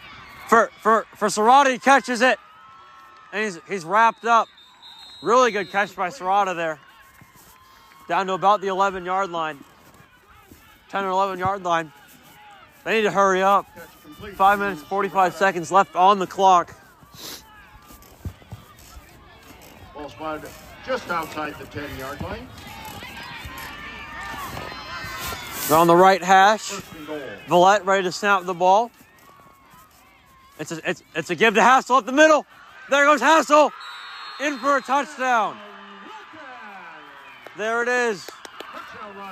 for for for Serrata. He catches it, and he's he's wrapped up. Really good catch by Serrata there. Down to about the 11 yard line, 10 or 11 yard line. They need to hurry up. Five minutes 45 seconds left on the clock. Ball spotted just outside the 10 yard line. They're on the right hash. First and goal. Villette ready to snap the ball. It's a, it's, it's a give to Hassel up the middle. There goes Hassel. In for a touchdown. There it is.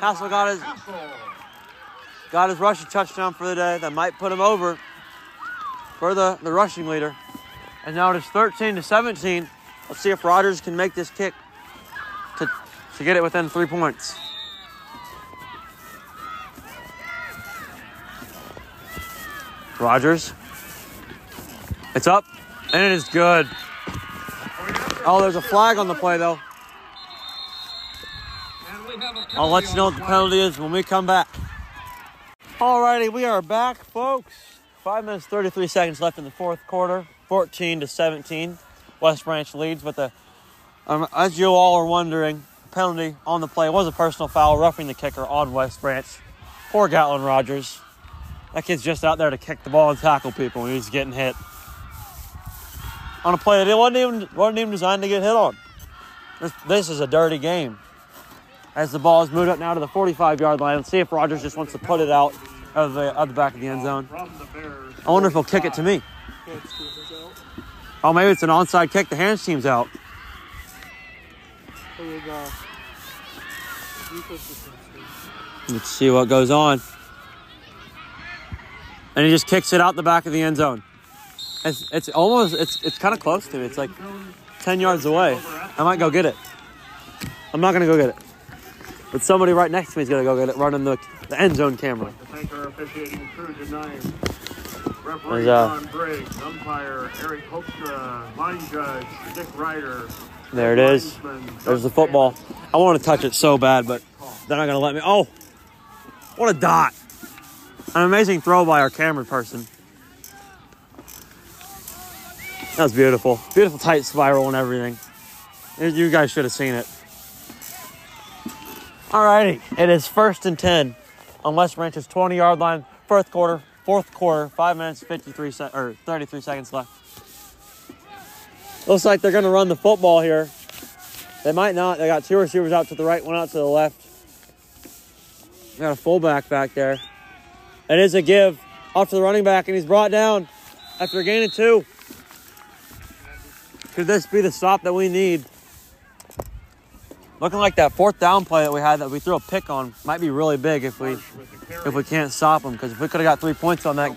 Hassel got his-. Got his rushing touchdown for the day. That might put him over for the, the rushing leader. And now it is 13 to 17. Let's see if Rogers can make this kick to, to get it within three points. Rogers. It's up, and it is good. Oh, there's a flag on the play, though. I'll let you know what the penalty is when we come back. Alrighty, we are back, folks. Five minutes, 33 seconds left in the fourth quarter. 14 to 17. West Branch leads, but the um, as you all are wondering, penalty on the play was a personal foul, roughing the kicker on West Branch. Poor Gatlin Rogers. That kid's just out there to kick the ball and tackle people when he's getting hit. On a play that wasn't even wasn't even designed to get hit on. This, this is a dirty game. As the ball is moved up now to the 45 yard line, let's see if Rogers just wants to put it out of the, of the back of the end zone. I wonder if he'll kick it to me. Oh, maybe it's an onside kick. The hands team's out. Let's see what goes on. And he just kicks it out the back of the end zone. It's, it's almost it's it's kind of close to me. It's like 10 yards away. I might go get it. I'm not gonna go get it. But somebody right next to me is gonna go get it, running the, the end zone camera. To thank our officiating crew tonight. Referee uh, John Briggs, umpire Eric Hoekstra, line judge Dick Ryder. There it is. There's the football. I want to touch it so bad, but they're not gonna let me. Oh, what a dot! An amazing throw by our camera person. That was beautiful. Beautiful tight spiral and everything. You guys should have seen it. Alrighty, it is first and 10 on West Branch's 20 yard line. Fourth quarter, fourth quarter, five minutes, 53 se- or 33 seconds left. Looks like they're going to run the football here. They might not. They got two receivers out to the right, one out to the left. They got a fullback back there. It is a give off to the running back, and he's brought down after gaining two. Could this be the stop that we need? Looking like that fourth down play that we had that we threw a pick on might be really big if we if we can't stop them. Because if we could have got three points on that,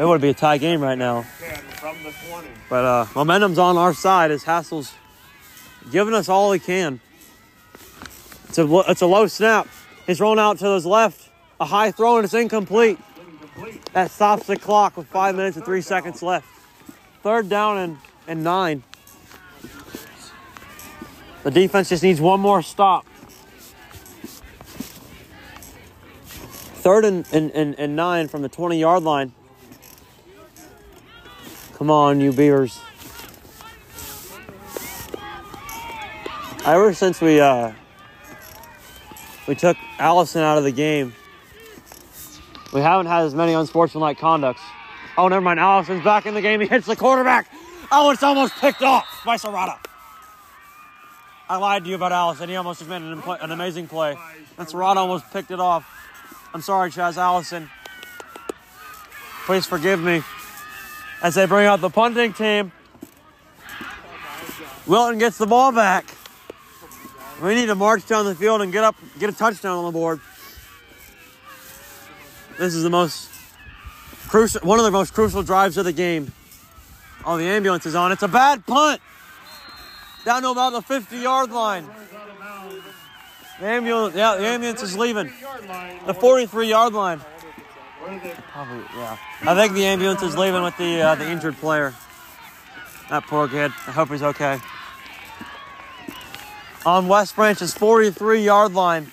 it would be a tie game right now. 10 from the 20. But uh, momentum's on our side as Hassel's giving us all he can. It's a it's a low snap. He's rolling out to his left. A high throw and it's incomplete. Incomplete. That stops the clock with five minutes and three seconds left. Third down and, and nine. The defense just needs one more stop. Third and, and, and, and nine from the 20 yard line. Come on, you Beavers. Ever since we uh, we took Allison out of the game, we haven't had as many unsportsmanlike conducts. Oh, never mind. Allison's back in the game. He hits the quarterback. Oh, it's almost picked off by Serrata. I lied to you about Allison. He almost just made an, impl- an amazing play. And Serrata almost picked it off. I'm sorry, Chaz Allison. Please forgive me. As they bring out the punting team, Wilton gets the ball back. We need to march down the field and get up, get a touchdown on the board. This is the most crucial, one of the most crucial drives of the game. Oh, the ambulance is on. It's a bad punt. Down to about the 50 yard line. The ambulance, yeah, the ambulance is leaving. The 43 yard line. Probably, yeah. I think the ambulance is leaving with the uh, the injured player. That poor kid. I hope he's okay. On West Branch's 43 yard line,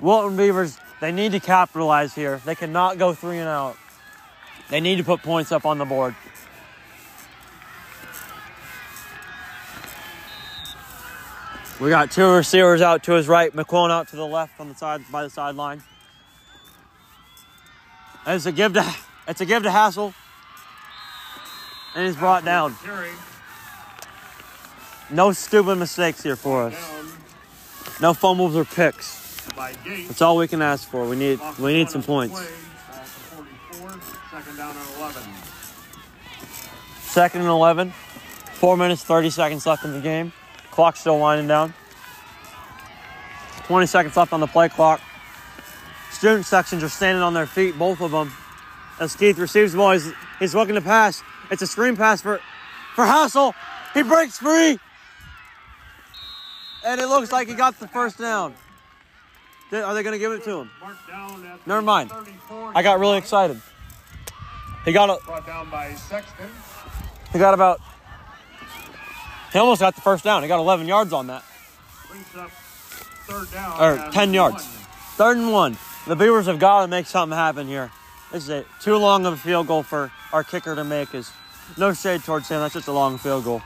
Wilton Beavers They need to capitalize here. They cannot go three and out. They need to put points up on the board. We got two receivers out to his right, McQuillan out to the left on the side by the sideline. It's a give to it's a give to Hassel. And he's brought down. No stupid mistakes here for us. No fumbles or picks. That's all we can ask for. We need we need some points. the play, at the 44, second down and 11. Second and 11. Four minutes, 30 seconds left in the game. Clock's still winding down. 20 seconds left on the play clock. Student sections are standing on their feet, both of them. As Keith receives the ball, he's, he's looking to pass. It's a screen pass for, for Hassel. He breaks free. And it looks like he got the first down. Are they going to give it to him? Marked down at the Never mind. I got really excited. He got a, Brought down by Sexton. he got about he almost got the first down. He got 11 yards on that. Brings up third down. Or 10 yards. one. Third and one. The Beavers have got to make something happen here. This is it. Too long of a field goal for our kicker to make. Is no shade towards him. That's just a long field goal.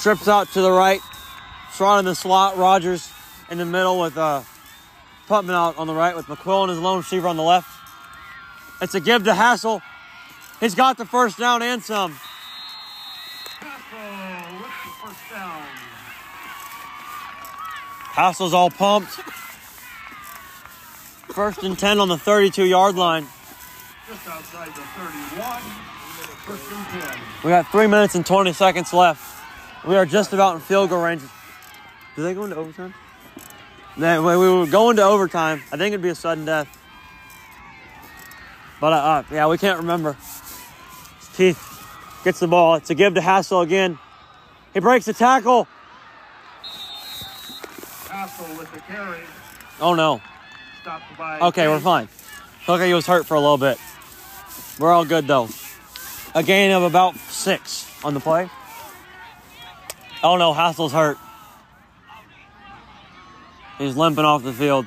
Trips out to the right. Strong in the slot. Rogers in the middle with uh, Putman out on the right with McQuillan his lone receiver on the left. It's a give to Hassel. He's got the first down and some. Hassel with the first down. Hassel's all pumped. First and 10 on the 32 yard line. Just outside the 31. First and 10. We got three minutes and 20 seconds left. We are just about in field goal range. Do they go into overtime? They, we we would go into overtime. I think it'd be a sudden death. But uh, uh, yeah, we can't remember. Keith gets the ball. It's a give to Hassel again. He breaks the tackle. Hassel with the carry. Oh no. Okay, we're fine. Like he was hurt for a little bit. We're all good though. A gain of about six on the play. Oh no, Hassel's hurt. He's limping off the field.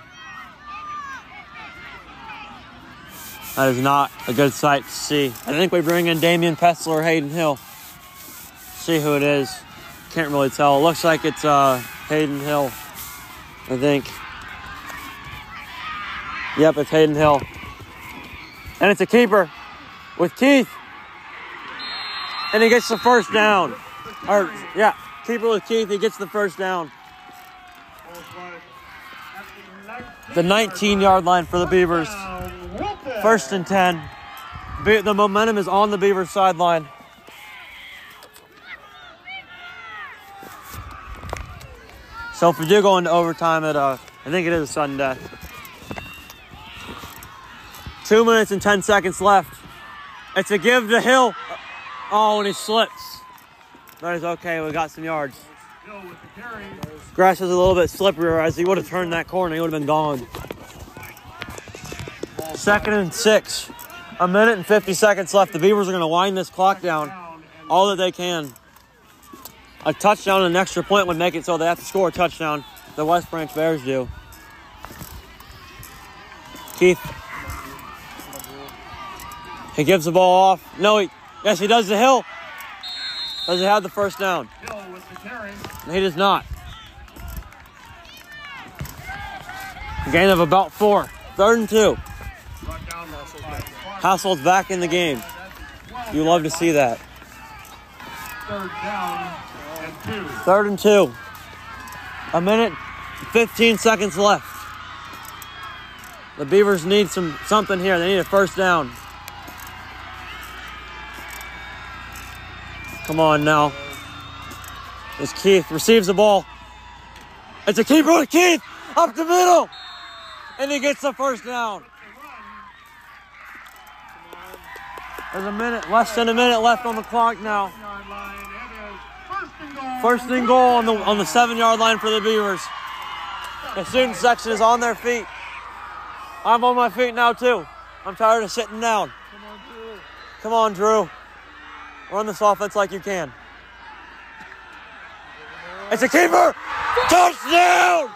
That is not a good sight to see. I think we bring in Damian Pessler or Hayden Hill. See who it is. Can't really tell. It looks like it's uh, Hayden Hill, I think. Yep, it's Hayden Hill. And it's a keeper with Keith. And he gets the first down. Or, yeah, keeper with Keith, he gets the first down. The 19 yard line for the Beavers. First and 10. Be- the momentum is on the Beavers sideline. So if we do go into overtime, it uh, I think it is a sudden death. Two minutes and 10 seconds left. It's a give to Hill. Oh, and he slips. That is okay. We got some yards. Grass is a little bit slipperier as he would have turned that corner. He would have been gone. Second and six. A minute and 50 seconds left. The Beavers are going to wind this clock Down all that they can. A touchdown and an extra point would make it so they have to score a touchdown. The West Branch Bears do. Keith. He gives the ball off. No, he, yes, he does the hill. Does he have the first down? He does not. Gain of about four. Third and two. Hassel's back in the game. You love to see that. Third down Third and two. A minute, 15 seconds left. The Beavers need some something here. They need a first down. Come on now. As Keith receives the ball. It's a keeper with Keith up the middle. And he gets the first down. There's a minute, less than a minute left on the clock now. Yard line. It is first and goal. On the on the seven yard line for the Beavers. The student section is on their feet. I'm on my feet now too. I'm tired of sitting down. Come on, Drew. Come on, Drew. Run this offense like you can. It's a keeper. Touchdown!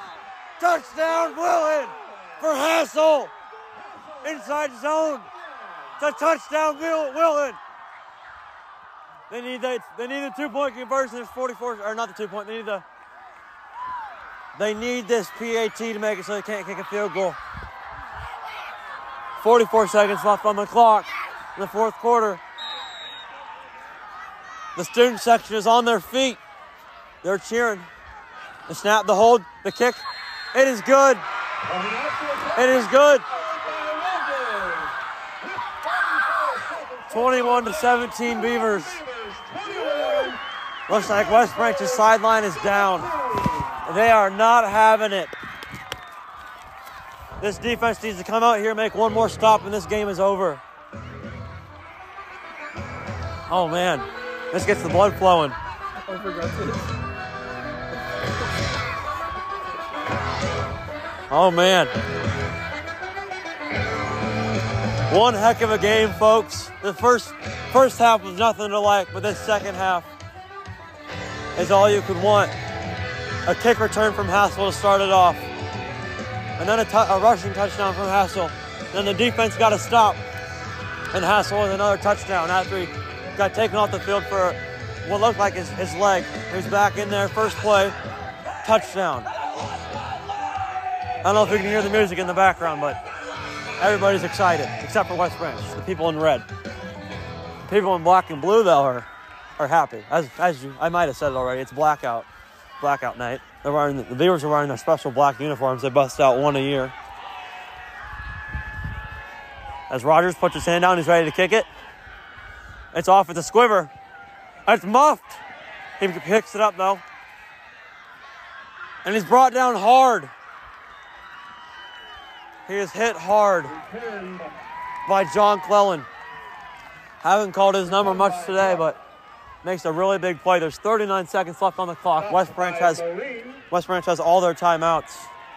Touchdown, Wilton for Hassel. Inside zone. It's a touchdown, Will- Wilton. They need the, they need the two point conversion. There's 44, or not the two point. They need the. They need this PAT to make it so they can't kick a field goal. 44 seconds left on the clock in the fourth quarter. The student section is on their feet. They're cheering. The snap, the hold, the kick. It is good. It is good. 21 to 17 Beavers. Looks like West Branch's sideline is down. They are not having it. This defense needs to come out here make one more stop, and this game is over. Oh man, this gets the blood flowing. Oh man. One heck of a game, folks. The first first half was nothing to like, but this second half is all you could want. A kick return from Hassel to start it off. And then a, rushing touchdown from Hassel. Then the defense got to stop. And Hassel with another touchdown after he got taken off the field for what looked like his, his leg. He's back in there, first play, touchdown. I don't know if you can hear the music in the background, but everybody's excited, except for West Branch, the people in red. People in black and blue, though, are, are happy. As, as you, I might have said it already, it's blackout, blackout night. They're wearing, the Beavers are wearing their special black uniforms. They bust out one a year. As Rogers puts his hand down, he's ready to kick it. It's off at the squibber. It's muffed. He picks it up, though. And he's brought down hard. He is hit hard by John Clellan. Haven't called his number much today, but makes a really big play. There's 39 seconds left on the clock. West Branch has West Branch has all their timeouts.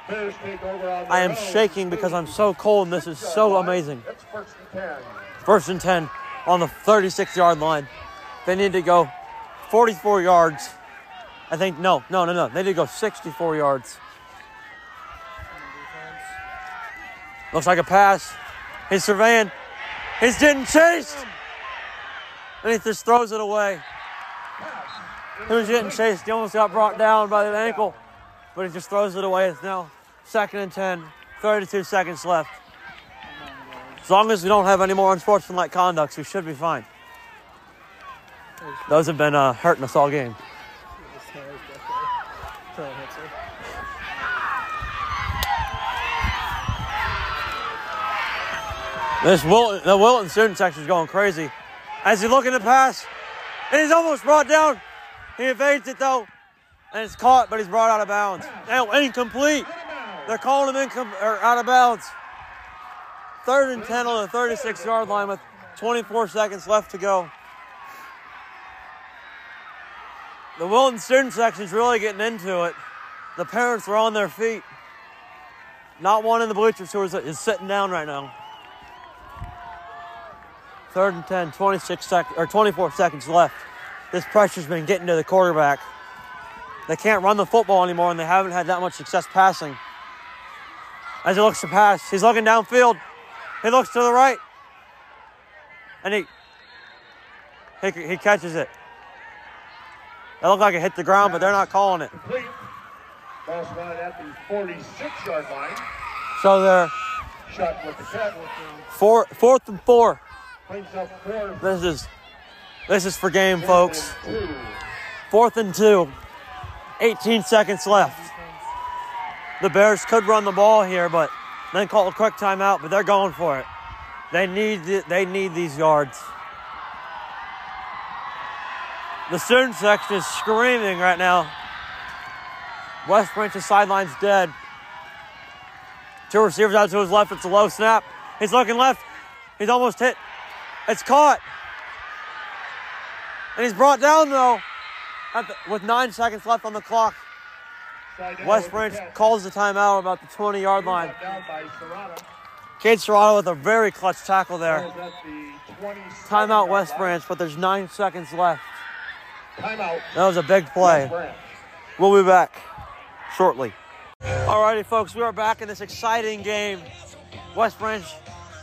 I am shaking because I'm so cold and this is so amazing. First and 10. First and 10 on the 36 yard line. They need to go 44 yards. I think, no, no, no, no. They need to go 64 yards. Looks like a pass. He's surveying. He's getting chased. And he just throws it away. He was getting chased. He almost got brought down by the ankle. But he just throws it away. It's now second and 10. 32 seconds left. As long as we don't have any more unsportsmanlike conducts, we should be fine. Those have been uh, hurting us all game. This Wilton, the Wilton student section is going crazy. As he's looking to pass, and he's almost brought down. He evades it though, and it's caught, but he's brought out of bounds. Now incomplete. They're calling him incom- or out of bounds. Third and 10 on the 36 yard line with 24 seconds left to go. The Wilton student section is really getting into it. The parents are on their feet. Not one in the bleachers who is, is sitting down right now. Third and 10, 26 seconds or 24 seconds left. This pressure's been getting to the quarterback. They can't run the football anymore, and they haven't had that much success passing. As he looks to pass, he's looking downfield. He looks to the right, and he he, he catches it. It looked like it hit the ground, but they're not calling it. Complete. Ball spotted at the 46 yard line. So they're Shot with the cut. four, fourth and four. Brings up four. This is this is for game, folks. Fourth and two. 18 seconds left. The Bears could run the ball here, but then call a quick timeout. But they're going for it. They need th- they need these yards. The student section is screaming right now. West Branch's sideline's dead. Two receivers out to his left. It's a low snap. He's looking left. He's almost hit. It's caught. And he's brought down though at the, with nine seconds left on the clock. West Branch calls the timeout about the 20 yard line. Cade Serrano with a very clutch tackle there. The Timeout West. Branch, but there's nine seconds left. Timeout. That was a big play. We'll be back shortly. Alrighty, folks, we are back in this exciting game. West Branch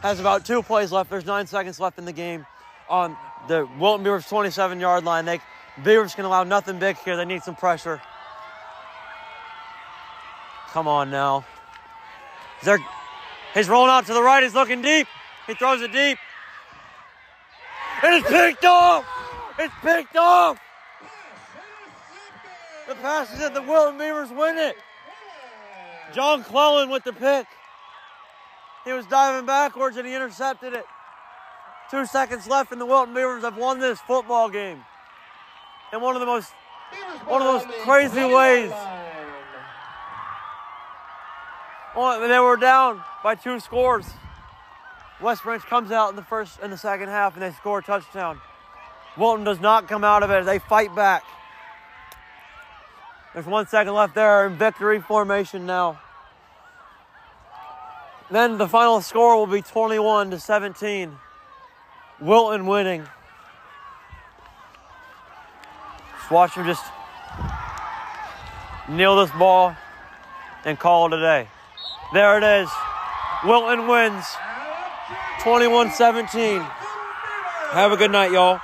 has about two plays left. There's nine seconds left in the game on the Wilton Beavers 27 yard line. They Beavers can allow nothing big here. They need some pressure. Come on now. Is there, he's rolling out to the right. He's looking deep. He throws it deep. And it's picked off. It's picked off. The pass is in. The Wilton Beavers win it. John Clellan with the pick. He was diving backwards and he intercepted it. Two seconds left, and the Wilton Beavers have won this football game in one of the most, one of those crazy ways. Oh, they were down by two scores. West Branch comes out in the first and the second half, and they score a touchdown. Wilton does not come out of it. They fight back. There's one second left there in victory formation now. Then the final score will be 21 to 17. Wilton winning. Just watch him just kneel this ball and call it a day. There it is. Wilton wins 21 17. Have a good night, y'all.